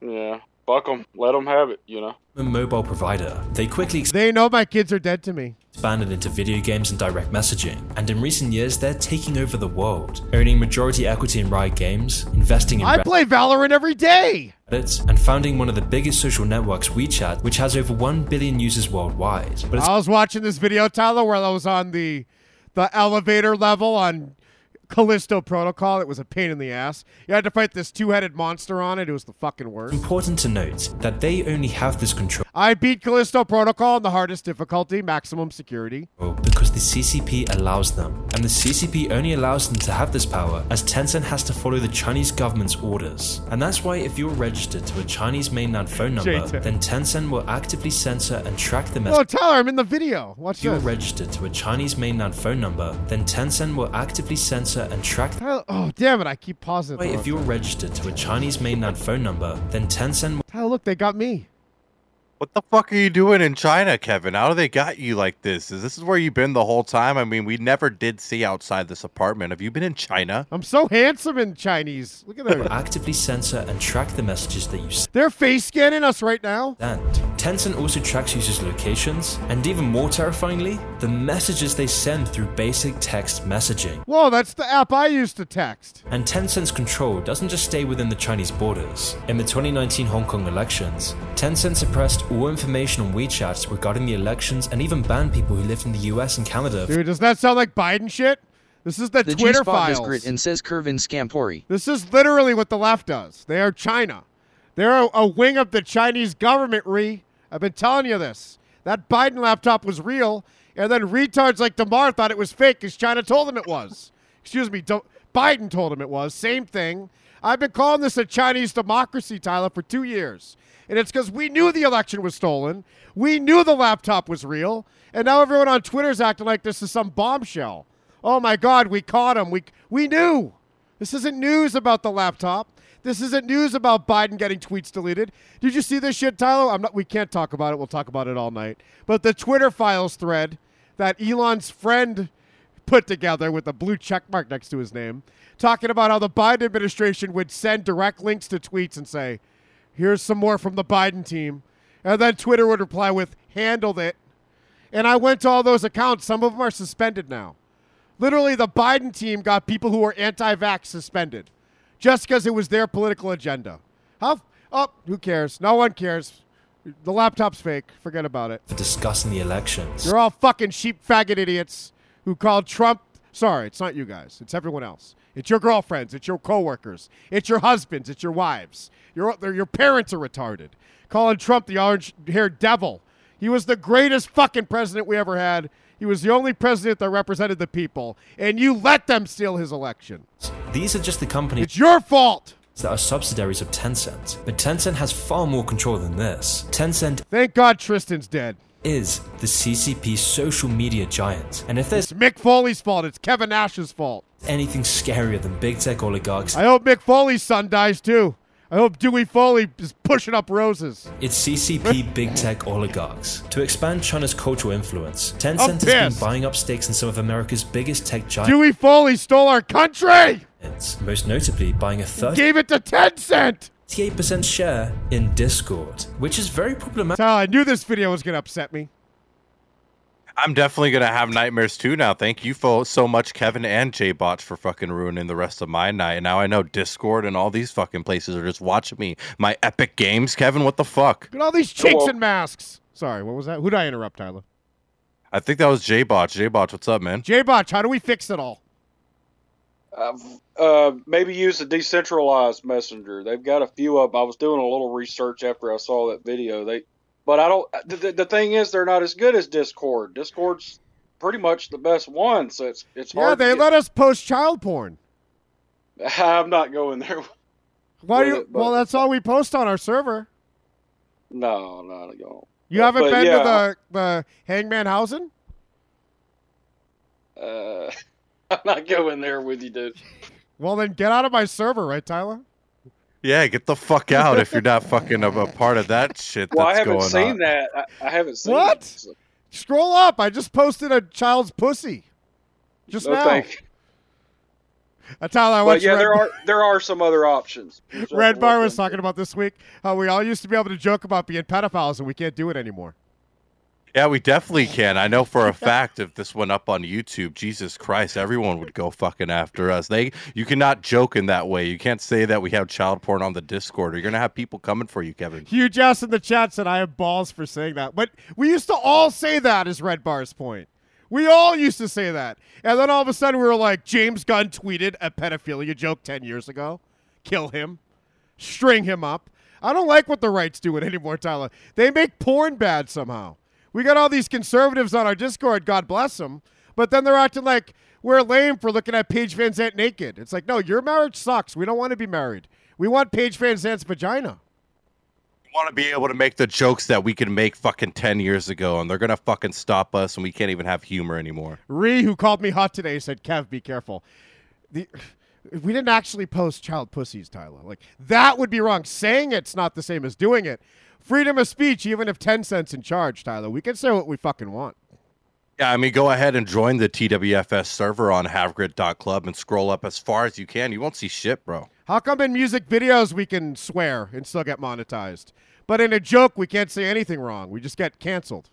Yeah, fuck them, let them have it. You know. Mobile provider. They quickly They know my kids are dead to me. expanded into video games and direct messaging, and in recent years, they're taking over the world, owning majority equity in Riot Games, investing in I play Valorant every day. Reddit, and founding one of the biggest social networks, WeChat, which has over 1 billion users worldwide. But I was watching this video, Tyler, while I was on the the elevator level on Callisto Protocol. It was a pain in the ass. You had to fight this two-headed monster on it. It was the fucking worst. important to note that they only have this control I beat Callisto Protocol on the hardest difficulty, maximum security. Oh, because the CCP allows them. And the CCP only allows them to have this power as Tencent has to follow the Chinese government's orders. And that's why if you're registered to a Chinese mainland phone number, J-Tech. then Tencent will actively censor and track the Oh, message. Tyler, I'm in the video. Watch If you're registered to a Chinese mainland phone number, then Tencent will actively censor and track. Tyler, oh, damn it. I keep pausing. Wait, if you're registered to a Chinese mainland phone number, then Tencent Tyler, look, they got me. What the fuck are you doing in China, Kevin? How do they got you like this? Is this is where you've been the whole time? I mean, we never did see outside this apartment. Have you been in China? I'm so handsome in Chinese. Look at will that. actively censor and track the messages that you send. They're face scanning us right now. And Tencent also tracks users' locations, and even more terrifyingly, the messages they send through basic text messaging. Whoa, that's the app I used to text. And Tencent's control doesn't just stay within the Chinese borders. In the 2019 Hong Kong elections, Tencent suppressed all information on WeChat regarding the elections and even banned people who lived in the US and Canada. Dude, does that sound like Biden shit? This is the, The Twitter G-Spot files. Discrit and says Kervin Scampori. This is literally what the left does. They are China. They're a, a wing of the Chinese government, Re. I've been telling you this. That Biden laptop was real, and then retards like DeMar thought it was fake because China told him it was. Excuse me, Do- Biden told him it was. Same thing. I've been calling this a Chinese democracy, Tyler, for two years. And it's because we knew the election was stolen. We knew the laptop was real. And now everyone on Twitter's acting like this is some bombshell. Oh my God, we caught him. We, we knew. This isn't news about the laptop. This isn't news about Biden getting tweets deleted. Did you see this shit, Tyler? I'm not. We can't talk about it. We'll talk about it all night. But the Twitter files thread that Elon's friend put together with a blue check mark next to his name, talking about how the Biden administration would send direct links to tweets and say, "Here's some more from the Biden team," and then Twitter would reply with, "Handled it." And I went to all those accounts. Some of them are suspended now. Literally, the Biden team got people who were anti-vax suspended just because it was their political agenda. How? Oh, who cares? No one cares. The laptop's fake. Forget about it. for discussing the elections. You're all fucking sheep faggot idiots who called Trump. Sorry, it's not you guys. It's everyone else. It's your girlfriends. It's your coworkers. It's your husbands. It's your wives. Your your parents are retarded. Calling Trump the orange-haired devil. He was the greatest fucking president we ever had. He was the only president that represented the people, and you let them steal his election. These are just the companies. It's your fault. That are subsidiaries of Tencent. But Tencent has far more control than this. Tencent Thank God Tristen's dead. is the CCP social media giant. And if there's It's Mick Foley's fault. It's Kevin Nash's fault. Anything scarier than big tech oligarchs, I hope Mick Foley's son dies too. I hope Dewey Foley is pushing up roses. it's CCP big tech oligarchs. To expand China's cultural influence, Tencent has been buying up stakes in some of America's biggest tech giants. Dewey Foley stole our country. Most notably, buying a 30 Gave it to Tencent. 38% share in Discord, which is very problematic. I knew this video was gonna upset me. I'm definitely gonna have nightmares too now. Thank you for so much, Kevin and J Bots, for fucking ruining the rest of my night. And now I know Discord and all these fucking places are just watching me. My epic games, Kevin. What the fuck? Look at all these chinks and masks. Sorry, what was that? Who did I interrupt, Tyler? I think that was J Bots. J Bots, what's up, man? J Botch, how do we fix it all? Uh, uh, maybe use a decentralized messenger. They've got a few of. 'em. I was doing a little research after I saw that video. They, but I don't. The, the- thing is, they're not as good as Discord. Discord's pretty much the best one, so it's it's Yeah, hard. they to let us post child porn. I'm not going there. Why you, it, but- well, that's all we post on our server. No, not going. You haven't But been yeah, to the the Hangman Housen? Uh, I'm not going there with you, dude. Well, then get out of my server, right, Tyler? Yeah, get the fuck out if you're not fucking a, a part of that shit that's going on. Well, I that's haven't going seen on. that. I, I haven't seen What? it, so- Scroll up. I just posted a child's pussy. Just No, now. thank Uh, Tyler, I But want yeah, you there are there are some other options. Red Bar was talking about this week how we all used to be able to joke about being pedophiles and we can't do it anymore. Yeah, we definitely can. I know for a fact if this went up on YouTube, Jesus Christ, everyone would go fucking after us. They you cannot joke in that way. You can't say that we have child porn on the Discord or you're gonna have people coming for you, Kevin. Huge ass in the chat said I have balls for saying that. But we used to all say that is Red Bar's point. We all used to say that. And then all of a sudden we were like, James Gunn tweeted a pedophilia joke 10 years ago. Kill him. String him up. I don't like what the right's doing anymore, Tyler. They make porn bad somehow. We got all these conservatives on our Discord, God bless them, but then they're acting like we're lame for looking at Paige VanZant naked. It's like, no, your marriage sucks. We don't want to be married. We want Paige VanZant's vagina. We want to be able to make the jokes that we can make fucking 10 years ago and they're gonna fucking stop us and we can't even have humor anymore. Ree, who called me hot today, said, "Kev, be careful." The, we didn't actually post child pussies, Tyler. Like that would be wrong. Saying it's not the same as doing it. Freedom of speech, even if Tencent's in charge, Tyler. We can say what we fucking want. Yeah, I mean, go ahead and join the TWFS server on havegrid.club and scroll up as far as you can. You won't see shit, bro. How come in music videos we can swear and still get monetized, but in a joke we can't say anything wrong? We just get canceled.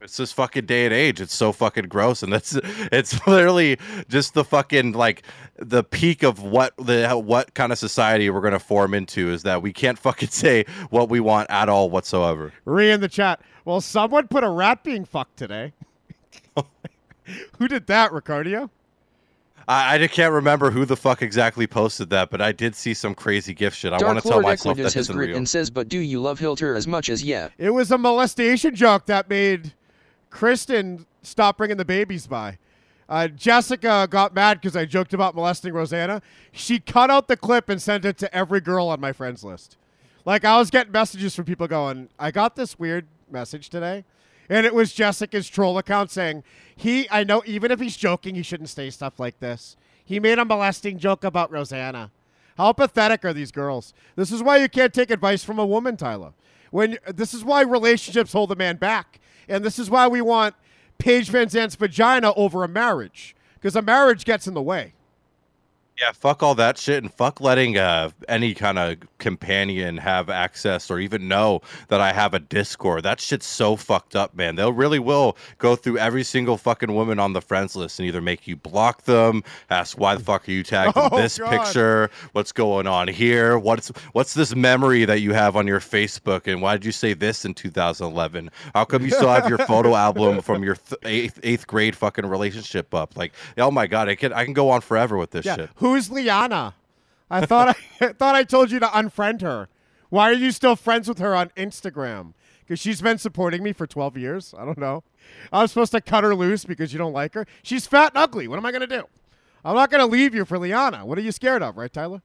It's this fucking day and age. It's so fucking gross, and that's it's literally just the fucking like the peak of what the what kind of society we're gonna form into is that we can't fucking say what we want at all whatsoever. Re in the chat. Well, someone put a rat being fucked today. Who did that, Ricardio? I, I just can't remember who the fuck exactly posted that, but I did see some crazy gift shit. I want Dark to tell Lord myself acknowledges that his isn't grit real. and says, but do you love Hilter as much as yeah? It was a molestation joke that made Kristen stop bringing the babies by. Uh, Jessica got mad because I joked about molesting Rosanna. She cut out the clip and sent it to every girl on my friends list. Like I was getting messages from people going, "I got this weird message today," and it was Jessica's troll account saying, "He, I know, even if he's joking, he shouldn't say stuff like this. He made a molesting joke about Rosanna." How pathetic are these girls? This is why you can't take advice from a woman, Tyler. When this is why relationships hold a man back, and this is why we want Paige VanZant's vagina over a marriage because a marriage gets in the way. Yeah, fuck all that shit and fuck letting uh, any kind of companion have access or even know that I have a Discord. That shit's so fucked up, man. They'll really will go through every single fucking woman on the friends list and either make you block them, ask why the fuck are you tagged Oh, in this God. picture, what's going on here, what's what's this memory that you have on your Facebook, and why did you say this in 2011? How come you still have your photo album from your th- eighth eighth grade fucking relationship up? Like, oh my god, I can I can go on forever with this Yeah. shit. Who's Liana? I thought I, I thought I told you to unfriend her. Why are you still friends with her on Instagram? because she's been supporting me for 12 years. I don't know. I'm supposed to cut her loose because you don't like her. She's fat and ugly. What am I going to do? I'm not going to leave you for Liana. What are you scared of, right, Tyler?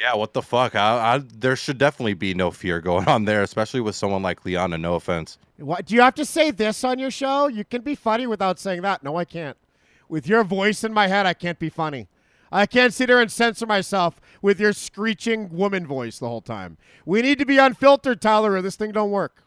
Yeah, what the fuck? I, I, there should definitely be no fear going on there, especially with someone like Liana. No offense. What do you have to say this on your show? You can be funny without saying that. No, I can't. With your voice in my head, I can't be funny. I can't sit here and censor myself with your screeching woman voice the whole time. We need to be unfiltered, Tyler, or this thing don't work.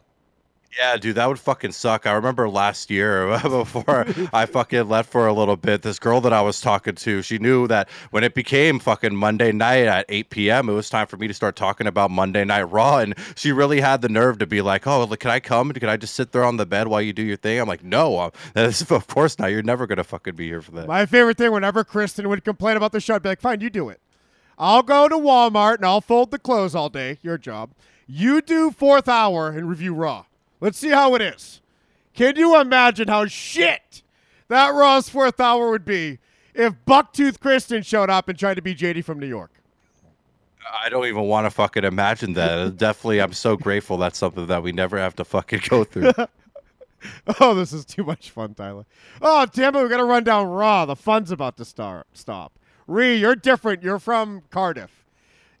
Yeah, dude, that would fucking suck. I remember last year before I fucking left for a little bit, this girl that I was talking to, she knew that when it became fucking Monday night at 8 p.m., it was time for me to start talking about Monday Night Raw. And she really had the nerve to be like, oh, look, can I come? Can I just sit there on the bed while you do your thing? I'm like, no, um, that is, of course not. You're never going to fucking be here for that. My favorite thing, whenever Kristen would complain about the show, I'd be like, fine, you do it. I'll go to Walmart and I'll fold the clothes all day. Your job. You do fourth hour and review Raw. Let's see how it is. Can you imagine how shit that Raw's fourth hour would be if Bucktooth Kristen showed up and tried to be JD from New York? I don't even want to fucking imagine that. Definitely, I'm so grateful that's something that we never have to fucking go through. oh, this is too much fun, Tyler. Oh, damn it, we got to run down Raw. The fun's about to start. Stop. Ree, you're different. You're from Cardiff.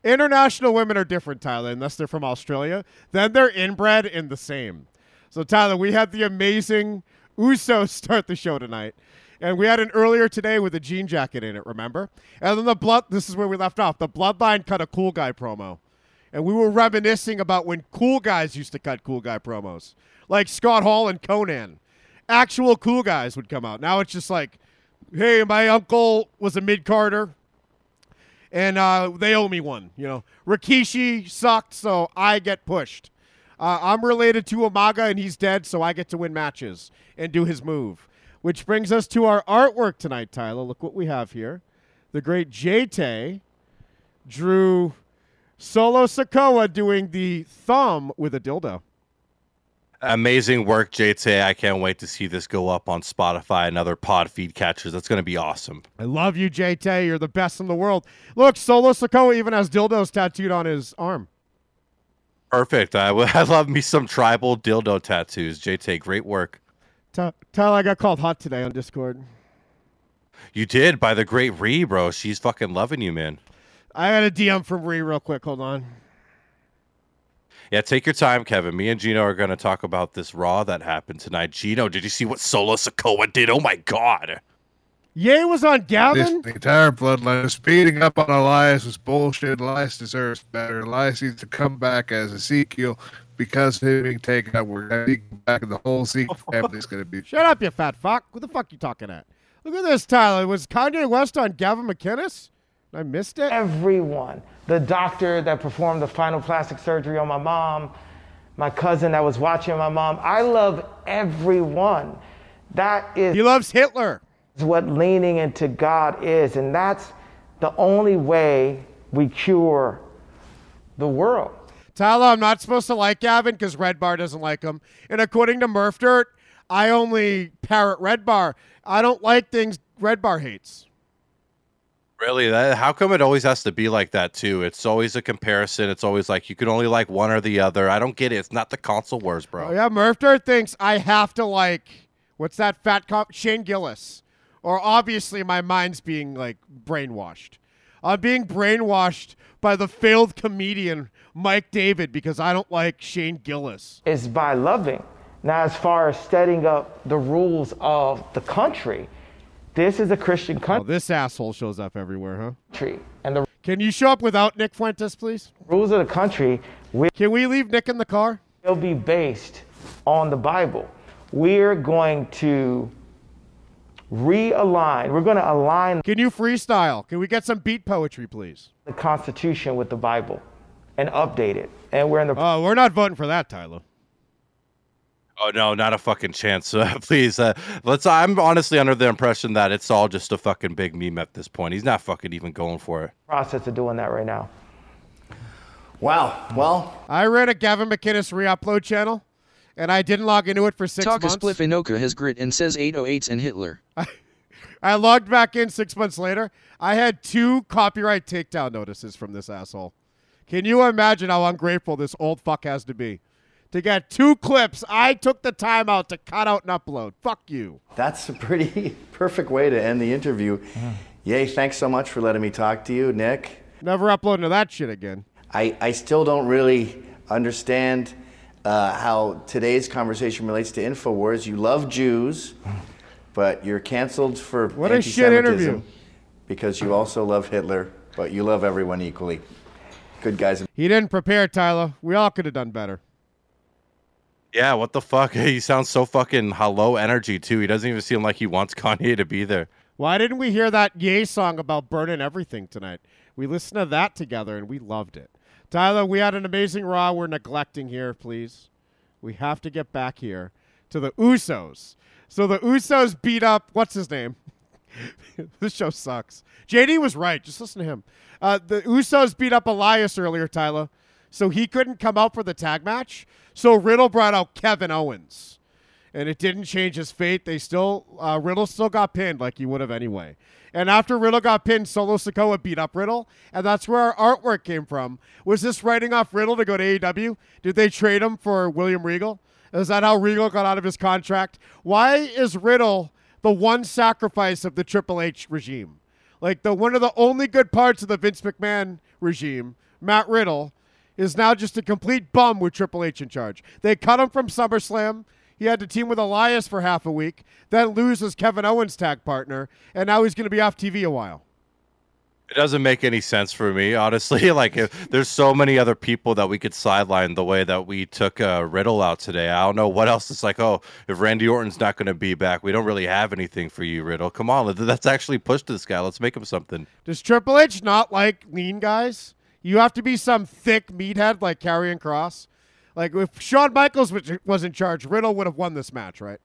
International women are different, Tyler, unless they're from Australia. Then they're inbred in the same. So, Tyler, we had the amazing Uso start the show tonight. And we had an earlier today with a jean jacket in it, remember? And then the blood, this is where we left off. The Bloodline cut a cool guy promo. And we were reminiscing about when cool guys used to cut cool guy promos, like Scott Hall and Konnan. Actual cool guys would come out. Now it's just like, hey, my uncle was a mid Carter, and uh, they owe me one. You know, Rikishi sucked, so I get pushed. Uh, I'm related to Umaga, and he's dead, so I get to win matches and do his move. Which brings us to our artwork tonight, Tyler. Look what we have here. The great JT drew Solo Sikoa doing the thumb with a dildo. Amazing work, JT. I can't wait to see this go up on Spotify and other pod feed catchers. That's going to be awesome. I love you, JT. You're the best in the world. Look, Solo Sikoa even has dildos tattooed on his arm. Perfect. I, I love me some tribal dildo tattoos. JT, great work. Tyler, I got called hot today on Discord. You did by the great Ree, bro. She's fucking loving you, man. I got a DM from Ree real quick. Hold on. Yeah, take your time, Kevin. Me and Gino are going to talk about this Raw that happened tonight. Gino, did you see what Solo Sikoa did? Oh my God. Ye was on Gavin. This, the entire bloodline is speeding up on Elias is bullshit. Elias deserves better. Elias needs to come back as Ezekiel because of him being taken out. We're going to be back, and the whole Zeke family is going to be. Shut up, you fat fuck. Who the fuck you talking at? Look at this, Tyler. Was Kanye West on Gavin McInnes? I missed it. Everyone. The doctor that performed the final plastic surgery on my mom, my cousin that was watching my mom. I love everyone. That is. He loves Hitler. Is what leaning into God is, and that's the only way we cure the world. Tyler, I'm not supposed to like Gavin because Red Bar doesn't like him. And according to Murph Dirt, I only parrot Red Bar. I don't like things Red Bar hates. Really? That, how come it always has to be like that too? It's always a comparison. It's always like you can only like one or the other. I don't get it. It's not the console wars, bro. Oh, yeah, Murph Dirt thinks I have to like what's that fat cop Shane Gillis. Or obviously my mind's being like brainwashed. I'm being brainwashed by the failed comedian Mike David because I don't like Shane Gillis. Is by loving. Now, as far as setting up the rules of the country, this is a Christian Oh, country. this asshole shows up everywhere, huh? And the Can you show up without Nick Fuentes, please? rules of the country Can we leave Nick in the car? They'll be based on the Bible. We're going to realign. We're going to align Can you freestyle? Can we get some beat poetry, please? the Constitution with the Bible and update it. And we're in the Oh, we're not voting for that, Tyler. Oh no, not a fucking chance. Uh, please, uh, let's. I'm honestly under the impression that it's all just a fucking big meme at this point. He's not fucking even going for it. process of doing that right now. Wow. Well, I ran a Gavin McInnes re-upload channel, and I didn't log into it for six Taka months. Spliffinoka has grit and says 808s and Hitler. I logged back in six months later. I had two copyright takedown notices from this asshole. Can you imagine how ungrateful this old fuck has to be to get two clips. I took the time out to cut out and upload. Fuck you. That's a pretty perfect way to end the interview. Yay, thanks so much for letting me talk to you, Nick. Never uploading to that shit again. I, I still don't really understand uh, how today's conversation relates to InfoWars. You love Jews, but you're canceled for What a shit interview. because you also love Hitler, but you love everyone equally. Good guys. He didn't prepare, Tyler. We all could have done better. Yeah, what the fuck? He sounds so fucking hello energy too. He doesn't even seem like he wants Kanye to be there. Why didn't we hear that Yay song about burning everything tonight? We listened to that together and we loved it. Tyler, we had an amazing Raw we're neglecting here, please. We have to get back here to the Usos. So the Usos beat up, what's his name? this show sucks. JD was right. Just listen to him. Uh, the Usos beat up Elias earlier, Tyler. So he couldn't come out for the tag match. So Riddle brought out Kevin Owens and it didn't change his fate. They still uh, Riddle still got pinned like he would have anyway. And after Riddle got pinned, Solo Sikoa beat up Riddle, and that's where our artwork came from. Was this writing off Riddle to go to AEW? Did they trade him for William Regal? Is that how Regal got out of his contract? Why is Riddle the one sacrifice of the Triple H regime? Like the one of the only good parts of the Vince McMahon regime, Matt Riddle, is now just a complete bum with Triple H in charge. They cut him from SummerSlam. He had to team with Elias for half a week, then lose as Kevin Owens' tag partner, and now he's going to be off TV a while. It doesn't make any sense for me, honestly. Like, if there's so many other people that we could sideline the way that we took uh, Riddle out today. I don't know what else. It's like, oh, if Randy Orton's not going to be back, we don't really have anything for you, Riddle. Come on, let's actually push this guy. Let's make him something. Does Triple H not like lean guys? You have to be some thick meathead like Karrion Cross. Like if Shawn Michaels was- in charge, Riddle would have won this match, right?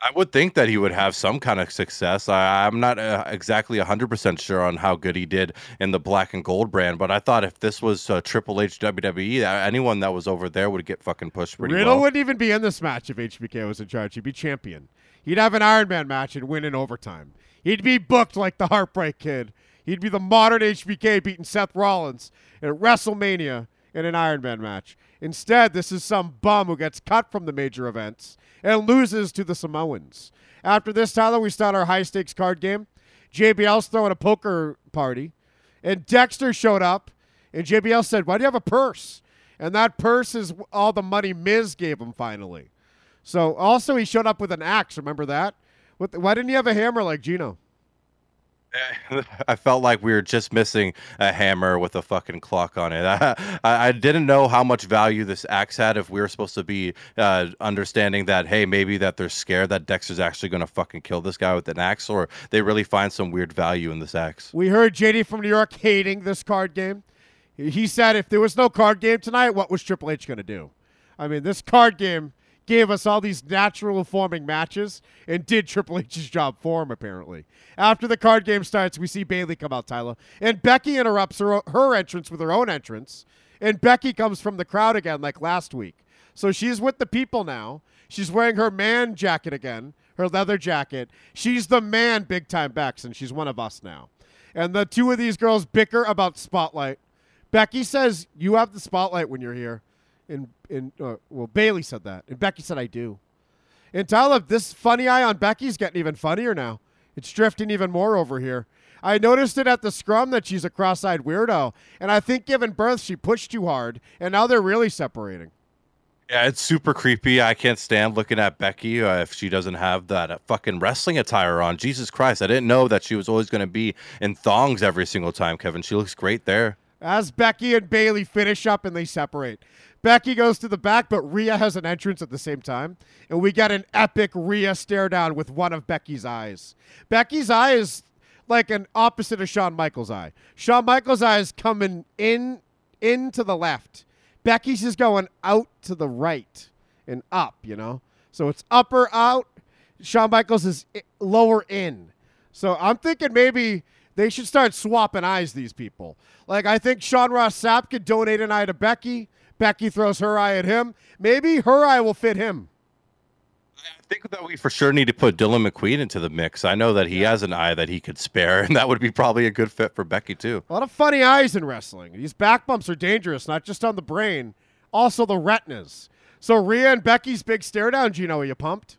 I would think that he would have some kind of success. I, I'm not uh, exactly 100% sure on how good he did in the black and gold brand, but I thought if this was uh, Triple H WWE, anyone that was over there would get fucking pushed pretty Riddle well. wouldn't even be in this match if HBK was in charge. He'd be champion. He'd have an Iron Man match and win in overtime. He'd be booked like the Heartbreak Kid. He'd be the modern HBK beating Seth Rollins at WrestleMania in an Iron Man match. Instead, this is some bum who gets cut from the major events and loses to the Samoans. After this, Tyler, we start our high stakes card game. JBL's throwing a poker party, and Dexter showed up, and JBL said, Why do you have a purse? And that purse is all the money Miz gave him finally. So also he showed up with an axe. Remember that? Why didn't he have a hammer like Gino? I felt like we were just missing a hammer with a fucking clock on it. I, I didn't know how much value this axe had. If we were supposed to be uh, understanding that, hey, maybe that they're scared that Dexter's actually going to fucking kill this guy with an axe, or they really find some weird value in this axe. We heard JD from New York hating this card game. He said if there was no card game tonight, what was Triple H going to do? I mean, this card game gave us all these natural forming matches and did Triple H's job for him, apparently. After the card game starts, we see Bayley come out, Tyler. And Becky interrupts her, her entrance with her own entrance. And Becky comes from the crowd again, like last week. So she's with the people now. She's wearing her man jacket again, her leather jacket. She's the man, big time Bex, and she's one of us now. And the two of these girls bicker about Spotlight. Becky says, You have the spotlight when you're here. And, and uh, well, Bayley said that. And Becky said, I do. And Tyler, this funny eye on Becky's getting even funnier now. It's drifting even more over here. I noticed it at the scrum that she's a cross eyed weirdo. And I think given birth, she pushed too hard. And now they're really separating. Yeah, it's super creepy. I can't stand looking at Becky uh, if she doesn't have that uh, fucking wrestling attire on. Jesus Christ, I didn't know that she was always going to be in thongs every single time, Kevin. She looks great there. As Becky and Bayley finish up and they separate. Becky goes to the back, but Rhea has an entrance at the same time. And we get an epic Rhea stare down with one of Becky's eyes. Becky's eye is like an opposite of Shawn Michaels' eye. Shawn Michaels' eye is coming in in to the left. Becky's is going out to the right and up, you know? So it's upper out. Shawn Michaels is lower in. So I'm thinking maybe they should start swapping eyes, these people. Like, I think Sean Ross Sapp could donate an eye to Becky. Becky throws her eye at him. Maybe her eye will fit him. I think that we for sure need to put Dylan McQueen into the mix. I know that he has an eye that he could spare, and that would be probably a good fit for Becky too. A lot of funny eyes in wrestling. These back bumps are dangerous, not just on the brain, also the retinas. So Rhea and Becky's big stare down, Gino, are you pumped?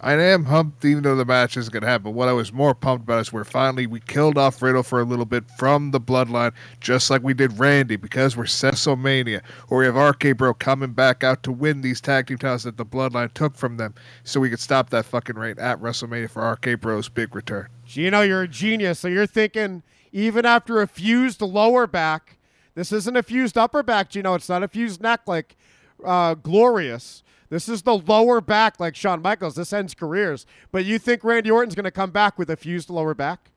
I am pumped, even though the match isn't going to happen. But what I was more pumped about is we're finally we killed off Riddle for a little bit from the bloodline, just like we did Randy, because we're WrestleMania, where we have RK Bro coming back out to win these tag team titles that the bloodline took from them, so we could stop that fucking reign at WrestleMania for RK Bro's big return. Gino, you're a genius. So you're thinking even after a fused lower back, this isn't a fused upper back, Gino. It's not a fused neck like uh, Glorious. This is the lower back like Shawn Michaels. This ends careers. But you think Randy Orton's going to come back with a fused lower back?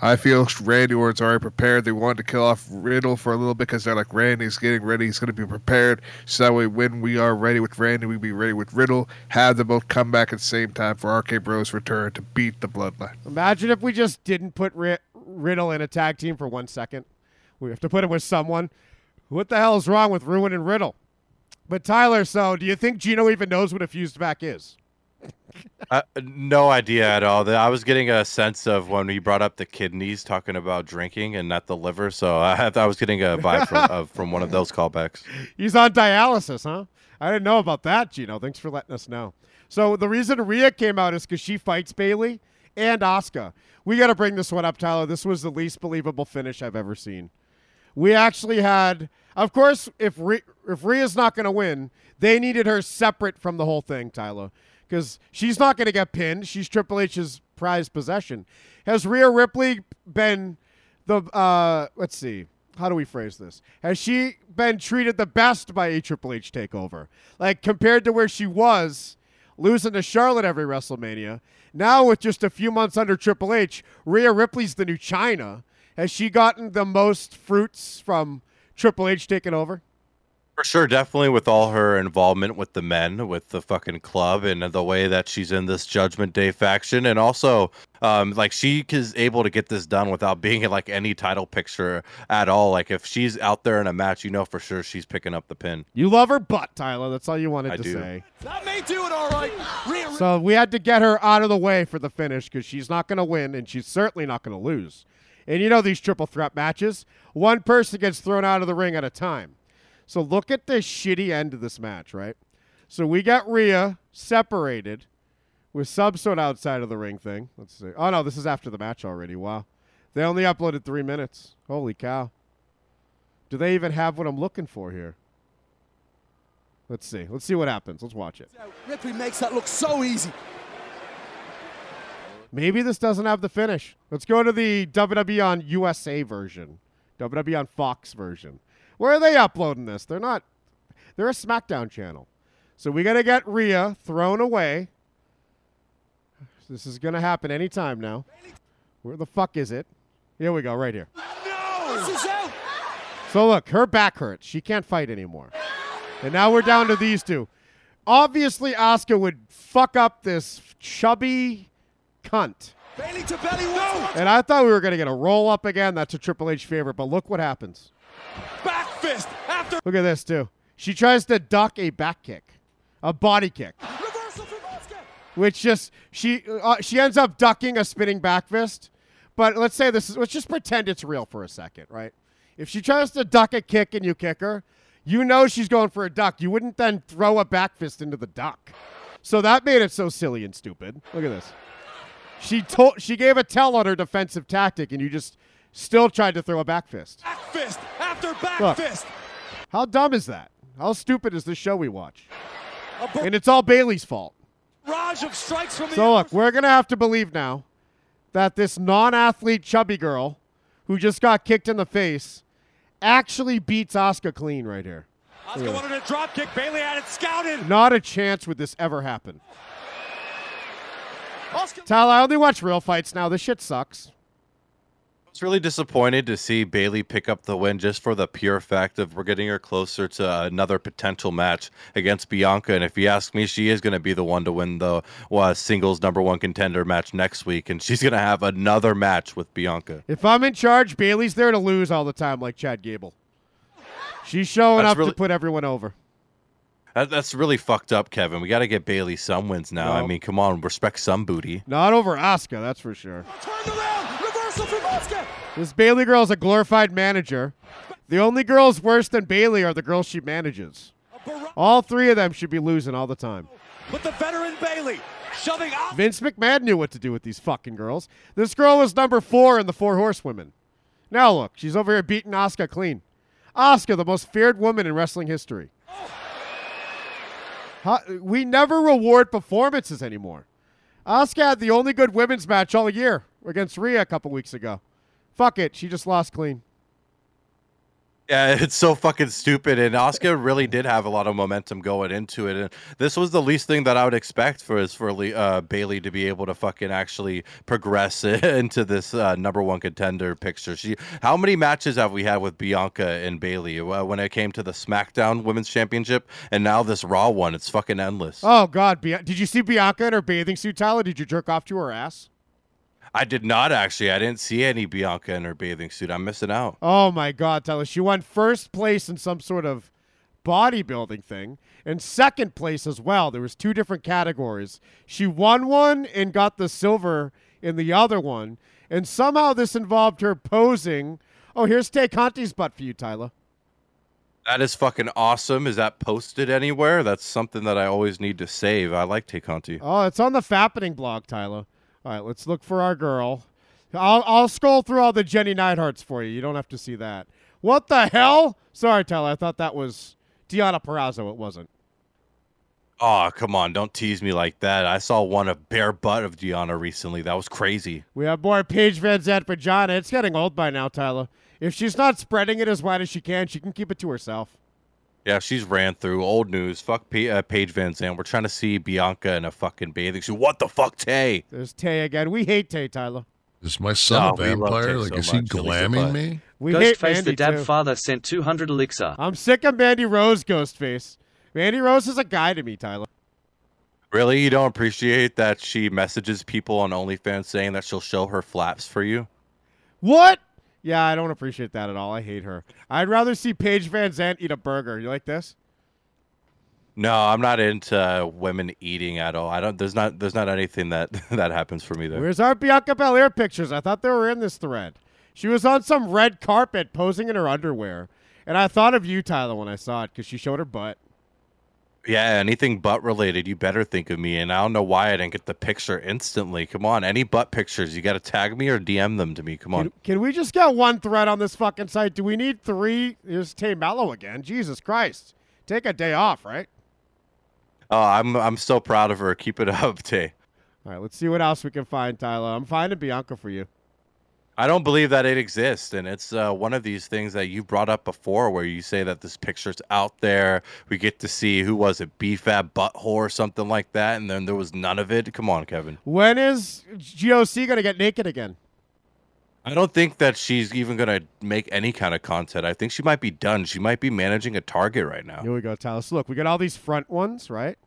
I feel Randy Orton's already prepared. They wanted to kill off Riddle for a little bit because they're like, Randy's getting ready. He's going to be prepared. So that way, when we are ready with Randy, we be ready with Riddle. Have them both come back at the same time for RK Bros return to beat the Bloodline. Imagine if we just didn't put Ri- Riddle in a tag team for one second. We have to put him with someone. What the hell is wrong with Ruin and Riddle? But Tyler, so do you think Gino even knows what a fused back is? Uh, no idea at all. I was getting a sense of when he brought up the kidneys, talking about drinking and not the liver. So I, I was getting a vibe from, uh, from one of those callbacks. He's on dialysis, huh? I didn't know about that, Gino. Thanks for letting us know. So the reason Rhea came out is because she fights Bayley and Asuka. We got to bring this one up, Tyler. This was the least believable finish I've ever seen. We actually had, of course, if Rhea, if Rhea's not going to win, they needed her separate from the whole thing, Tyler, because she's not going to get pinned. She's Triple H's prized possession. Has Rhea Ripley been the uh, let's see, how do we phrase this? Has she been treated the best by a Triple H takeover? Like compared to where she was losing to Charlotte every WrestleMania. Now with just a few months under Triple H, Rhea Ripley's the new Chyna. Has she gotten the most fruits from Triple H taking over? For sure, definitely with all her involvement with the men, with the fucking club, and the way that she's in this Judgment Day faction, and also, um, like she is able to get this done without being in like any title picture at all. Like if she's out there in a match, you know for sure she's picking up the pin. You love her butt, Tyler. That's all you wanted I to do. say. That may do it all right. Rhea, So we had to get her out of the way for the finish because she's not going to win and she's certainly not going to lose. And you know these triple threat matches, one person gets thrown out of the ring at a time. So look at the shitty end of this match, right? So we got Rhea separated with some sort of outside of the ring thing. Let's see. Oh no, this is after the match already. Wow. They only uploaded three minutes. Holy cow. Do they even have what I'm looking for here? Let's see. Let's see what happens. Let's watch it. Ripley makes that look so easy. Maybe this doesn't have the finish. Let's go to the WWE on USA version, WWE on Fox version. Where are they uploading this? They're not. They're a SmackDown channel. So we got to get Rhea thrown away. This is going to happen anytime now. Where the fuck is it? Here we go, right here. Out. So look, her back hurts. She can't fight anymore. And now we're down to these two. Obviously, Asuka would fuck up this chubby cunt. Bayley to belly. No. And I thought we were going to get a roll up again. That's a Triple H favorite. But look what happens. Back fist after. Look at this, too. She tries to duck a back kick, a body kick, Reversal from Asuka. which just she uh, she ends up ducking a spinning back fist. But let's say this is let's just pretend it's real for a second, right? If she tries to duck a kick and you kick her, you know she's going for a duck. You wouldn't then throw a back fist into the duck. So that made it so silly and stupid. Look at this. She told she gave a tell on her defensive tactic, and you just still tried to throw a back fist. Back fist after back Look. fist. How dumb is that? How stupid is this show we watch? A bar- And it's all Bayley's fault. barrage of strikes from the. So look, we're gonna have to believe now that this non-athlete chubby girl who just got kicked in the face actually beats Asuka clean right here. Asuka wanted a drop kick. Bayley had it scouted. Not a chance would this ever happen. Tyler, I only watch real fights now. This shit sucks. I was really disappointed to see Bayley pick up the win just for the pure fact of we're getting her closer to another potential match against Bianca. And if you ask me, she is going to be the one to win the uh, singles number one contender match next week, and she's going to have another match with Bianca. If I'm in charge, Bayley's there to lose all the time, like Chad Gable. She's showing That's up really- to put everyone over. That, that's really fucked up, Kevin. We got to get Bayley some wins now. I mean, come on, respect some booty. Not over Asuka, that's for sure. Turned around. Reversal from Asuka. This Bayley girl is a glorified manager. The only girls worse than Bayley are the girls she manages. All three of them should be losing all the time. With the veteran Bayley shoving up. Vince McMahon knew what to do with these fucking girls. This girl was number four in the Four Horsewomen. Now look, she's over here beating Asuka clean. Asuka, the most feared woman in wrestling history. Oh, We never reward performances anymore. Asuka had the only good women's match all year against Rhea a couple weeks ago. Fuck it, she just lost clean. Yeah, it's so fucking stupid. And Asuka really did have a lot of momentum going into it. And this was the least thing that I would expect for is for uh, Bayley to be able to fucking actually progress into this uh, number one contender picture. She, how many matches have we had with Bianca and Bayley when it came to the SmackDown Women's Championship, and now this Raw one? It's fucking endless. Oh God, did you see Bianca in her bathing suit, Tyler? Did you jerk off to her ass? I did not actually. I didn't see any Bianca in her bathing suit. I'm missing out. Oh my God, Tyler. She won first place in some sort of bodybuilding thing and second place as well. There was two different categories. She won one and got the silver in the other one. And somehow this involved her posing. Oh, here's Tay Conti's butt for you, Tyler. That is fucking awesome. Is that posted anywhere? That's something that I always need to save. I like Tay Conti. Oh, it's on the Fappening blog, Tyler. All right, let's look for our girl. I'll, I'll scroll through all the Jenny Neidharts for you. You don't have to see that. What the hell? Sorry, Tyler. I thought that was Deonna Purrazzo. It wasn't. Oh, come on. Don't tease me like that. I saw one of bare butt of Gianna recently. That was crazy. We have more Paige VanZant vagina. It's getting old by now, Tyler. If she's not spreading it as wide as she can, she can keep it to herself. Yeah, she's ran through old news. Fuck P- uh, Paige VanZant. We're trying to see Bianca in a fucking bathing suit. What the fuck, Tay? There's Tay again. We hate Tay, Tyler. Is my son No, a vampire? Like, so is he much. Glamming me? We hate Ghostface Mandy the dad too. Father sent 200 elixir. I'm sick of Mandy Rose, Ghostface. Mandy Rose is a guy to me, Tyler. Really? You don't appreciate that she messages people on OnlyFans saying that she'll show her flaps for you? What? Yeah, I don't appreciate that at all. I hate her. I'd rather see Paige VanZant eat a burger. You like this? No, I'm not into women eating at all. I don't. There's not. There's not anything that that happens for me there. Where's our Bianca Belair pictures? I thought they were in this thread. She was on some red carpet posing in her underwear. And I thought of you, Tyler, when I saw it because she showed her butt. Yeah, anything butt related, you better think of me. And I don't know why I didn't get the picture instantly. Come on, any butt pictures, you got to tag me or DM them to me. Come on. Can, can we just get one thread on this fucking site? Do we need three? Here's Tay Melo again. Jesus Christ. Take a day off, right? Oh, I'm I'm so proud of her. Keep it up, Tay. All right, let's see what else we can find, Tyler. I'm finding Bianca for you. I don't believe that it exists, and it's uh, one of these things that you brought up before, where you say that this picture's out there. We get to see who was it, BFAB butthole or something like that, and then there was none of it. Come on, Kevin. When is GOC going to get naked again? I don't think that she's even gonna make any kind of content. I think she might be done. She might be managing a target right now. Here we go. So look, we got all these front ones, right?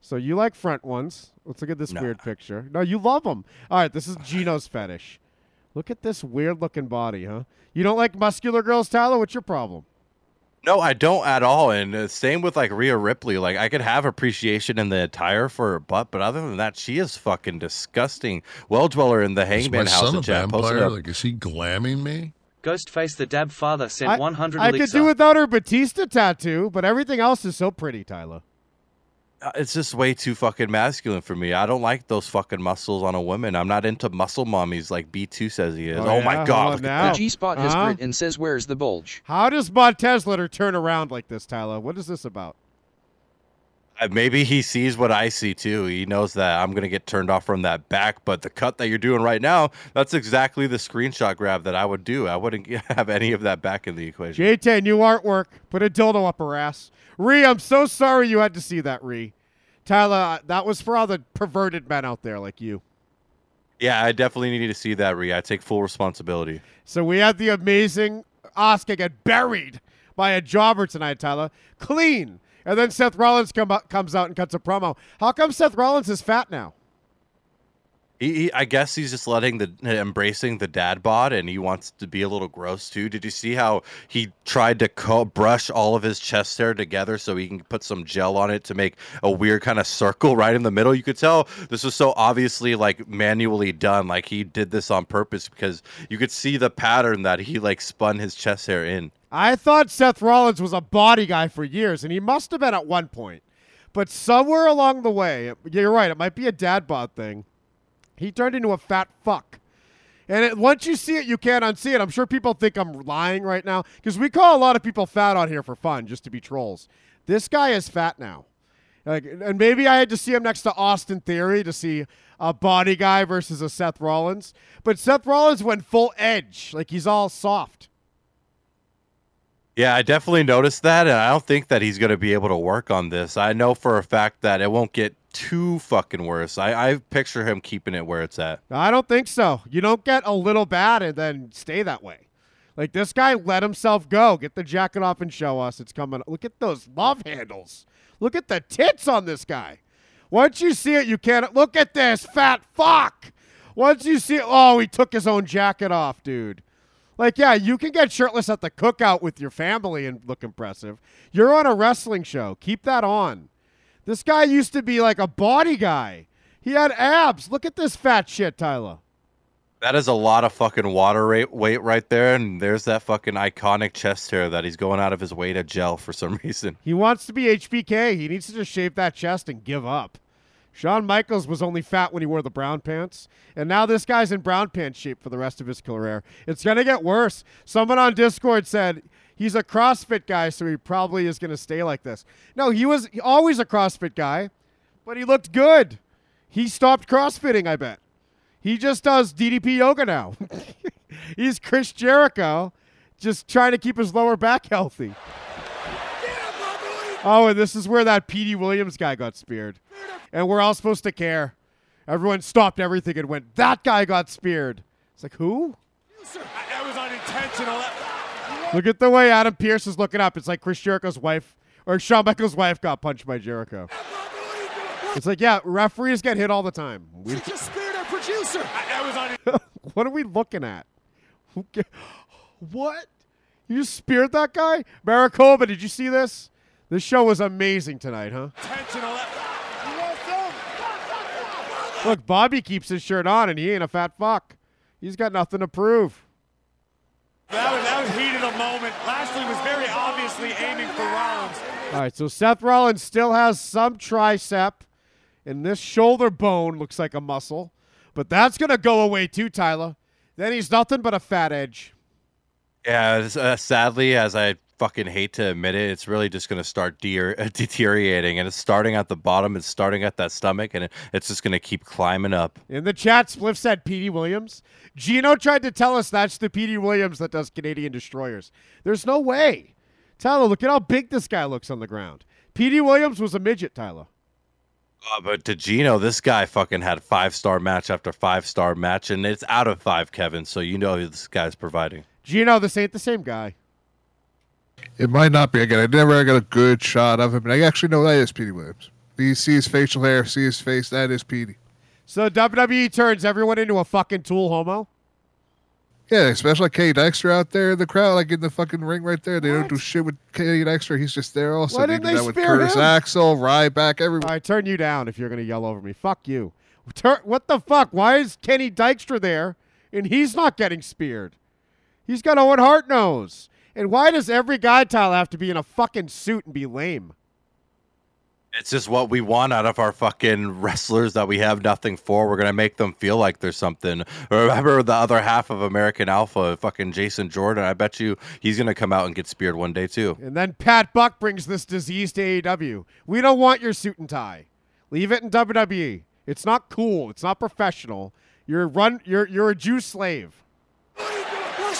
So you like front ones. Let's look at this Nah. weird picture. No, you love them. All right, this is Gino's fetish. Look at this weird looking body, huh? You don't like muscular girls, Tyler? What's your problem? No, I don't at all. And uh, same with like Rhea Ripley. Like I could have appreciation in the attire for her butt, but other than that, she is fucking disgusting. Well dweller in the Is my Hangman House son a in chat posted vampire? Like, is he glamming me? Ghostface the Dab Father sent I, 100 I elixir. could do without her Batista tattoo, but everything else is so pretty, Tyler. Uh, It's just way too fucking masculine for me. I don't like those fucking muscles on a woman. I'm not into muscle mummies like B2 says he is. Oh, Oh, yeah? my god. look at The G spot has Uh-huh. grit and says, Where's the bulge? How does Montez let her turn around like this, Tyler? What is this about? Uh, Maybe he sees what I see too. He knows that I'm gonna get turned off from that back, but the cut that you're doing right now, that's exactly the screenshot grab that I would do. I wouldn't have any of that back in the equation. JT, new artwork. Put a dildo up her ass. Ree, I'm so sorry you had to see that, Ree. Tyler, uh, that was for all the perverted men out there like you. Yeah, I definitely need to see that, Ree. I take full responsibility. So we had the amazing Asuka get buried by a jobber tonight, Tyler. Clean. And then Seth Rollins come out, comes out and cuts a promo. How come Seth Rollins is fat now? He, he, I guess he's just letting the embracing the dad bod, and he wants to be a little gross too. Did you see how he tried to co- brush all of his chest hair together so he can put some gel on it to make a weird kind of circle right in the middle? You could tell this was so obviously like manually done, like he did this on purpose because you could see the pattern that he like spun his chest hair in. I thought Seth Rollins was a body guy for years, and he must have been at one point. But somewhere along the way, you're right, it might be a dad bod thing. He turned into a fat fuck. And it, once you see it, you can't unsee it. I'm sure people think I'm lying right now because we call a lot of people fat on here for fun, just to be trolls. This guy is fat now. Like, and maybe I had to see him next to Austin Theory to see a body guy versus a Seth Rollins. But Seth Rollins went full edge, like he's all soft. Yeah, I definitely noticed that, and I don't think that he's going to be able to work on this. I know for a fact that it won't get too fucking worse. I, I picture him keeping it where it's at. I don't think so. You don't get a little bad and then stay that way. Like this guy let himself go. Get the jacket off and show us. It's coming. Look at those love handles. Look at the tits on this guy. Once you see it, you can't. Look at this fat fuck. Once you see it, oh, he took his own jacket off, dude. Like, yeah, you can get shirtless at the cookout with your family and look impressive. You're on a wrestling show. Keep that on. This guy used to be like a body guy. He had abs. Look at this fat shit, Tyler. That is a lot of fucking water rate, weight right there, and there's that fucking iconic chest hair that he's going out of his way to gel for some reason. He wants to be HBK. He needs to just shave that chest and give up. Shawn Michaels was only fat when he wore the brown pants, and now this guy's in brown pants shape for the rest of his career. It's gonna get worse. Someone on Discord said he's a CrossFit guy, so he probably is gonna stay like this. No, he was always a CrossFit guy, but he looked good. He stopped CrossFitting, I bet. He just does DDP yoga now. he's Chris Jericho, just trying to keep his lower back healthy. Oh, and this is where that Petey Williams guy got speared. And we're all supposed to care. Everyone stopped everything and went, that guy got speared. It's like, who? That was unintentional. Look at the way Adam Pearce is looking up. It's like Chris Jericho's wife, or Shawn Michaels' wife got punched by Jericho. It's like, yeah, referees get hit all the time. We, just speared our producer. That was un- what are we looking at? What? You speared that guy? Maricopa, did you see this? This show was amazing tonight, huh? Look, Bobby keeps his shirt on and he ain't a fat fuck. He's got nothing to prove. That was, that was heat of the moment. Lashley was very obviously aiming for Rollins. All right, so Seth Rollins still has some tricep, and this shoulder bone looks like a muscle, but that's going to go away too, Tyler. Then he's nothing but a fat edge. Yeah, it's, uh, sadly, as I fucking hate to admit it, it's really just going to start de- deteriorating, and it's starting at the bottom. It's starting at that stomach, and it, it's just going to keep climbing up. In the chat, Spliff said Petey Williams. Gino tried to tell us that's the Petey Williams that does Canadian destroyers. There's no way. Tyler, look at how big this guy looks on the ground. Petey Williams was a midget, Tyler. Uh, but to Gino, this guy fucking had five star match after five star match, and it's out of five, Kevin. So you know who this guy's providing. Gino, this ain't the same guy. It might not be. Again, I never got a good shot of him, and I actually know that is Petey Williams. You see his facial hair, see his face. That is Petey. So WWE turns everyone into a fucking tool homo. Yeah, especially like Kenny Dykstra out there in the crowd, like in the fucking ring right there. They don't do shit with Kenny Dykstra. He's just there also. Why didn't do they that with Curtis him? Axel, Ryback, everyone. All right, turn you down if you're going to yell over me. Fuck you. Tur- what the fuck? Why is Kenny Dykstra there and he's not getting speared? He's got Owen Hart nose. And why does every guy Tyler have to be in a fucking suit and be lame? It's just what we want out of our fucking wrestlers that we have nothing for. We're gonna make them feel like there's something. Remember the other half of American Alpha, fucking Jason Jordan. I bet you he's gonna come out and get speared one day too. And then Pat Buck brings this disease to AEW. We don't want your suit and tie. Leave it in WWE. It's not cool. It's not professional. You're run. You're you're a Jew slave.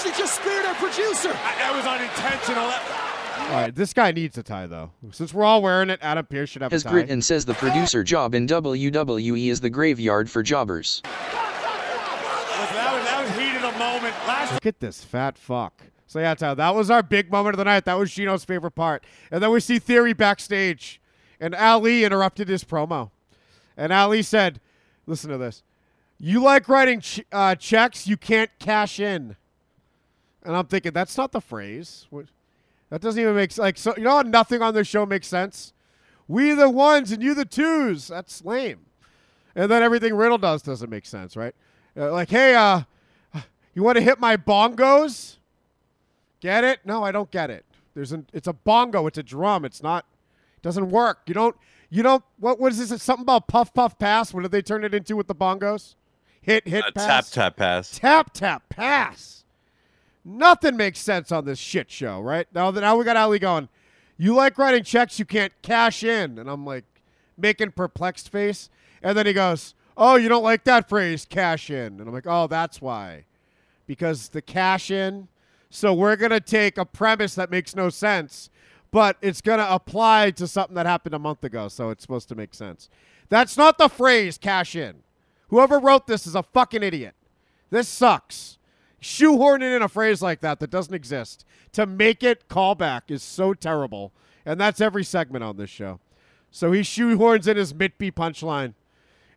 Lashley just speared our producer. That was unintentional. All right, this guy needs a tie though. Since we're all wearing it, Adam Pearce should have Has a tie. grit and says the producer job in WWE is the graveyard for jobbers. Listen, that was, that was heat of the moment. Lashley Look at this fat fuck. So yeah, Tyler, that was our big moment of the night. That was Gino's favorite part. And then we see Theory backstage, and Ali interrupted his promo, and Ali said, "Listen to this. You like writing ch- uh, checks you can't cash in." And I'm thinking that's not the phrase. That doesn't even make sense. like so. You know, how nothing on this show makes sense. We the ones and you the twos. That's lame. And then everything Riddle does doesn't make sense, right? Uh, like, hey, uh, you want to hit my bongos? Get it? No, I don't get it. There's an it's a bongo, it's a drum. It's not it doesn't work. You don't you don't what was this? It's something about puff puff pass. What did they turn it into with the bongos? Hit hit Uh, tap tap pass. Tap tap pass. Nothing makes sense on this shit show, right? Now that now we got Ali going. You like writing checks you can't cash in, and I'm like making perplexed face, and then he goes, "Oh, you don't like that phrase, cash in," and I'm like, "Oh, that's why, because the cash in." So we're gonna take a premise that makes no sense, but it's gonna apply to something that happened a month ago, so it's supposed to make sense. That's not the phrase, cash in. Whoever wrote this is a fucking idiot. This sucks. Shoehorning in a phrase like that that doesn't exist to make it callback is so terrible. And that's every segment on this show. So he shoehorns in his Mitby punchline.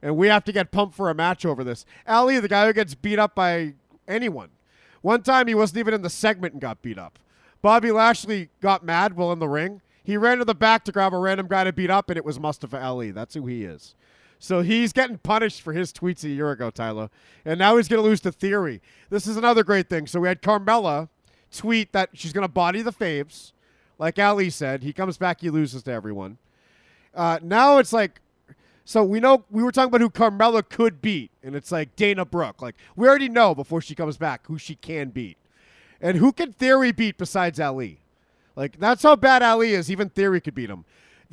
And we have to get pumped for a match over this. Ali, the guy who gets beat up by anyone. One time he wasn't even in the segment and got beat up. Bobby Lashley got mad while in the ring. He ran to the back to grab a random guy to beat up, and it was Mustafa Ali. That's who he is. So he's getting punished for his tweets a year ago, Tyler. And now he's going to lose to Theory. This is another great thing. So we had Carmella tweet that she's going to body the faves. Like Ali said, he comes back, he loses to everyone. Uh, now it's like, so we know we were talking about who Carmella could beat, and it's like Dana Brooke. Like we already know before she comes back who she can beat, and who can Theory beat besides Ali? Like that's how bad Ali is. Even Theory could beat him.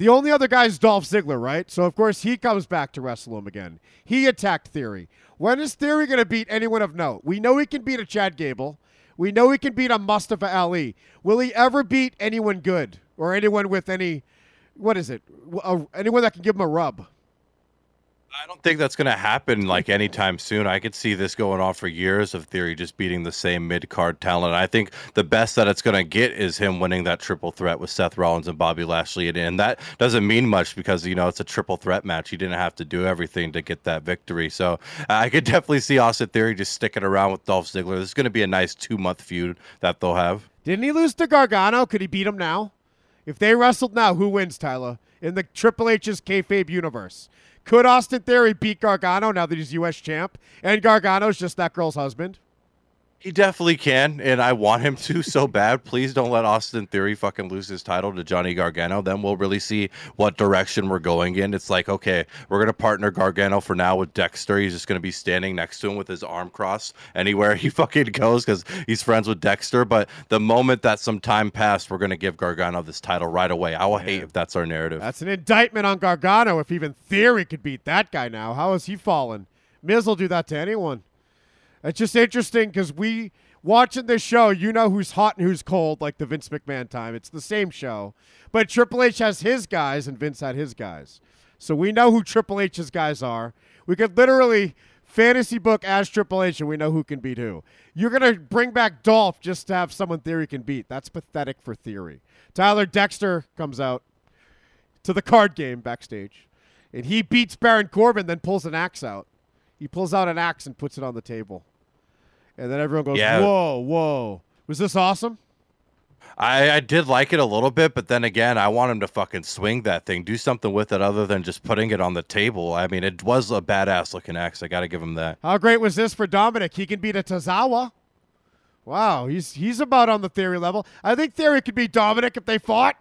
The only other guy is Dolph Ziggler, right? So of course he comes back to wrestle him again. He attacked Theory. When is Theory going to beat anyone of note? We know he can beat a Chad Gable. We know he can beat a Mustafa Ali. Will he ever beat anyone good or anyone with any? What is it? Anyone that can give him a rub? I don't think that's going to happen like anytime soon. I could see this going on for years of Theory just beating the same mid card talent. I think the best that it's going to get is him winning that triple threat with Seth Rollins and Bobby Lashley. And, that doesn't mean much because, you know, it's a triple threat match. He didn't have to do everything to get that victory. So I could definitely see Austin Theory just sticking around with Dolph Ziggler. This is going to be a nice two month feud that they'll have. Didn't he lose to Gargano? Could he beat him now? If they wrestled now, who wins, Tyler? In the Triple H's kayfabe universe. Could Austin Theory beat Gargano now that he's U.S. champ? And Gargano's just that girl's husband? He definitely can, and I want him to so bad. Please don't let Austin Theory fucking lose his title to Johnny Gargano. Then we'll really see what direction we're going in. It's like, okay, we're gonna partner Gargano for now with Dexter. He's just gonna be standing next to him with his arm crossed anywhere he fucking goes because he's friends with Dexter. But the moment that some time passed, we're gonna give Gargano this title right away. I will hate if that's our narrative. That's an indictment on Gargano if even Theory could beat that guy now. How has he fallen? Miz will do that to anyone. It's just interesting because we watching this show, you know who's hot and who's cold, like the Vince McMahon time. It's the same show, but Triple H has his guys and Vince had his guys, so we know who Triple H's guys are. We could literally fantasy book as Triple H, and we know who can beat who. You're gonna bring back Dolph just to have someone Theory can beat. That's pathetic for Theory. Tyler Dexter comes out to the card game backstage, and he beats Baron Corbin, then pulls an axe out. He pulls out an axe and puts it on the table. And then everyone goes, Yeah. Whoa, whoa. Was this awesome? I, I did like it a little bit, but then again, I want him to fucking swing that thing, do something with it other than just putting it on the table. I mean, it was a badass looking axe. I got to give him that. How great was this for Dominik? He can beat a Tazawa. Wow, he's he's about on the theory level. I think Theory could beat Dominik if they fought.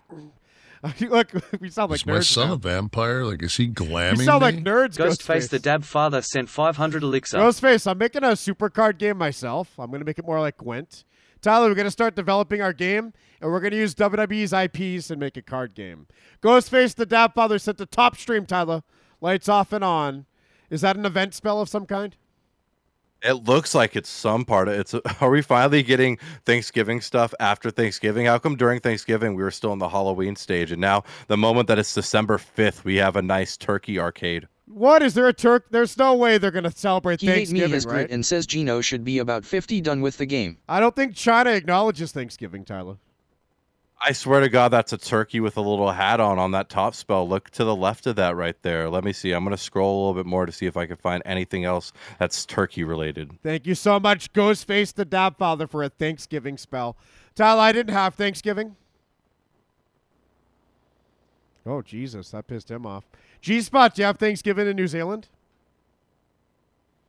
Look, we sound like Is my nerds. son now. a vampire? Like, is he glamming We sound me? like nerds. Ghostface Ghostface. the Dab Father sent 500 elixir. Ghostface, I'm making a super card game myself. I'm going to make it more like Gwent. Tyler, we're going to start developing our game, and we're going to use WWE's IPs and make a card game. Ghostface, the Dab Father, sent the top stream, Tyler. Lights off and on. Is that an event spell of some kind? It looks like it's some part of it's. Are we finally getting Thanksgiving stuff after Thanksgiving? How come during Thanksgiving we were still in the Halloween stage, and now the moment that it's December fifth, we have a nice turkey arcade? What is there a Turk? There's no way they're going to celebrate He hate me Thanksgiving, his right? grit and says Gino should be about 50 done with the game. I don't think China acknowledges Thanksgiving, Tyler. I swear to God, that's a turkey with a little hat on on that top spell. Look to the left of that right there. Let me see. I'm going to scroll a little bit more to see if I can find anything else that's turkey related. Thank you so much, Ghostface the Dab Father, for a Thanksgiving spell. Tyler, I didn't have Thanksgiving. Oh, Jesus, that pissed him off. G Spot, do you have Thanksgiving in New Zealand?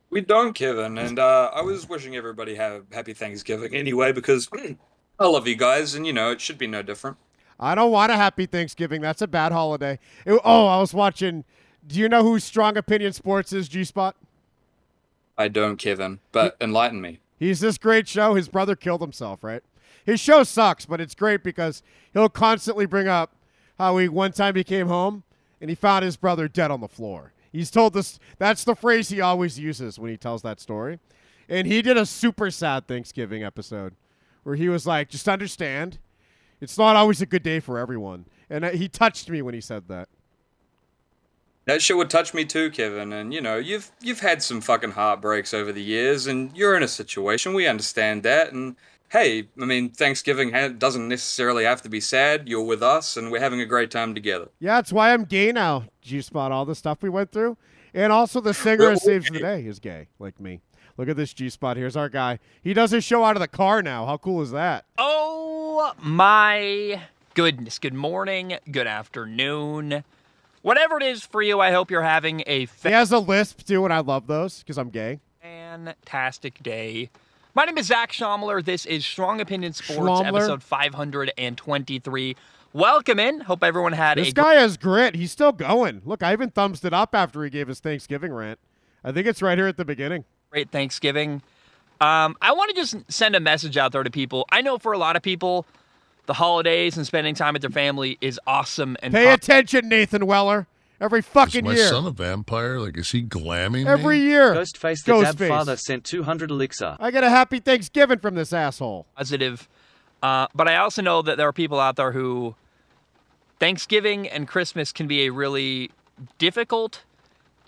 We don't, Kevin, and uh, I was wishing everybody have happy Thanksgiving anyway because I love you guys, and you know it should be no different. I don't want a happy Thanksgiving. That's a bad holiday. It- oh, I was watching. Do you know who Strong Opinion Sports is, G Spot? I don't, Kevin, but enlighten me. He's this great show. His brother killed himself, right? His show sucks, but it's great because he'll constantly bring up how he one time he came home and he found his brother dead on the floor. He's told this that's the phrase he always uses when he tells that story. And he did a super sad Thanksgiving episode where he was like, just understand, it's not always a good day for everyone. And uh, he touched me when he said that. That shit would touch me too, Kevin. And you know, you've you've had some fucking heartbreaks over the years, and you're in a situation. We understand that. And hey, I mean, Thanksgiving ha- doesn't necessarily have to be sad. You're with us, and we're having a great time together. Yeah, that's why I'm gay now. G Spot, all the stuff we went through. And also the singer of Saves the Day is gay, like me. Look at this G Spot. Here's our guy. He does his show out of the car now. How cool is that? Oh my goodness. Good morning, good afternoon. Whatever it is for you, I hope you're having a He has a lisp too, and I love those because I'm gay. fantastic day. My name is Zach Schomler. This is Strong Opinion Sports, episode 523. Welcome in. Hope everyone had This a This guy has grit. He's still going. Look, I even thumbs it up after he gave his Thanksgiving rant. I think it's right here at the beginning. Great Thanksgiving. Um, I want to just send a message out there to people. I know for a lot of people, the holidays and spending time with their family is awesome and Pay pop- attention, Nathan Weller. Every fucking year. Is fucking my year. son a vampire? Like, is he glamming Every me? year. Ghostface the Dab Father sent 200 elixir. I get a happy Thanksgiving from this asshole. positive. Uh, but I also know that there are people out there who Thanksgiving and Christmas can be a really difficult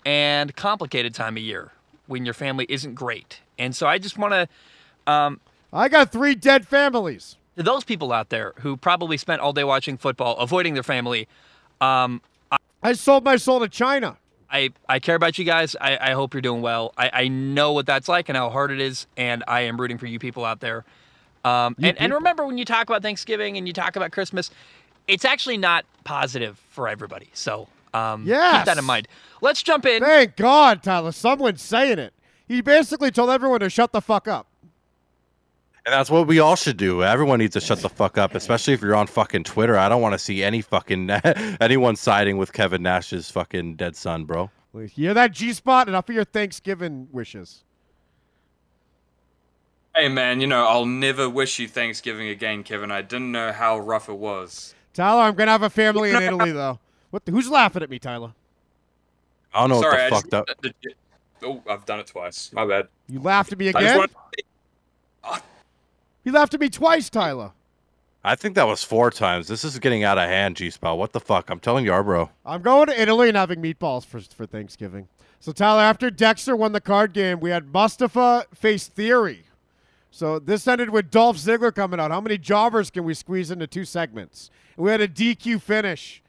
and complicated time of year when your family isn't great. And so I just want to. Um, I got three dead families. To those people out there who probably spent all day watching football, avoiding their family, um, I, I sold my soul to China. I, I care about you guys. I, I hope you're doing well. I, I know what that's like and how hard it is, and I am rooting for you people out there. Um, and, and remember, when you talk about Thanksgiving and you talk about Christmas, it's actually not positive for everybody. So um, Yes. keep that in mind. Let's jump in. Thank God, Tyler. Someone's saying it. He basically told everyone to shut the fuck up. And that's what we all should do. Everyone needs to shut the fuck up, especially if you're on fucking Twitter. I don't want to see any fucking anyone siding with Kevin Nash's fucking dead son, bro. You hear that G spot? Enough of your Thanksgiving wishes. Hey man, you know I'll never wish you Thanksgiving again, Kevin. I didn't know how rough it was. Tyler, I'm gonna have a family in Italy though. What? The, who's laughing at me, Tyler? I don't know Sorry, what I the just- fucked up. Oh, I've done it twice. My bad. You laughed at me again. wanted- You laughed at me twice, Tyler. I think that was four times. This is getting out of hand, G Spell. What the fuck? I'm telling you, bro. I'm going to Italy and having meatballs for for Thanksgiving. So Tyler, after Dexter won the card game, we had Mustafa face Theory. So this ended with Dolph Ziggler coming out. How many jobbers can we squeeze into two segments? And we had a DQ finish.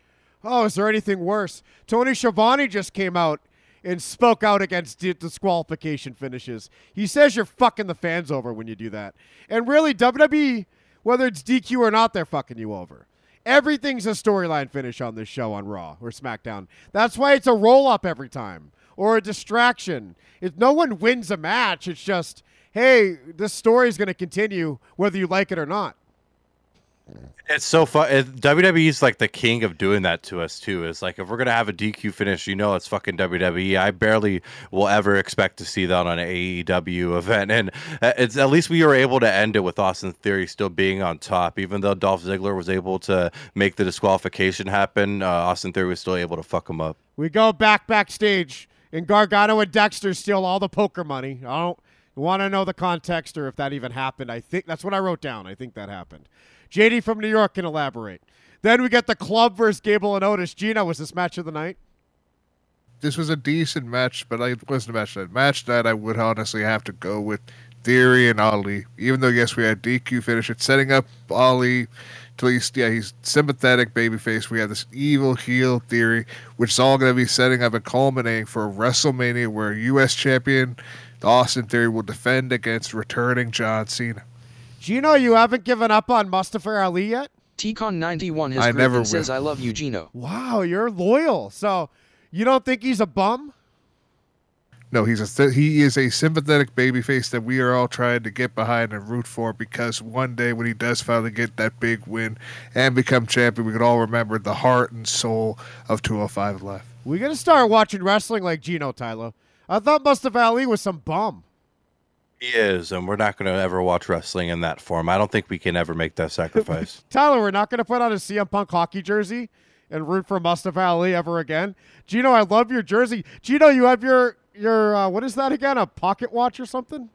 Oh, is there anything worse? Tony Schiavone just came out and spoke out against di- disqualification finishes. He says you're fucking the fans over when you do that. And really, WWE, whether it's DQ or not, they're fucking you over. Everything's a storyline finish on this show on Raw or SmackDown. That's why it's a roll up every time or a distraction. If no one wins a match, it's just, hey, this story is going to continue whether you like it or not. It's so fun. It, WWE's like the king of doing that to us too. It's like if we're gonna have a DQ finish, you know it's fucking WWE. I barely will ever expect to see that on an AEW event, and uh, it's at least we were able to end it with Austin Theory still being on top, even though Dolph Ziggler was able to make the disqualification happen. Uh, Austin Theory was still able to fuck him up. We go back backstage, and Gargano and Dexter steal all the poker money. I don't want to know the context or if that even happened. I think that's what I wrote down. I think that happened. JD from New York can elaborate. Then we get the club versus Gable and Otis. Gina, was this match of the night? This was a decent match, but I wasn't a match night. Match night, I would honestly have to go with Theory and Ali. Even though yes, we had DQ finish it, setting up Ali to least yeah, he's sympathetic babyface. We have this evil heel Theory, which is all going to be setting up and culminating for WrestleMania, where U.S. champion Austin Theory will defend against returning John Cena. Gino, you haven't given up on Mustafa Ali yet? Tcon91 has I never and says. I love you, Gino. Wow, you're loyal. So you don't think he's a bum? No, he's a th- he is a sympathetic babyface that we are all trying to get behind and root for because one day when he does finally get that big win and become champion, we can all remember the heart and soul of 205 Live. We gotta start watching wrestling like Gino Tyler. I thought Mustafa Ali was some bum. He is, and we're not going to ever watch wrestling in that form. I don't think we can ever make that sacrifice. Tyler, we're not gonna put on a CM Punk hockey jersey and root for Mustafa Ali ever again. Gino, I love your jersey. Gino, you have your your uh, what is that again? A pocket watch or something?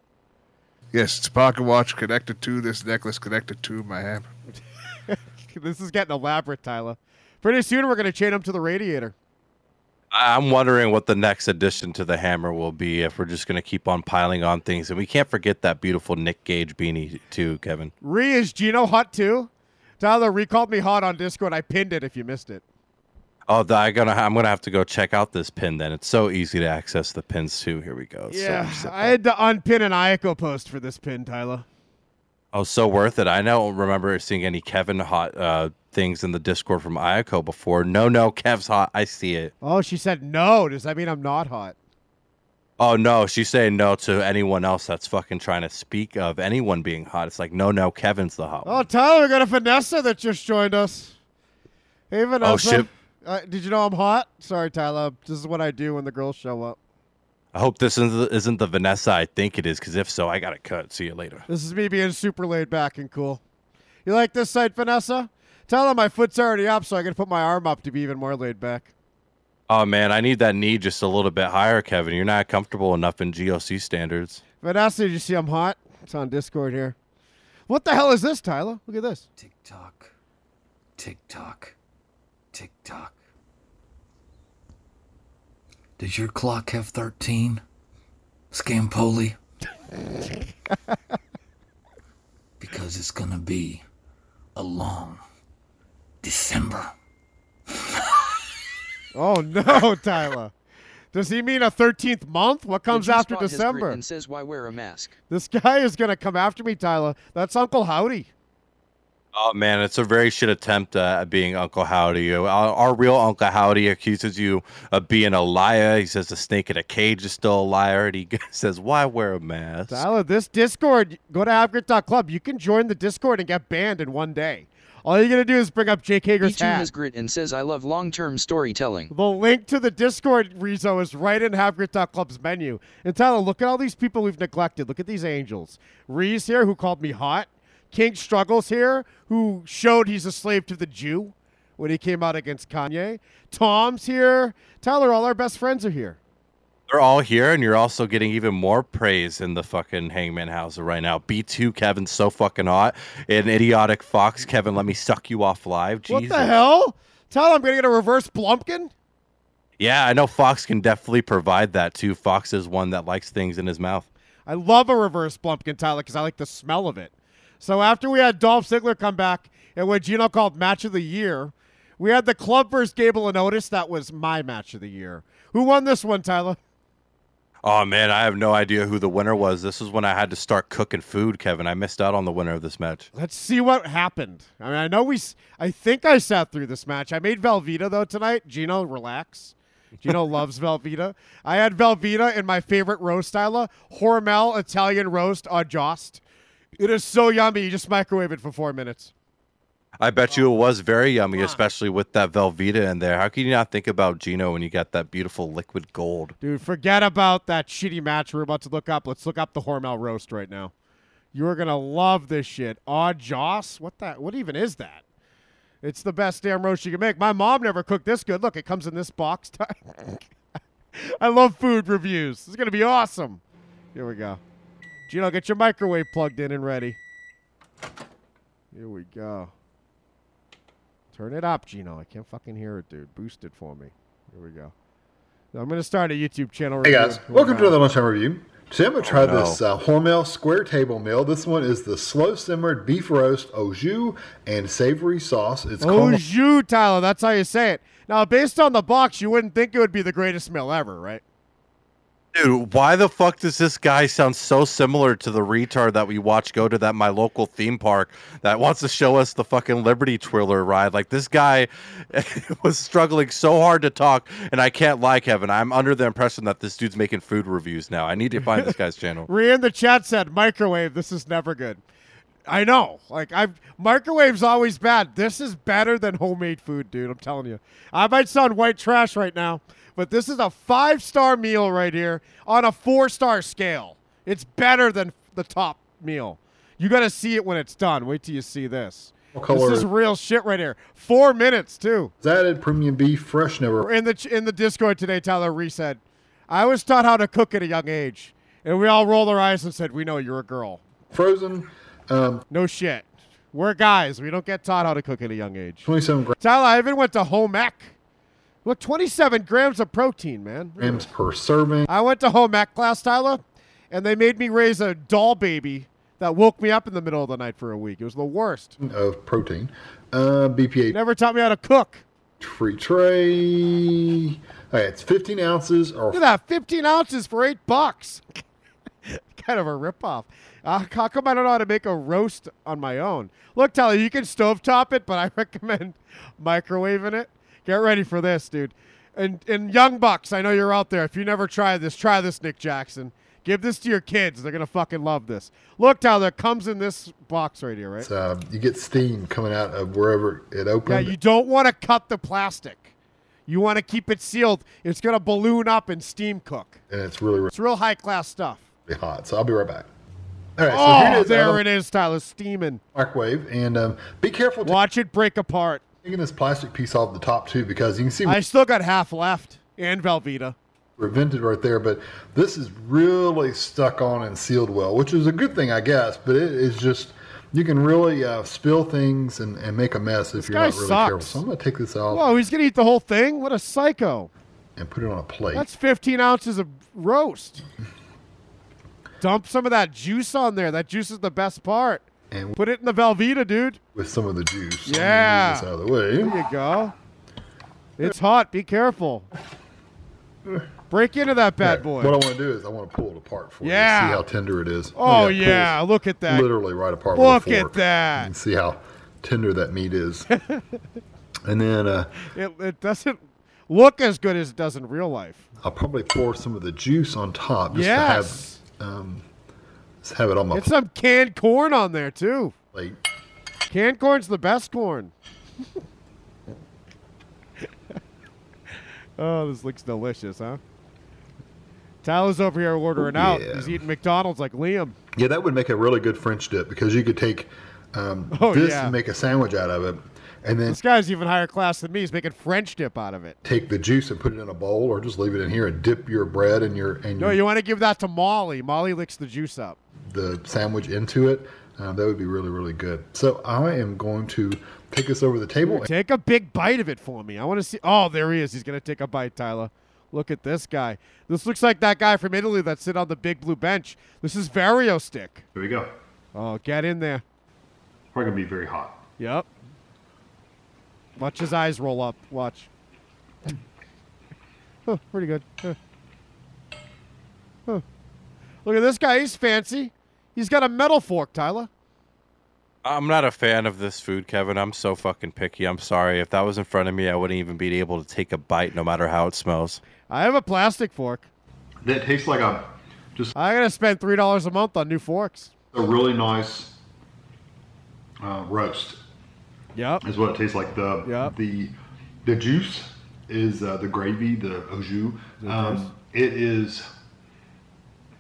Yes, it's a pocket watch connected to this necklace, connected to my hammer. this is getting elaborate, Tyler. Pretty soon we're gonna chain him to the radiator. I'm wondering what the next addition to the hammer will be if we're just going to keep on piling on things. And we can't forget that beautiful Nick Gage beanie, too, Kevin. Re is Gino hot too? Tyler, Re called me hot on Discord. I pinned it if you missed it. Oh, th- I gonna, I'm going to have to go check out this pin then. It's so easy to access the pins, too. Here we go. So yeah, simple. I had to unpin an Ayako post for this pin, Tyler. Oh, so worth it. I don't remember seeing any Kevin hot uh, things in the Discord from Ayako before. No, no, Kev's hot. I see it. Oh, she said no. Does that mean I'm not hot? Oh no, she's saying no to anyone else that's fucking trying to speak of anyone being hot. It's like no, no, Kevin's the hot. one. Oh, Tyler, we got a Vanessa that just joined us. Hey, Vanessa. Oh, shit. Uh, did you know I'm hot? Sorry, Tyler. This is what I do when the girls show up. I hope this isn't the, isn't the Vanessa I think it is, because if so, I gotta cut. See you later. This is me being super laid back and cool. You like this site, Vanessa? Tell him my foot's already up, so I can put my arm up to be even more laid back. Oh man, I need that knee just a little bit higher, Kevin. You're not comfortable enough in GOC standards. Vanessa, did you see I'm hot? It's on Discord here. What the hell is this, Tyler? Look at this. Tick tock, tick tock, tick tock. Does your clock have 13? Scampoli? because it's gonna be a long December. Oh no, Tyler. Does he mean a 13th month? What comes after December? written, says why wear a mask. This guy is gonna come after me, Tyler. That's Uncle Howdy. Oh man, it's a very shit attempt uh, at being Uncle Howdy. Our, our real Uncle Howdy accuses you of being a liar. He says the snake in a cage is still a liar, and he says, "Why wear a mask?" Tyler, this Discord, go to Havgrit.club. You can join the Discord and get banned in one day. All you're gonna do is bring up Jake Hager's E2 hat. has grit and says I love long-term storytelling. The link to the Discord, Rezo, is right in Havgrit.club's menu. And Tyler, look at all these people we've neglected. Look at these angels. Reese here, who called me hot. King Struggles here, who showed he's a slave to the Jew when he came out against Kanye. Tom's here. Tyler, all our best friends are here. They're all here, and you're also getting even more praise in the fucking Hangman House right now. B2, Kevin's so fucking hot. An idiotic Fox, Kevin, let me suck you off live. What the hell? Tyler, I'm gonna get a reverse Blumpkin. Yeah, I know Fox can definitely provide that too. Fox is one that likes things in his mouth. I love a reverse Blumpkin, Tyler, because I like the smell of it. So after we had Dolph Ziggler come back and what Gino called match of the year, we had the club versus Gable and Otis. That was my match of the year. Who won this one, Tyler? Oh man, I have no idea who the winner was. This is when I had to start cooking food, Kevin. I missed out on the winner of this match. Let's see what happened. I mean, I know we. I think I sat through this match. I made Velveeta though tonight. Gino, relax. Gino loves Velveeta. I had Velveeta in my favorite roast, Tyler. Hormel Italian roast au jost. It is so yummy. You just microwave it for four minutes. I bet you it was very yummy, especially with that Velveeta in there. How can you not think about Gino when you got that beautiful liquid gold? Dude, forget about that shitty match we're about to look up. Let's look up the Hormel roast right now. You're gonna love this shit. Aw Joss? What that what even is that? It's the best damn roast you can make. My mom never cooked this good. Look, it comes in this box. I love food reviews. This is gonna be awesome. Here we go. Gino, get your microwave plugged in and ready. Here we go. Turn it up, Gino. I can't fucking hear it, dude. Boost it for me. Here we go. I'm gonna start a YouTube channel. Hey guys, welcome to another lunchtime review. Today I'm going to try Oh, no. this uh, Hormel square table meal. This one is the slow simmered beef roast au jus and savory sauce. It's Au called jus, Tyler. That's how you say it. Now, based on the box, you wouldn't think it would be the greatest meal ever, right? Dude, why the fuck does this guy sound so similar to the retard that we watch go to that my local theme park that wants to show us the fucking Liberty Twirler ride? Like this guy was struggling so hard to talk, and I can't lie, Kevin. I'm under the impression that this dude's making food reviews now. I need to find this guy's channel. Rhea in the chat said, "Microwave. This is never good." I know. Like I've microwave's always bad. This is better than homemade food, dude. I'm telling you. I might sound white trash right now, but this is a five star meal right here on a four star scale. It's better than the top meal. You got to see it when it's done. Wait till you see this. What color? This is real shit right here. Four minutes too. It's added premium beef, fresh never. In the in the Discord today, Tyler Reese said, "I was taught how to cook at a young age," and we all rolled our eyes and said, "We know you're a girl." Frozen. Um, no shit. We're guys. We don't get taught how to cook at a young age. 27 gra- Tyler, I even went to home ec. Look, 27 grams of protein, man. grams per serving. I went to home ec class, Tyler, and they made me raise a doll baby that woke me up in the middle of the night for a week. It was the worst. of protein. Uh, BPA Never taught me how to cook. free tray. All right, it's 15 ounces or Look at that, 15 ounces for eight bucks. kind of a ripoff. Uh, how come I don't know how to make a roast on my own? Look, Tyler, you can stovetop it, but I recommend microwaving it. Get ready for this, dude. And and young bucks, I know you're out there. If you never tried this, try this, Nick Jackson. Give this to your kids. They're gonna fucking love this. Look, Tyler, it comes in this box right here, right? Uh, you get steam coming out of wherever it opens. Yeah, you don't want to cut the plastic. You want to keep it sealed. It's gonna balloon up and steam cook. and it's really, really It's real high class stuff. hot. So I'll be right back. All right, so oh, here it is. there Adam. it is, Tyler, steaming. Microwave, and um, be careful. Watch it break apart. Taking this plastic piece off the top too, because you can see I still got half left and Velveeta. we're vented right there, but this is really stuck on and sealed well, which is a good thing, I guess. But it is just you can really uh, spill things and, and make a mess if you're not really sucks. careful. So I'm gonna take this off Whoa, he's gonna eat the whole thing? What a psycho! and put it on a plate. That's 15 ounces of roast. Dump some of that juice on there. That juice is the best part. And Put it in the Velveeta, dude. with some of the juice. So I'm gonna Yeah. this out of the way. There you go. It's hot. Be careful. Break into that bad Yeah, boy. What I want to do is I want to pull it apart for you. Yeah. See how tender it is. Oh, it yeah, look at that. Literally right apart. Look at that. You can see how tender that meat is. and then uh, It, it doesn't look as good as it does in real life. I'll probably pour some of the juice on top just Yes. to have um, just have it on my Get some canned corn on there too. Like Canned corn's the best corn. oh, this looks delicious, huh? Tyler's over here ordering out. yeah. He's eating McDonald's like Liam. Yeah, that would make a really good French dip because you could take um, Oh, this yeah. and make a sandwich out of it, and then This guy's even higher class than me. He's making French dip out of it. take the juice and put it in a bowl, or just leave it in here and dip your bread and your and No, your, you want to give that to Molly. Molly licks the juice up. the sandwich into it. Um, that would be really really good. So I am going to take this over the table. Take a big bite of it for me. I want to see. Oh, there he is. He's gonna take a bite, Tyler. Look at this guy. This looks like that guy from Italy that sit on the big blue bench. This is Vario stick. Here we go. Oh, get in there. Probably gonna be very hot. Yep. Watch his eyes roll up. Watch. Huh, pretty good. Huh. Huh. Look at this guy. He's fancy. He's got a metal fork, Tyler. I'm not a fan of this food, Kevin. I'm so fucking picky. I'm sorry. If that was in front of me, I wouldn't even be able to take a bite, no matter how it smells. I have a plastic fork. That tastes like a just I gotta spend three dollars a month on new forks. a really nice uh, roast. Yep. Is what it tastes like. The Yep. the the juice is uh, the gravy, the au jus. Um, it is.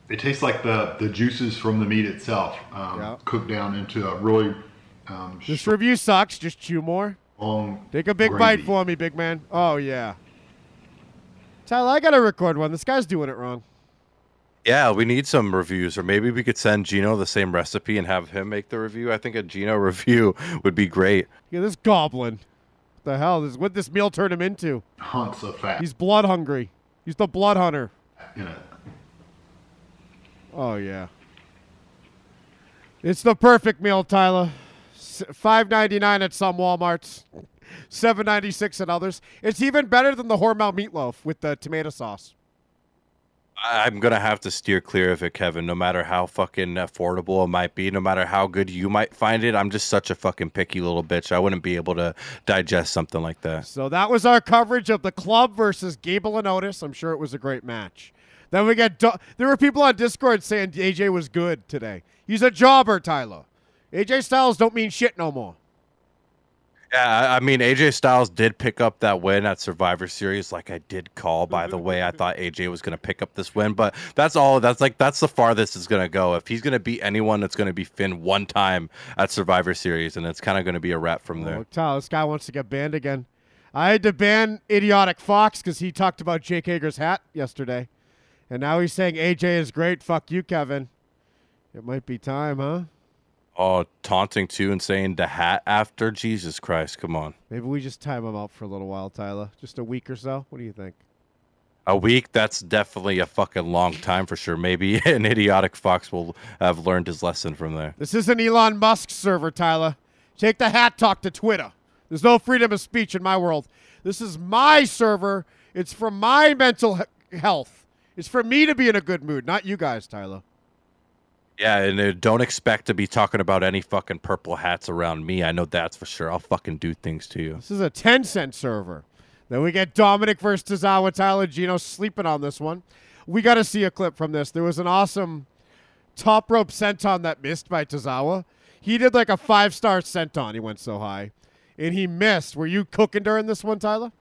It tastes like the the juices from the meat itself, um, Yep. cooked down into a really um, This review sucks. Just chew more. long. Take a big bite for me, big man. Oh yeah. Tyler, I gotta record one. This guy's doing it wrong. Yeah, we need some reviews, or maybe we could send Gino the same recipe and have him make the review. I think a Gino review would be great. Yeah, this goblin. What the hell? This what this meal turn him into? Hunts of fat. He's blood hungry. He's the blood hunter. in it. Oh yeah. It's the perfect meal, Tyler. Five ninety nine at some WalMarts, seven ninety six at others. It's even better than the Hormel meatloaf with the tomato sauce. I'm gonna have to steer clear of it, Kevin. No matter how fucking affordable it might be, no matter how good you might find it, I'm just such a fucking picky little bitch. I wouldn't be able to digest something like that. So that was our coverage of the club versus Gable and Otis. I'm sure it was a great match. Then we Do- there were people on Discord saying AJ was good today. He's a jobber, Tyler. AJ Styles don't mean shit no more. Yeah, I- I mean AJ Styles did pick up that win at Survivor Series, like I did call. By the mm-hmm, way, I mm-hmm. thought AJ was gonna pick up this win, but that's all. That's like that's the farthest it's gonna go. If he's gonna beat anyone, it's gonna be Finn one time at Survivor Series, and it's kind of gonna be a wrap from there. Oh, Tyler, this guy wants to get banned again. I had to ban Idiotic Fox because he talked about Jake Hager's hat yesterday. And now he's saying AJ is great. Fuck you, Kevin. It might be time, huh? Oh, taunting too and saying the hat after Jesus Christ. Come on, Maybe we just time him out for a little while, Tyler. Just a week or so. What do you think? a week. That's definitely a fucking long time for sure. Maybe an idiotic fox will have learned his lesson from there. This is an Elon Musk server, Tyler. Take the hat talk to Twitter. There's no freedom of speech in my world. This is my server. It's for my mental health. It's for me to be in a good mood, not you guys, Tyler. Yeah, and uh, don't expect to be talking about any fucking purple hats around me. I know that's for sure. I'll fucking do things to you. This is a Tencent server. Then we get Dominik versus Tozawa. Tyler Gino sleeping on this one. We got to see a clip from this. There was an awesome top rope senton that missed by Tozawa. He did like a five star senton. He went so high. And he missed. Were you cooking during this one, Tyler?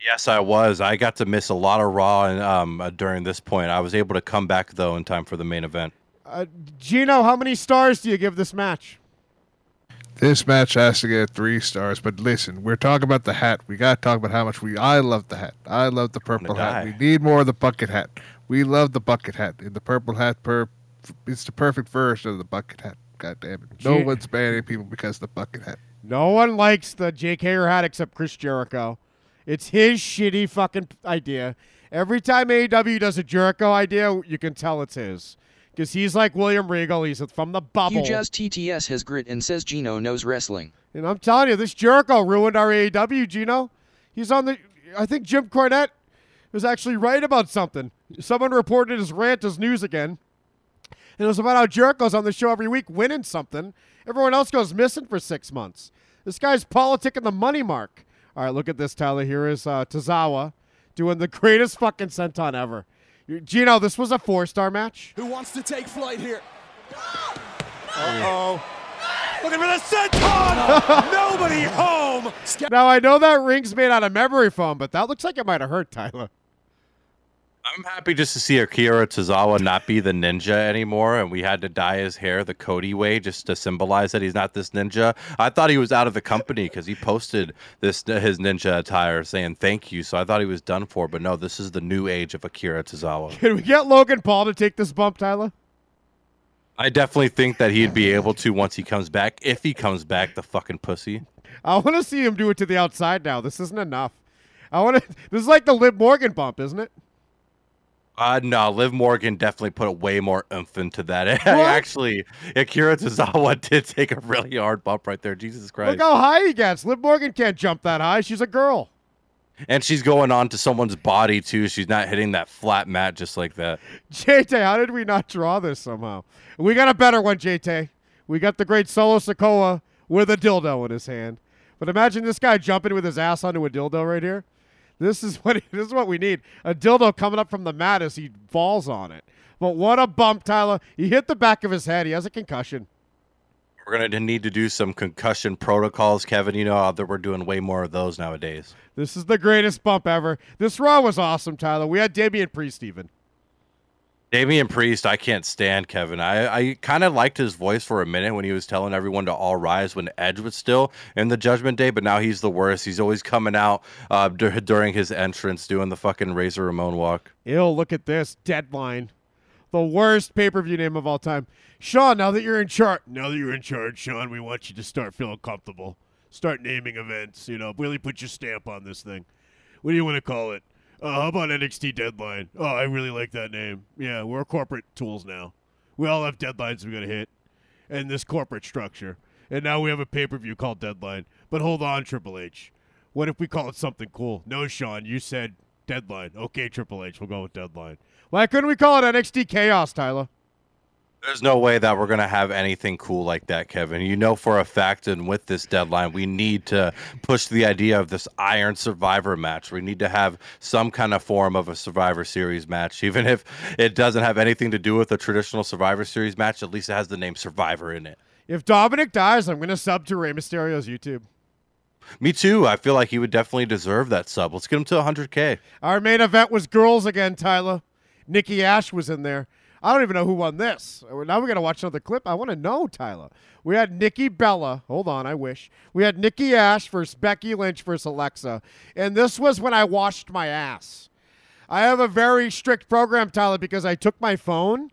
Yes, I was. I got to miss a lot of Raw and, um, uh, during this point. I was able to come back though in time for the main event. Uh, Gino, how many stars do you give this match? This match has to get three stars, but listen, we're talking about the hat. We gotta talk about how much we. I love the hat. I love the purple hat. die. We need more of the bucket hat. We love the bucket hat. And the purple hat, per, it's the perfect version of the bucket hat. God damn it! No Gee- one's banning people because of the bucket hat. No one likes the Jake Hager hat except Chris Jericho. It's his shitty fucking idea. Every time AEW does a Jericho idea, you can tell it's his. Because he's like William Regal. He's from the bubble. Hughes TTS has grit and says Gino knows wrestling. And I'm telling you, this Jericho ruined our AEW, Gino. He's on the. I think Jim Cornette was actually right about something. Someone reported his rant as news again. And it was about how Jericho's on the show every week winning something. Everyone else goes missing for six months. This guy's politic politicking the money mark. All right, look at this, Tyler. Here is uh, Tozawa doing the greatest fucking senton ever. You- Gino, this was a four star match. Who wants to take flight here? Uh-oh. Looking for the senton! Nobody home! Now, I know that ring's made out of memory foam, but that looks like it might have hurt Tyler. I'm happy just to see Akira Tozawa not be the ninja anymore, and we had to dye his hair the Cody way just to symbolize that he's not this ninja. I thought he was out of the company because he posted this his ninja attire saying thank you. So I thought he was done for, but no, this is the new age of Akira Tozawa. Can we get Logan Paul to take this bump, Tyler? I definitely think that he'd be able to once he comes back, if he comes back, the fucking pussy. I want to see him do it to the outside now. This isn't enough. I want to. This is like the Liv Morgan bump, isn't it? Uh, no, Liv Morgan definitely put a way more oomph into that. Actually, Akira Tozawa did take a really hard bump right there. Jesus Christ. Look how high he gets. Liv Morgan can't jump that high. She's a girl. And she's going on to someone's body too. She's not hitting that flat mat just like that. JT, how did we not draw this somehow? We got a better one, JT. We got the great Solo Sikoa with a dildo in his hand. But imagine this guy jumping with his ass onto a dildo right here. This is what this is what we need. A dildo coming up from the mat as he falls on it. But what a bump, Tyler. He hit the back of his head. He has a concussion. We're gonna need to do some concussion protocols, Kevin. You know that we're doing way more of those nowadays. This is the greatest bump ever. This Raw was awesome, Tyler. We had Damian Priest even. Damian Priest, I can't stand Kevin. I, I kind of liked his voice for a minute when he was telling everyone to all rise when Edge was still in the Judgment Day, but now he's the worst. He's always coming out uh, dur- during his entrance doing the fucking Razor Ramon walk. Ew, look at this. Deadline. The worst pay per view name of all time. Sean, now that you're in charge, now that you're in charge, Sean, we want you to start feeling comfortable. Start naming events. You know, really put your stamp on this thing. What do you want to call it? Uh, how about NXT Deadline? Oh, I really like that name. Yeah, we're corporate tools now. We all have deadlines we got to hit, and this corporate structure. And now we have a pay per view called Deadline. But hold on, Triple H. What if we call it something cool? No, Sean, you said Deadline. Okay, Triple H, we'll go with Deadline. Why couldn't we call it NXT Chaos, Tyler? There's no way that we're going to have anything cool like that, Kevin. You know for a fact, and with this deadline, we need to push the idea of this Iron Survivor match. We need to have some kind of form of a Survivor Series match. Even if it doesn't have anything to do with a traditional Survivor Series match, at least it has the name Survivor in it. If Dominik dies, I'm going to sub to Rey Mysterio's YouTube. Me too. I feel like he would definitely deserve that sub. Let's get him to 100K. Our main event was girls again, Tyler. Nikki Ash was in there. I don't even know who won this. Now we got to watch another clip. I want to know, Tyler. We had Nikki Bella. Hold on, I wish. We had Nikki Ash versus Becky Lynch versus Alexa. And this was when I washed my ass. I have a very strict program, Tyler, because I took my phone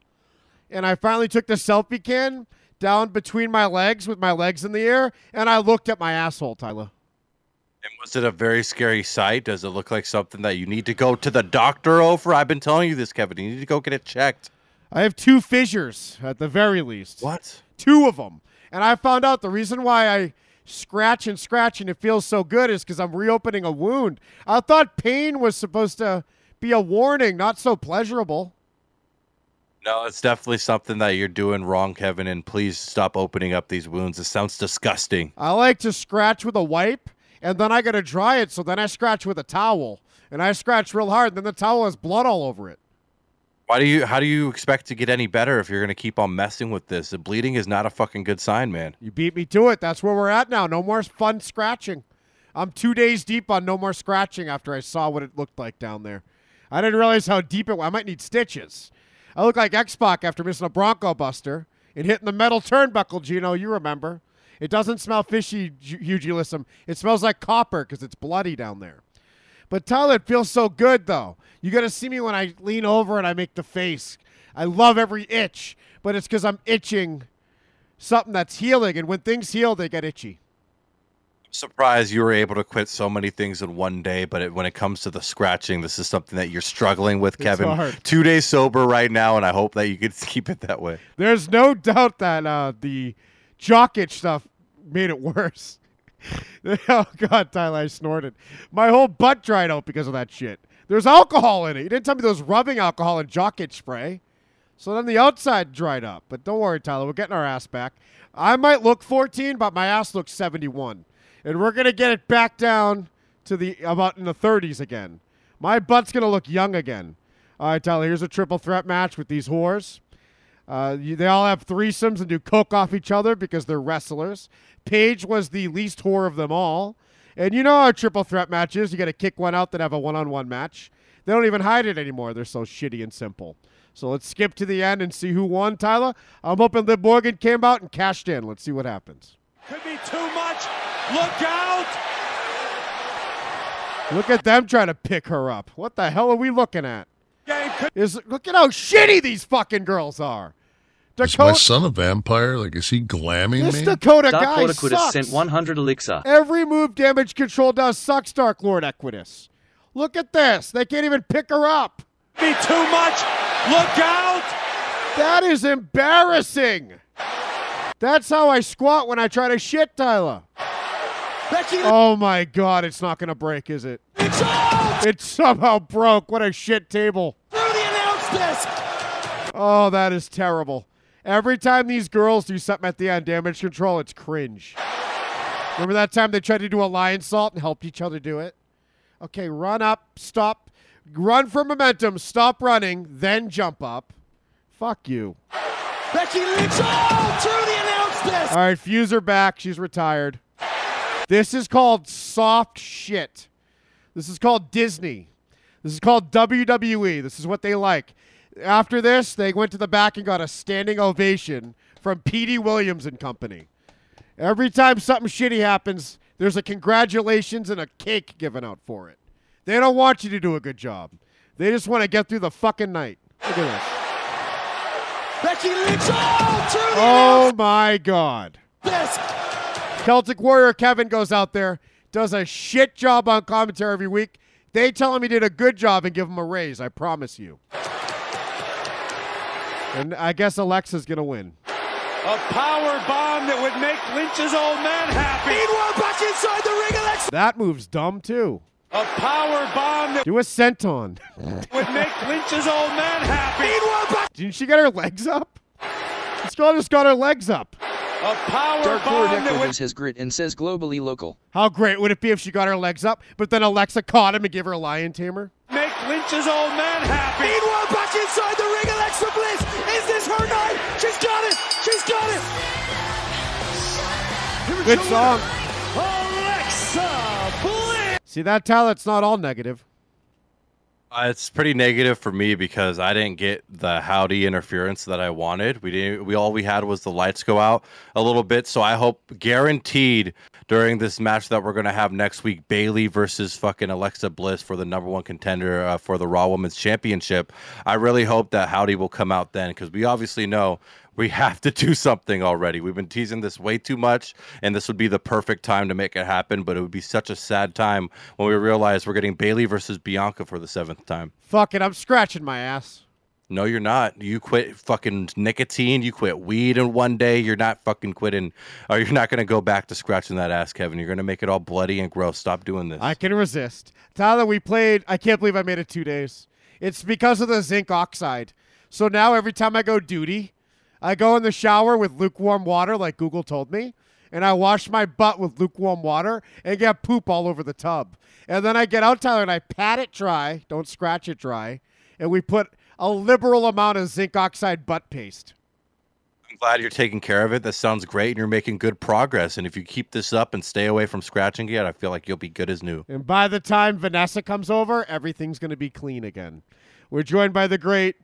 and I finally took the selfie can down between my legs with my legs in the air and I looked at my asshole, Tyler. And was it a very scary sight? Does it look like something that you need to go to the doctor over? I've been telling you this, Kevin. You need to go get it checked. I have two fissures at the very least. What? Two of them. And I found out the reason why I scratch and scratch and it feels so good is because I'm reopening a wound. I thought pain was supposed to be a warning, not so pleasurable. No, it's definitely something that you're doing wrong, Kevin, and please stop opening up these wounds. It sounds disgusting. I like to scratch with a wipe and then I got to dry it, so then I scratch with a towel. And I scratch real hard, and then the towel has blood all over it. Why do you how do you expect to get any better if you're gonna keep on messing with this? The bleeding is not a fucking good sign, man. You beat me to it. That's where we're at now. No more fun scratching. I'm two days deep on no more scratching after I saw what it looked like down there. I didn't realize how deep it was. I might need stitches. I look like X Pac after missing a Bronco Buster and hitting the metal turnbuckle, Gino. You remember. It doesn't smell fishy, Hugh Ulyssum. It smells like copper because it's bloody down there. But Tyler, it feels so good though. You got to see me when I lean over and I make the face. I love every itch, but it's because I'm itching something that's healing. And when things heal, they get itchy. I'm surprised you were able to quit so many things in one day, but it, when it comes to the scratching, this is something that you're struggling with, Kevin. Two days sober right now, and I hope that you could keep it that way. There's no doubt that uh, the jock itch stuff made it worse. oh God, Tyler, I snorted. My whole butt dried out because of that shit. There's alcohol in it. You didn't tell me there was rubbing alcohol and jock itch spray. So then the outside dried up. But don't worry, Tyler, we're getting our ass back. I might look 14, but my ass looks 71. And we're gonna get it back down to the about in the 30s again. My butt's gonna look young again. All right, Tyler, here's a triple threat match with these whores. Uh, you, they all have threesomes and do coke off each other because they're wrestlers. Paige was the least whore of them all. And you know how triple threat matches you got to kick one out, then have a one on one match. They don't even hide it anymore. They're so shitty and simple. So let's skip to the end and see who won, Tyler. I'm hoping Liv Morgan came out and cashed in. Let's see what happens. Could be too much. Look out! Look at them trying to pick her up. What the hell are we looking at? Is look at how shitty these fucking girls are. Is my son a vampire? Like, is he glamming this me? Dakota Dark guy Lord Equitus sucks. sent 100 elixir. Every move damage control does sucks, Dark Lord Equitus. Look at this. They can't even pick her up. Be too much. Look out! That is embarrassing. That's how I squat when I try to shit, Tyler. Becky Oh my god, it's not gonna break, is it? It's out! It somehow broke. What a shit table. Through the announce desk! Oh, that is terrible. Every time these girls do something at the end, damage control, it's cringe. Remember that time they tried to do a lionsault and helped each other do it? Okay, run up, stop, run for momentum, stop running, then jump up. Fuck you. Becky Lynch, oh, through the announce desk! All right, Fuse her back. She's retired. This is called soft shit. This is called Disney. This is called WWE. This is what they like. After this, they went to the back and got a standing ovation from Petey Williams and Company. Every time something shitty happens, there's a congratulations and a cake given out for it. They don't want you to do a good job. They just want to get through the fucking night. Look at this. Becky Lynch, oh, Oh my God. desk! Celtic Warrior Kevin goes out there, does a shit job on commentary every week. They tell him he did a good job and give him a raise, I promise you. And I guess Alexa's going to win. A power bomb that would make Lynch's old man happy. Meanwhile, back inside the ring, Alexa. That move's dumb too. A power bomb that Do a senton. would make Lynch's old man happy. Meanwhile, back. Didn't she get her legs up? This girl just got her legs up. A power Dark bomb Lord that Echo would gives his grit and says globally local. How great would it be if she got her legs up, but then Alexa caught him and gave her a lion tamer? Make Lynch's old man happy. Meanwhile, back inside the ring, Alexa Bliss. Is this her night? She's got it. She's got it. Good song. Alexa Bliss. See that, Tal? It's not all negative. Uh, it's pretty negative for me because I didn't get the howdy interference that I wanted. We didn't. We all we had was the lights go out a little bit. So I hope guaranteed during this match that we're gonna have next week, Bayley versus fucking Alexa Bliss for the number one contender uh, for the Raw Women's Championship. I really hope that howdy will come out then because we obviously know we have to do something already. We've been teasing this way too much, and this would be the perfect time to make it happen. But it would be such a sad time when we realize we're getting Bayley versus Bianca for the seventh time. Fuck it, I'm scratching my ass. No, you're not. You quit fucking nicotine. You quit weed in one day. You're not fucking quitting, or you're not gonna go back to scratching that ass, Kevin. You're gonna make it all bloody and gross. Stop doing this. I can resist. Tyler, we played. I can't believe I made it two days. It's because of the zinc oxide. So now every time I go duty, I go in the shower with lukewarm water, like Google told me, and I wash my butt with lukewarm water and get poop all over the tub. And then I get out, Tyler, and I pat it dry. Don't scratch it dry. And we put a liberal amount of zinc oxide butt paste. I'm glad you're taking care of it. That sounds great, and you're making good progress. And if you keep this up and stay away from scratching it, I feel like you'll be good as new. And by the time Vanessa comes over, everything's going to be clean again. We're joined by the great,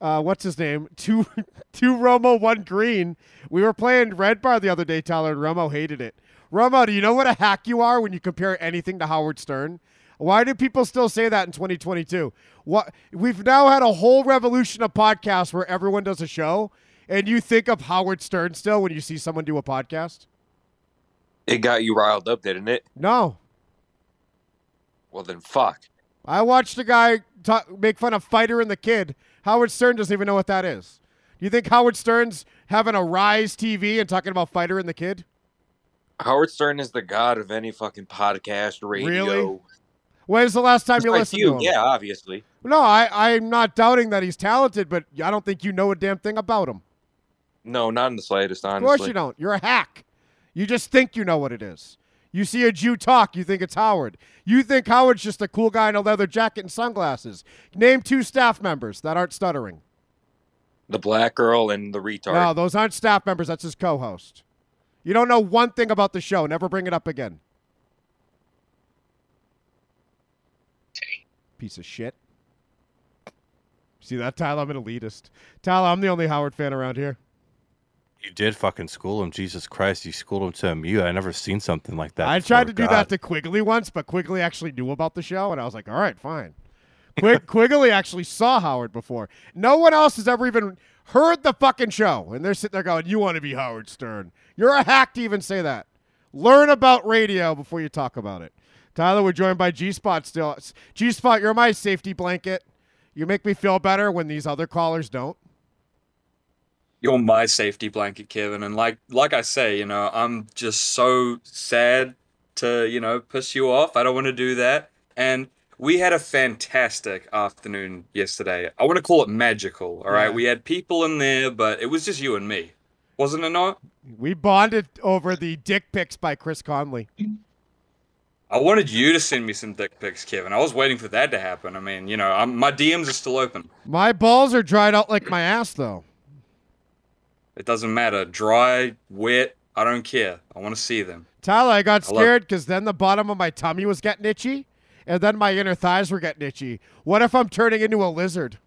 uh, what's his name? Two, two Romo, one Green. We were playing Red Bar the other day, Tyler, and Romo hated it. Romo, do you know what a hack you are when you compare anything to Howard Stern? Why do people still say that in 2022? What we've now had a whole revolution of podcasts where everyone does a show, and you think of Howard Stern still when you see someone do a podcast? It got you riled up, didn't it? No, Well, then fuck. I watched a guy talk, make fun of Fighter and the Kid. Howard Stern doesn't even know what that is. Do you think Howard Stern's having a Rise TV and talking about Fighter and the Kid? Howard Stern is the god of any fucking podcast, radio. Really? When's the last time you like listened you, to him? Yeah, obviously. No, I, I'm not doubting that he's talented, but I don't think you know a damn thing about him. No, not in the slightest, Of honestly. course you don't. You're a hack. You just think you know what it is. You see a Jew talk, you think it's Howard. You think Howard's just a cool guy in a leather jacket and sunglasses. Name two staff members that aren't stuttering. The black girl and the retard. No, those aren't staff members. That's his co-host. You don't know one thing about the show. Never bring it up again. Piece of shit. See that, Tyler? I'm an elitist. Tyler, I'm the only Howard fan around here. You did fucking school him. Jesus Christ, you schooled him to a mute. I never seen something like that. I tried to before. do that to Quigley once, but Quigley actually knew about the show, and I was like, all right, fine. Quig- Quigley actually saw Howard before. No one else has ever even heard the fucking show, and they're sitting there going, "You want to be Howard Stern? You're a hack to even say that. Learn about radio before you talk about it." Tyler, we're joined by G Spot still. G Spot, you're my safety blanket. You make me feel better when these other callers don't. You're my safety blanket, Kevin. And like like I say, you know, I'm just so sad to, you know, piss you off. I don't want to do that. And we had a fantastic afternoon yesterday. I want to call it magical. All right. Yeah. We had people in there, but it was just you and me. Wasn't it not? We bonded over the dick pics by Chris Conley. I wanted you to send me some dick pics, Kevin. I was waiting for that to happen. I mean, you know, I'm, my DMs are still open. My balls are dried out like my ass, though. It doesn't matter. Dry, wet, I don't care. I want to see them. Tyler, I got scared because then the bottom of my tummy was getting itchy, and then my inner thighs were getting itchy. What if I'm turning into a lizard?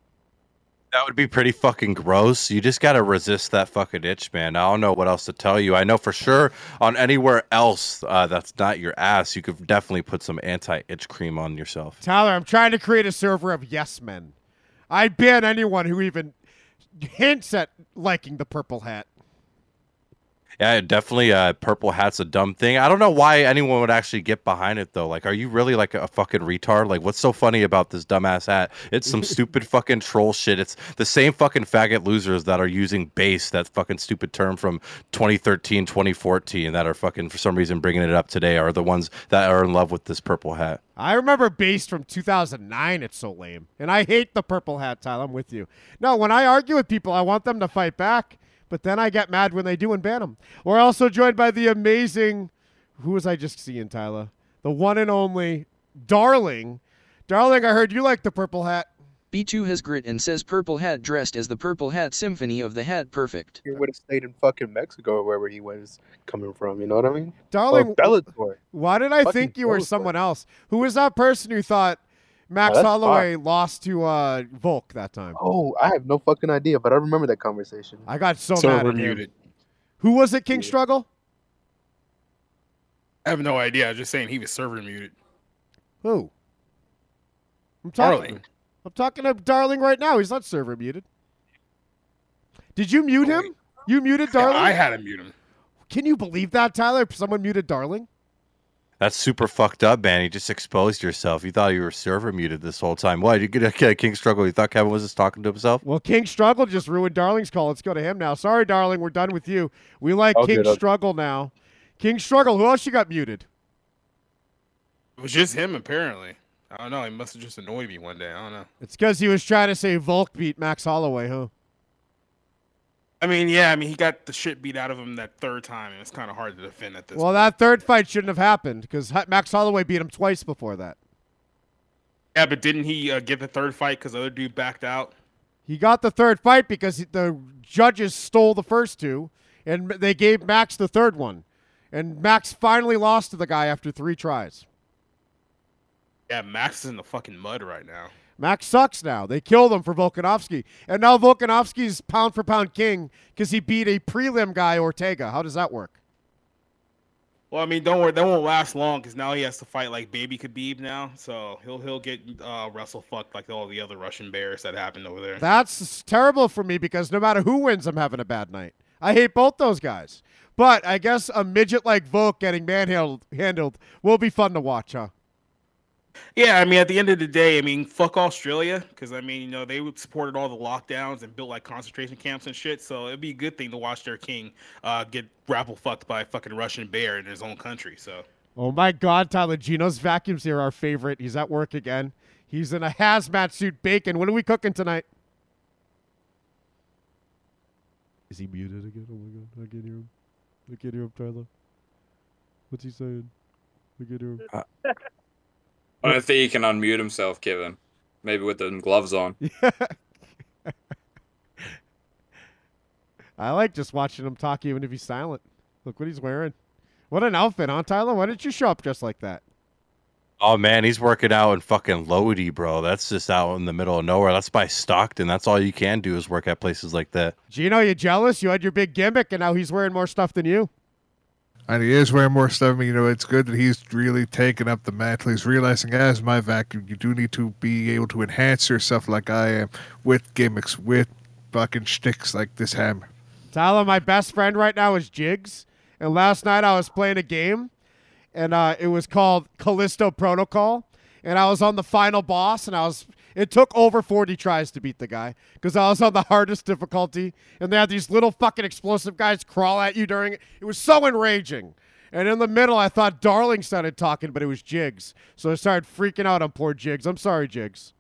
That would be pretty fucking gross. You just gotta resist that fucking itch, man. I don't know what else to tell you. I know for sure on anywhere else uh, that's not your ass, you could definitely put some anti-itch cream on yourself. Tyler, I'm trying to create a server of yes men. I ban anyone who even hints at liking the purple hat. Yeah, definitely. Uh, purple hat's a dumb thing. I don't know why anyone would actually get behind it though. Like, are you really like a fucking retard? Like, what's so funny about this dumbass hat? It's some stupid fucking troll shit. It's the same fucking faggot losers that are using base, that fucking stupid term from 2013, 2014, that are fucking for some reason bringing it up today, are the ones that are in love with this purple hat. I remember Based from 2009. It's so lame. And I hate the purple hat, Tyler. I'm with you. No, when I argue with people, I want them to fight back. But then I get mad when they do and ban them. We're also joined by the amazing, who was I just seeing, Tyler? The one and only Darling. Darling, I heard you like the purple hat. B2 has grit and says Purple Hat dressed as the Purple Hat Symphony of the Hat Perfect. He would have stayed in fucking Mexico or wherever he was coming from. You know what I mean? Darling, Or Bellator. Why did I Fucking think you were Bellator. someone else? Who was that person who thought Max that's Holloway lost to uh, Volk that time? Oh, I have no fucking idea, but I remember that conversation. I got so Server mad at him. muted. Who was it, King Struggle? I have no idea. I'm just saying he was server muted. Who? I'm talking. Darling. I'm talking to Darling right now. He's not server muted. Did you mute him? You muted Darling? I had to mute him. Can you believe that, Tyler? Someone muted Darling? That's super fucked up, man. You just exposed yourself. You thought you were server muted this whole time. What? You get a King Struggle? You thought Kevin was just talking to himself? Well, King Struggle just ruined Darling's call. Let's go to him now. Sorry, Darling. We're done with you. We like Oh, King good. Struggle now. King Struggle. Who else you got muted? It was just him, apparently. I don't know. He must have just annoyed me one day. I don't know. It's because he was trying to say Volk beat Max Holloway, huh? I mean, yeah. I mean, he got the shit beat out of him that third time, and it's kind of hard to defend at this. Well, that third fight shouldn't have happened because Max Holloway beat him twice before that. Yeah, but didn't he uh, get the third fight because the other dude backed out? He got the third fight because he- the judges stole the first two, and they gave Max the third one. And Max finally lost to the guy after three tries. Yeah, Max is in the fucking mud right now. Max sucks now. They killed him for Volkanovski. And now Volkanovski's pound for pound king because he beat a prelim guy, Ortega. How does that work? Well, I mean, don't worry, that won't last long because now he has to fight like baby Khabib now, so he'll he'll get uh, wrestle fucked like all the other Russian bears that happened over there. That's terrible for me because no matter who wins, I'm having a bad night. I hate both those guys. But I guess a midget like Volk getting manhandled handled will be fun to watch, huh? Yeah, I mean, at the end of the day, I mean, fuck Australia, because I mean, you know, they supported all the lockdowns and built like concentration camps and shit. So it'd be a good thing to watch their king uh, get grapple fucked by a fucking Russian bear in his own country. So Oh my God, Tyler Gino's vacuums here, our favorite. He's at work again. He's in a hazmat suit bacon. What are we cooking tonight? Is he muted again? Oh my God, I can't hear him. I can't hear him, Tyler. What's he saying? I can't hear him. I don't think he can unmute himself, Kevin. Maybe with the gloves on. I like just watching him talk even if he's silent. Look what he's wearing. What an outfit, huh, Tyler? Why didn't you show up dressed like that? Oh man, he's working out in fucking Lodi, bro. That's just out in the middle of nowhere. That's by Stockton. That's all you can do is work at places like that. Gino, you jealous? You had your big gimmick, and now he's wearing more stuff than you. And he is wearing more stuff. I mean, you know, it's good that he's really taking up the mantle. He's realizing, as my vacuum, you do need to be able to enhance yourself like I am with gimmicks, with fucking shticks like this hammer. Tyler, my best friend right now is Jigs. And last night I was playing a game, and uh, it was called Callisto Protocol. And I was on the final boss, and I was. It took over 40 tries to beat the guy because I was on the hardest difficulty. And they had these little fucking explosive guys crawl at you during it. It was so enraging. And in the middle, I thought Darling started talking, but it was Jigs. So I started freaking out on poor Jigs. I'm sorry, Jigs.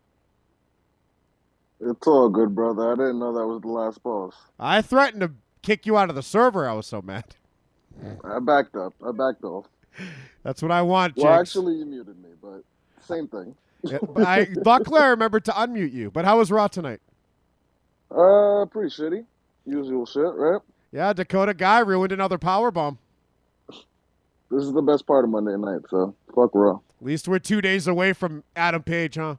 It's all good, brother. I didn't know that was the last boss. I threatened to kick you out of the server. I was so mad. I backed up. I backed off. That's what I want, Jigs. Well, actually, you muted me, but same thing. I, luckily, I remembered to unmute you. But how was Raw tonight? Uh, pretty shitty. Usual shit, right? Yeah, Dakota Kai ruined another power bomb. This is the best part of Monday night, so fuck Raw. At least we're two days away from Adam Page, huh?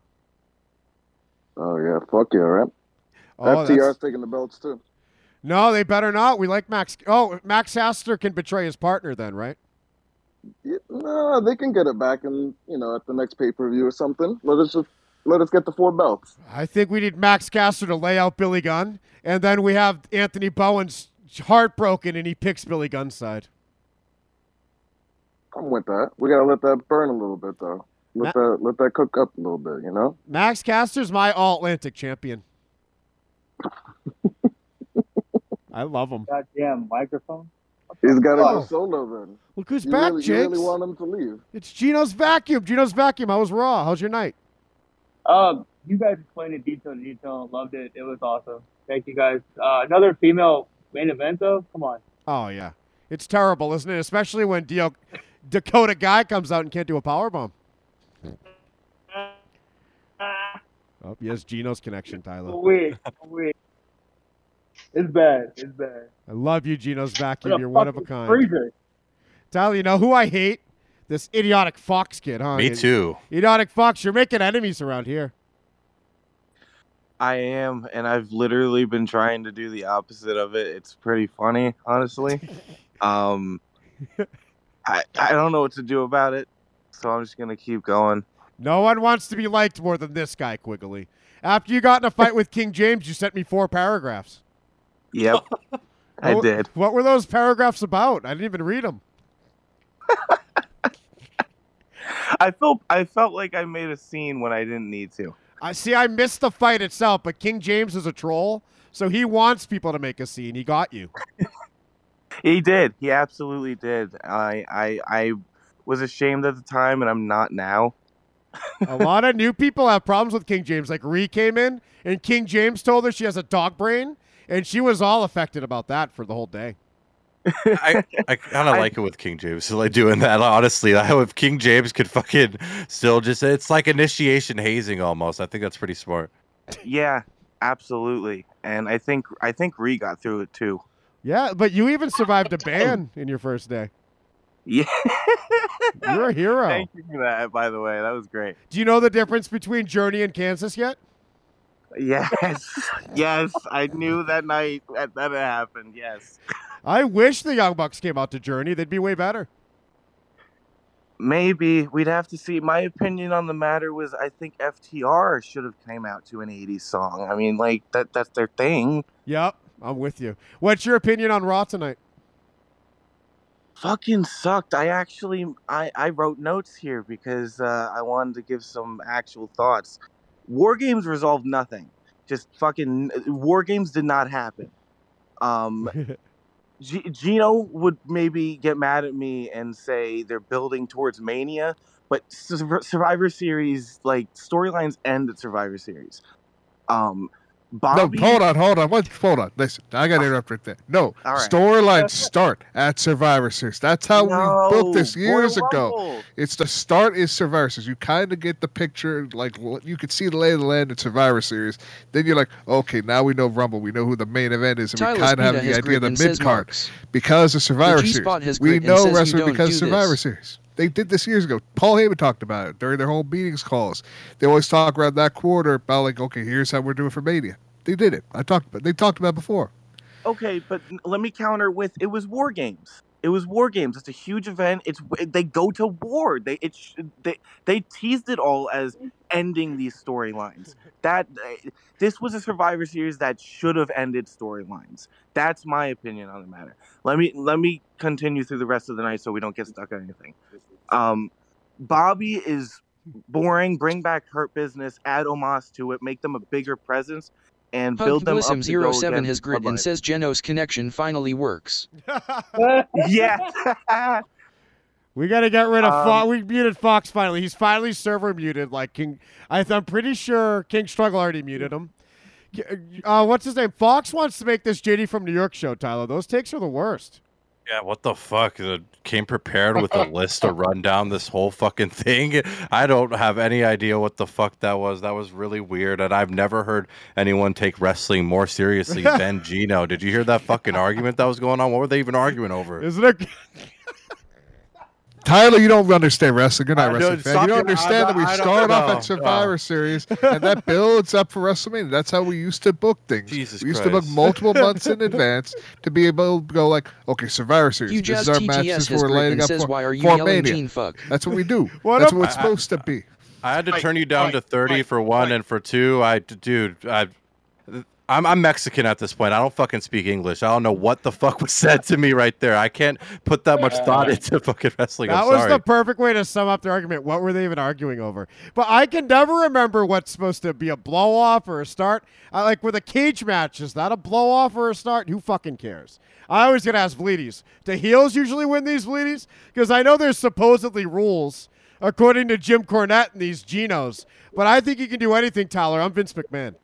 Oh yeah, fuck yeah, right? Oh, FTR's taking the belts too. No, they better not. We like Max. Oh, Max Caster can betray his partner then, right? Yeah, no, they can get it back, and you know, at the next pay per view or something. Let us just let us get the four belts. I think we need Max Caster to lay out Billy Gunn, and then we have Anthony Bowens heartbroken and he picks Billy Gunn's side. I'm with that. We gotta let that burn a little bit though. Let that let that cook up a little bit, you know. Max Caster's my All Atlantic champion. I love him. Goddamn microphone. He's got to go solo then. Look who's you back, really, You really Jakes. want him to leave? It's Gino's vacuum. Gino's vacuum. How was Raw? How's your night? Um, you guys explained it detail to detail. Loved it. It was awesome. Thank you guys. Uh, another female main event though. Come on. Oh yeah, it's terrible, isn't it? Especially when Dio, Dakota Kai comes out and can't do a power bomb. Oh, yes, Gino's connection, Tyler. Wait, wait. It's bad. It's bad. I love you, Gino's vacuum. You're one of a kind. freezer. Tyler, you know who I hate? This idiotic Fox kid, huh? Me You- too. Idiotic Fox, you're making enemies around here. I am, and I've literally been trying to do the opposite of it. It's pretty funny, honestly. um, I I don't know what to do about it, so I'm just gonna keep going. No one wants to be liked more than this guy, Quigley. After you got in a fight with King James, you sent me four paragraphs. Yep, I What- did. What were those paragraphs about? I didn't even read them. I felt I felt like I made a scene when I didn't need to. I see. I missed the fight itself, but King James is a troll, so he wants people to make a scene. He got you. He did. He absolutely did. I I I was ashamed at the time, and I'm not now. a lot of new people have problems with King James. Like Ree came in, and King James told her she has a dog brain, and she was all affected about that for the whole day. I, I kind of like it with King James, like doing that. Honestly, I hope if King James could fucking still just, it's like initiation hazing almost. I think that's pretty smart. Yeah, absolutely. And I think I think Ree got through it too. Yeah, but you even survived a ban in your first day. Yeah. You're a hero. Thank you for that, by the way. That was great. Do you know the difference between Journey and Kansas yet? Yes, yes, I knew that night that that happened. Yes, I wish the Young Bucks came out to Journey. They'd be way better. maybe we'd have to see. My opinion on the matter was, I think FTR should have came out to an '80s song. I mean, like that—that's their thing. Yep, I'm with you. What's your opinion on Raw tonight? Fucking sucked. I actually, I I wrote notes here because uh, I wanted to give some actual thoughts. War games resolved nothing. Just fucking war games did not happen. Um, G- Gino would maybe get mad at me and say they're building towards Mania, but Sur- Survivor Series like storylines end at Survivor Series. Um, Bobby, No, hold on, hold on. What? Hold on. Listen, I got to interrupt right there. No, All right. storylines start at Survivor Series. That's how No, we booked this years ago. It's the start is Survivor Series. You kind of get the picture, like you could see the lay of the land in Survivor Series. Then you're like, okay, now we know Rumble. We know who the main event is, and we kind of have the idea of the grit and says mid card because of Survivor Series. We know says wrestling because of Survivor this. Series. They did this years ago. Paul Heyman talked about it during their whole meetings calls. They always talk around that quarter about like, okay, here's how we're doing for Mania. They did it. I talked about. They talked about before. Okay, but let me counter with it was war games. It was war games. It's a huge event. It's they go to war. They it they they teased it all as ending these storylines. That uh, this was a Survivor Series that should have ended storylines. That's my opinion on the matter. Let me let me continue through the rest of the night so we don't get stuck on anything. Um, Bobby is boring. Bring back Hurt Business. Add Omos to it. Make them a bigger presence. And build them up to 07 has grit and says Genos connection finally works. yeah. We got to get rid of Um, Fox. We muted Fox finally. He's finally server muted. Like King, I th- I'm pretty sure King Struggle already muted him. Uh, what's his name? Fox wants to make this JD from New York show. Tyler, those takes are the worst. Yeah, what the fuck? Came prepared with a list to run down this whole fucking thing. I don't have any idea what the fuck that was. That was really weird, and I've never heard anyone take wrestling more seriously than Gino. Did you hear that fucking argument that was going on? What were they even arguing over? Isn't it? Tyler, you don't understand wrestling. You're not I a wrestling fan. You don't your- understand that we I start off know. at Survivor No. Series and that builds up for WrestleMania. That's how we used to book things. Jesus we used to book multiple months in advance to be able to go like, okay, Survivor Series. Hugh This is our TTS matches has we're grit lining and up says, for, "Why are you for Mania." Fuck? That's what we do. What That's up- what it's I- I- supposed to be. I had to turn you down to 30 for one, and for two, I, dude, I, I'm I'm Mexican at this point. I don't fucking speak English. I don't know what the fuck was said to me right there. I can't put that much thought into fucking wrestling. That I'm was sorry. the perfect way to sum up the argument. What were they even arguing over? But I can never remember what's supposed to be a blow off or a start. I like with a cage match, is that a blow off or a start? Who fucking cares? I always get asked Bleedies. Do heels usually win these Bleedies? Because I know there's supposedly rules according to Jim Cornette and these Genos. But I think you can do anything, Tyler. I'm Vince McMahon.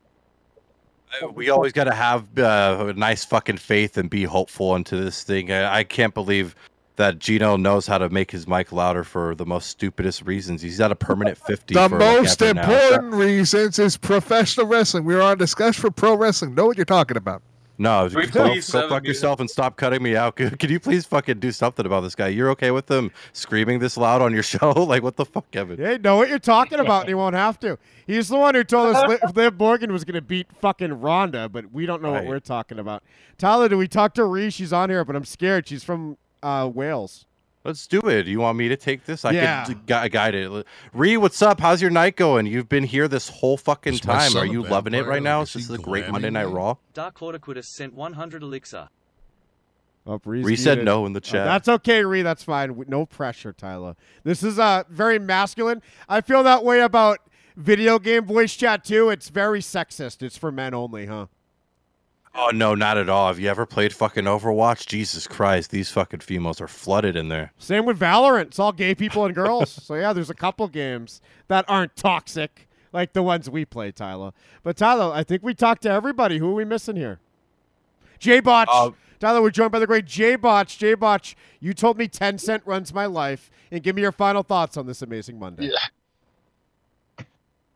We always got to have uh, a nice fucking faith and be hopeful into this thing. I, I can't believe that Gino knows how to make his mic louder for the most stupidest reasons. He's at a permanent 50. The most ever now. important reasons is professional wrestling. We're on discussion for pro wrestling. Know what you're talking about. No, we go, go fuck yourself and stop cutting me out. Could, could you please fucking do something about this guy? You're okay with him screaming this loud on your show? like, what the fuck, Kevin? Hey, know what you're talking about, and he won't have to. He's the one who told us Liv, Liv Morgan was going to beat fucking Ronda, but we don't know what we're talking about. Tyler, do we talk to Ree? She's on here, but I'm scared. She's from uh, Wales. Let's do it. You want me to take this? I Yeah. can gu- guide it. Ree, what's up? How's your night going? You've been here this whole fucking It's time. Are you loving it right now? Like, Is is this he a great Monday Night? Raw? Dark Hortiquidus sent 100 elixir. Oh, Ree's Ree said no in the Oh, chat. that's okay, Ree. That's fine. No pressure, Tyler. This is uh, very masculine. I feel that way about video game voice chat, too. It's very sexist. It's for men only, huh? Oh no, not at all. Have you ever played fucking Overwatch? Jesus Christ, these fucking females are flooded in there. Same with Valorant. It's all gay people and girls. so yeah, there's a couple games that aren't toxic like the ones we play, Tyler. But Tyler, I think we talked to everybody. Who are we missing here? J Botch. Uh, Tyler, we're joined by the great J Botch. J Botch, you told me Tencent runs my life, and give me your final thoughts on this amazing Monday.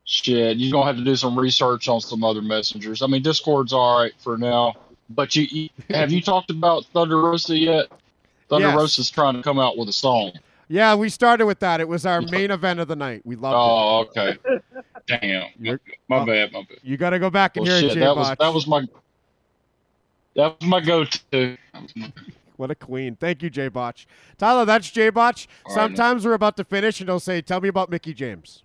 Shit, you're gonna have to do some research on some other messengers. I mean, Discord's all right for now, but you, you have you talked about Thunder Rosa yet? Thunder Yes. Rosa's trying to come out with a song. Yeah, we started with that. It was our main event of the night. We loved it. Oh, okay. Damn, my bad, my bad. You got to go back and Well, hear it, shit, J that was that was my that was my go-to. What a queen. Thank you, J Botch. Tyler, that's J Botch. All right, Sometimes we're about to finish and he'll say, Tell me about Mickie James.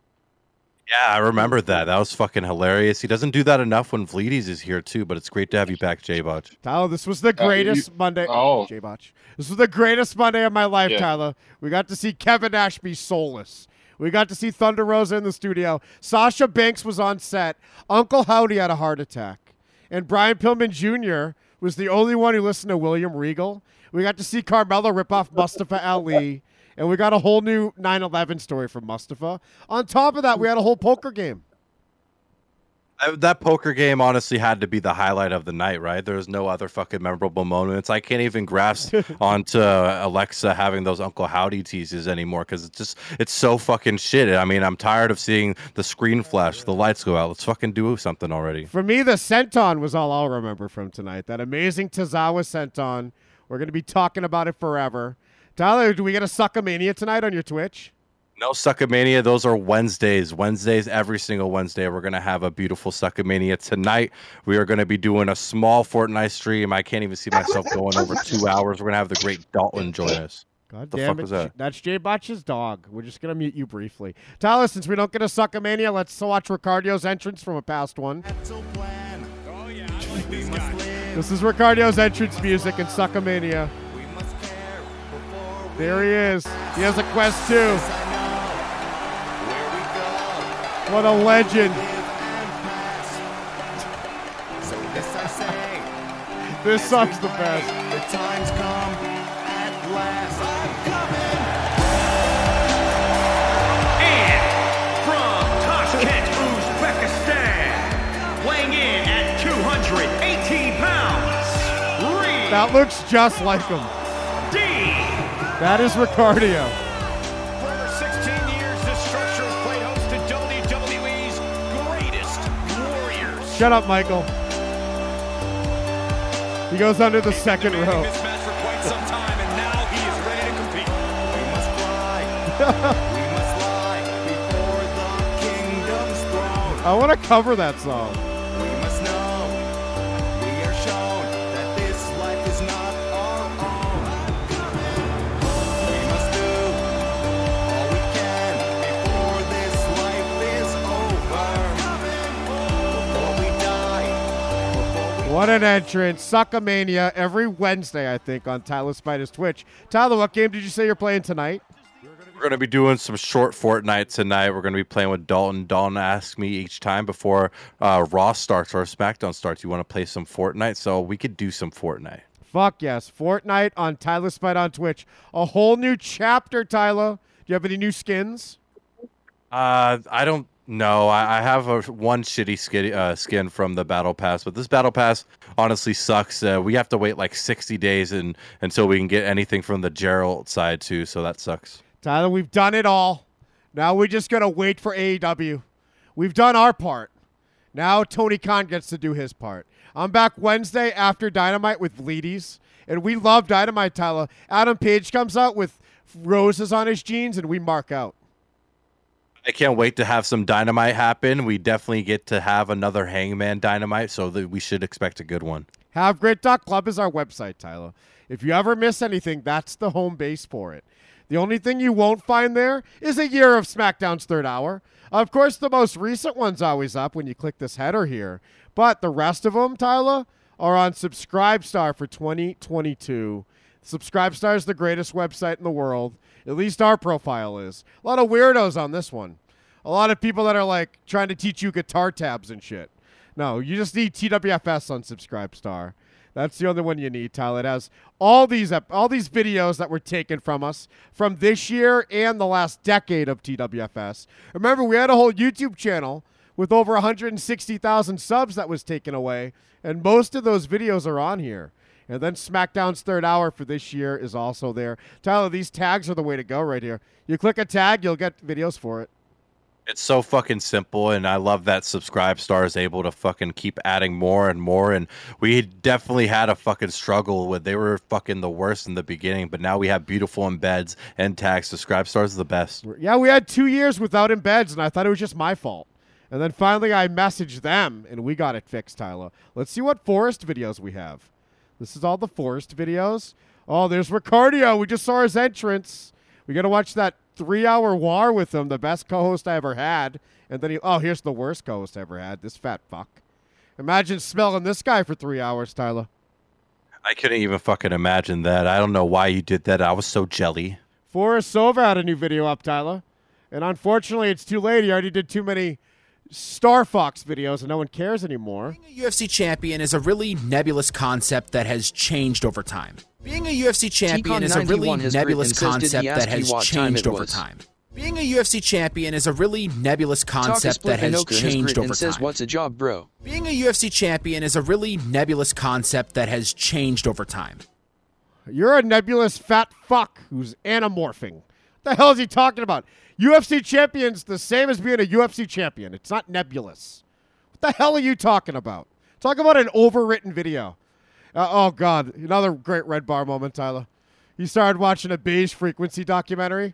Yeah, I remember that. That was fucking hilarious. He doesn't do that enough when Vleeties is here too, but it's great to have you back, J Botch. Tyler, this was the Uh, you- greatest Monday. oh. J Botch. This was the greatest Monday of my life, Yeah. Tyler. We got to see Kevin Nash be soulless. We got to see Thunder Rosa in the studio. Sasha Banks was on set. Uncle Howdy had a heart attack. And Brian Pillman Jr. was the only one who listened to William Regal. We got to see Carmella rip off Mustafa Ali. And we got a whole new 9 11 story from Mustafa. On top of that, we had a whole poker game. Uh, That poker game honestly had to be the highlight of the night, right? There's no other fucking memorable moments. I can't even grasp onto Alexa having those Uncle Howdy teases anymore because it's just it's so fucking shit. I mean, I'm tired of seeing the screen flash, the lights go out. Let's fucking do something already. For me, the senton was all I'll remember from tonight. That amazing Tozawa senton. We're going to be talking about it forever. Tyler, do we get a Suckamania tonight on your Twitch? No Suckamania. Those are Wednesdays. Wednesdays, every single Wednesday, we're gonna have a beautiful Suckamania tonight. We are gonna be doing a small Fortnite stream. I can't even see myself going over two hours. We're gonna have the great Dalton join us. God the damn fuck it. was that? That's Jay Botch's dog. We're just going to mute you briefly. Tyler, since we don't get a Suckamania, let's watch Ricardio's entrance from a past one. This is Ricardio's entrance music in Suckamania. There he is. He has a quest too. What a legend. This song's the best. The time's come at last. I'm coming. And from Tashkent, Uzbekistan, weighing in at 218 pounds, Reed That looks just like him. That is Ricardio. For over 16 years, this structure has played host to WWE's greatest warriors. Shut up, Michael. He goes under the second row. This match for quite some time, and now he is ready to compete. We must fly. We must lie before the kingdom's throne. I want to cover that song. What an entrance. Suckamania every Wednesday, I think, on Tyler Spider's Twitch. Tyler, what game did you say you're playing tonight? We're going to be doing some short Fortnite tonight. We're going to be playing with Dalton. Dalton asks me each time before uh, Raw starts or SmackDown starts, you want to play some Fortnite? So we could do some Fortnite. Fuck yes. Fortnite on Tyler Spider on Twitch. A whole new chapter, Tyler. Do you have any new skins? Uh, I don't know. I, I have a one shitty skin, uh, skin from the battle pass, but this battle pass honestly sucks. Uh, we have to wait like sixty days and until we can get anything from the Gerald side too. So that sucks. Tyler, we've done it all. Now we're just to wait for AEW. We've done our part. Now Tony Khan gets to do his part. I'm back Wednesday after Dynamite with Bleedies, and we love Dynamite, Tyler. Adam Page comes out with roses on his jeans, and we mark out. I can't wait to have some dynamite happen. We definitely get to have another Hangman dynamite, so that we should expect a good one. HaveGreat.club is our website, Tyler. If you ever miss anything, that's the home base for it. The only thing you won't find there is a year of SmackDown's third hour. Of course, the most recent one's always up when you click this header here, but the rest of them, Tyler, are on Subscribestar for 2022. Subscribestar is the greatest website in the world. At least our profile is. A lot of weirdos on this one. A lot of people that are like trying to teach you guitar tabs and shit. No, you just need TWFS on Subscribestar. That's the only one you need, Tyler. It has all these ep- all these videos that were taken from us from this year and the last decade of TWFS. Remember, we had a whole YouTube channel with over 160,000 subs that was taken away, and most of those videos are on here. And then SmackDown's third hour for this year is also there. Tyler, these tags are the way to go right here. You click a tag, you'll get videos for it. It's so fucking simple, and I love that Subscribe Star is able to fucking keep adding more and more. And we definitely had a fucking struggle with they were fucking the worst in the beginning, but now we have beautiful embeds and tags. Subscribe Stars is the best. Yeah, we had two years without embeds, and I thought it was just my fault. And then finally, I messaged them, and we got it fixed, Tyler. Let's see what forest videos we have. This is all the forest videos. Oh, there's Ricardio. We just saw his entrance. We got to watch that three-hour war with him, the best co-host I ever had. And then he, oh, here's the worst co-host I ever had. This fat fuck. Imagine smelling this guy for three hours, Tyler. I couldn't even fucking imagine that. I don't know why you did that. I was so jelly. Forrest Sova had a new video up, Tyler. And unfortunately, it's too late. He already did too many Star Fox videos, and no one cares anymore. Being a UFC champion is a really nebulous concept that has changed over time. Being a UFC champion is a really T-Con91 has written nebulous and says, "Did he concept that has what time changed over was?" time. Being a UFC champion is a really nebulous concept that has changed over time. "What's a job, bro?" Being a UFC champion is a really nebulous concept that has changed over time. You're a nebulous fat fuck who's anamorphing. The hell is he talking about? UFC champion's the same as being a UFC champion. It's not nebulous. What the hell are you talking about? Talk about an overwritten video. Uh, oh God, another great red bar moment, Tyler. He started watching a beige frequency documentary,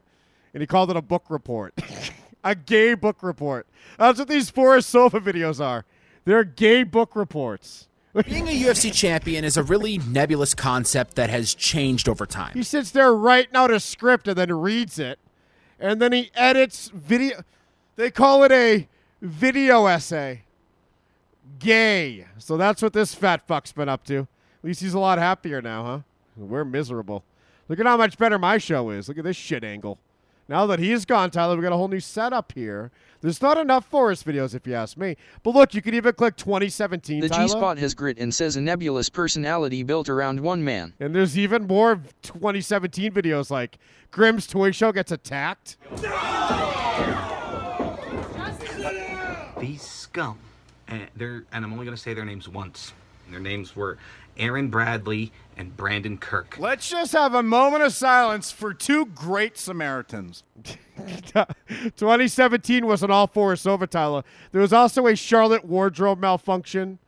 and he called it a book report, a gay book report. That's what these Forest Sofa videos are. They're gay book reports. Being a UFC champion is a really nebulous concept that has changed over time. He sits there writing out a script and then reads it, and then he edits video. They call it a video essay. Gay. So that's what this fat fuck's been up to. At least he's a lot happier now, huh? We're miserable. Look at how much better my show is. Look at this shit angle. Now that he's gone, Tyler, we got a whole new setup here. There's not enough forest videos, if you ask me. But look, you can even click 2017. The Tyler. G Spot has grit and says a nebulous personality built around one man. And there's even more 2017 videos like Grimm's Toy Show gets attacked. These scum, and they're and I'm only gonna say their names once. Their names were Aaron Bradley and Brandon Kirk. Let's just have a moment of silence for two great Samaritans. 2017 was an all Forest over, Tyler. There was also a Charlotte wardrobe malfunction.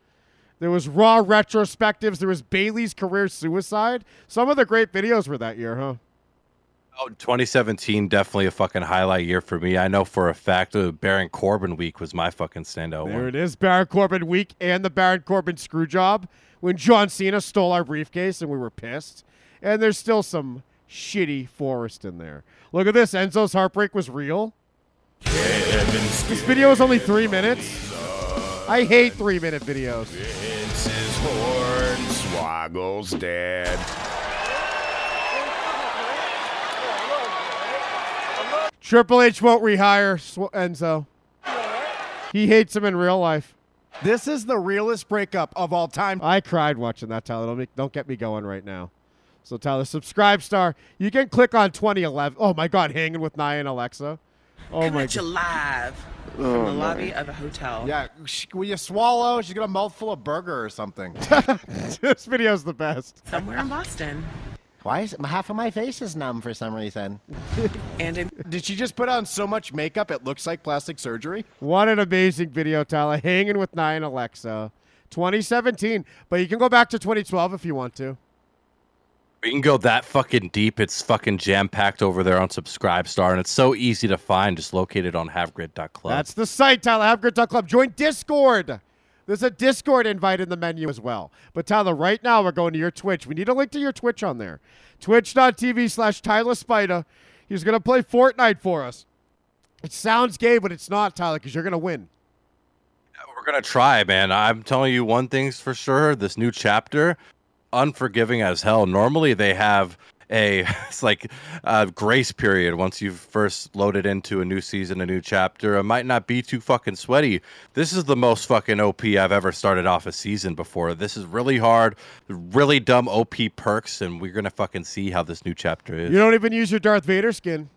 There was Raw retrospectives. There was Bayley's career suicide. Some of the great videos were that year, huh? Oh, 2017 definitely a fucking highlight year for me. I know for a fact uh, Baron Corbin week was my fucking standout There one. it is, Baron Corbin week and the Baron Corbin screw job when John Cena stole our briefcase and we were pissed. And there's still some shitty Forest in there. Look at this. Enzo's heartbreak was real. This video is only three minutes. I hate three minute videos. It's his horn, Swoggle's dead. Triple H won't rehire Sw- Enzo. He hates him in real life. This is the realest breakup of all time. I cried watching that, Tyler. Don't, make, don't get me going right now. So, Tyler, subscribe star. You can click on 2011. Oh, my God, hanging with Nia and Alexa. Oh, Coming my at you God. live from Oh, the my. lobby of a hotel. Yeah, sh- will you swallow? She's got a mouthful of burger or something. this video's the best. Somewhere in Boston. Why is half of my face is numb for some reason? and in- did she just put on so much makeup it looks like plastic surgery? What an amazing video, Tyler. Hanging with Nia and Alexa. 2017. But you can go back to 2012 if you want to. We can go that fucking deep. It's fucking jam packed over there on Subscribestar, and it's so easy to find. Just located on havegrid.club. That's the site, Tyler. HaveGrid.club. Join Discord. There's a Discord invite in the menu as well. But Tyler, right now we're going to your Twitch. We need a link to your Twitch on there. Twitch.tv slash Tyler Spider. He's going to play Fortnite for us. It sounds gay, but it's not, Tyler, because you're going to win. We're gonna try, man. I'm telling you one thing's for sure. This new chapter, unforgiving as hell. Normally they have a it's like a grace period once you've first loaded into a new season, a new chapter. It might not be too fucking sweaty. This is the most fucking OP I've ever started off a season before. This is really hard, really dumb OP perks, and we're gonna fucking see how this new chapter is. You don't even use your Darth Vader skin.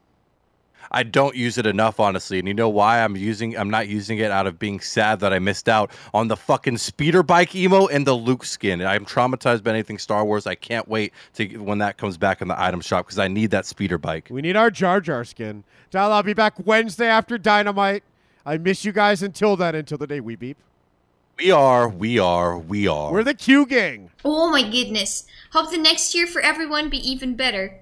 I don't use it enough, honestly. And you know why I'm using I'm not using it out of being sad that I missed out on the fucking speeder bike emo and the Luke skin. I'm traumatized by anything Star Wars. I can't wait to when that comes back in the item shop because I need that speeder bike. We need our Jar Jar skin. Tyler, I'll be back Wednesday after Dynamite. I miss you guys until then, until the day we beep. We are, we are, we are. We're the Q gang. Oh my goodness. Hope the next year for everyone be even better.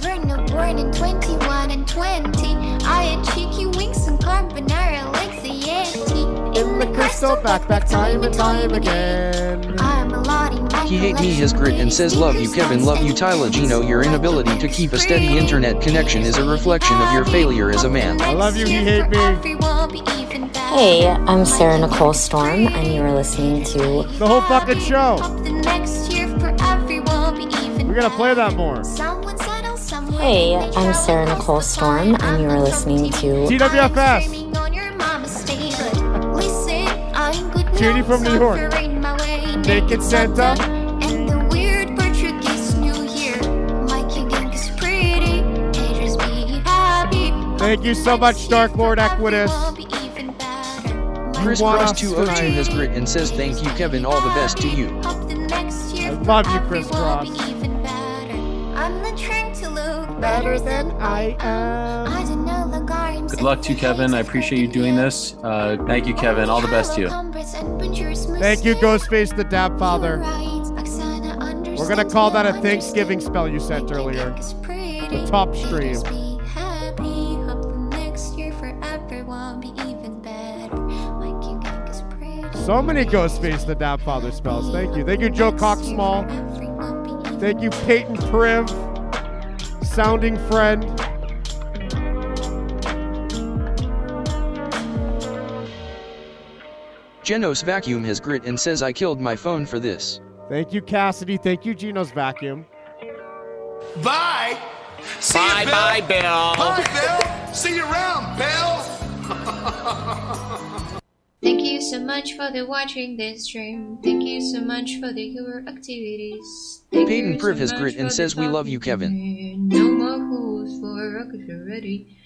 Dinosaurs were not born in 21 and 20. I had cheeky wings and carbonara like the Yeti. In the crystal backpack, time and time again. I'm a Lottie He hate me his grit and says love you Kevin love you Tyler Gino your inability to keep a steady internet connection is a reflection of your failure as a man. I love you, he hate me. Hey, I'm Sarah Nicole Storm, and you are listening to the whole fucking show. The next year for everyone be even We're gonna play that more. Someone settle somewhere. Hey, I'm Sarah Nicole Storm, and you are listening to TWFS. Dreaming on your mama's stay, but listen, I ain't good Judy from New York. you're in my way. Naked Santa. And the weird Portuguese New Year. My king is pretty. Haters be happy. Thank you so much, Dark Lord Equitus. Chris Cross202 has grit and says thank you Kevin all the best to you. I love you, Chris Cross. Better than I am. I don't know the. Good luck to you, Kevin. I appreciate you doing this. Uh, thank you, Kevin. All the best to you. Thank you, Ghostface the Dab Father. We're gonna call that a Thanksgiving spell you sent earlier. The top stream. Happy, hope the next year for everyone be even better. My king is pretty. So many Ghostface the Dab Father spells. Thank you. Thank you, Joe Coxsmall. Thank you, Peyton Priv. Sounding friend. Genos Vacuum has grit and says I killed my phone for this. Thank you, Cassidy. Thank you, Geno's Vacuum. Bye. See Bye, you, Bill. bye, Bill. Bye, Bill. See you around, Bill. Thank you so much for the watching this stream. Thank you so much for the your activities. Thank Peyton so has much grit and says we love you Kevin. No more fools for rockets already.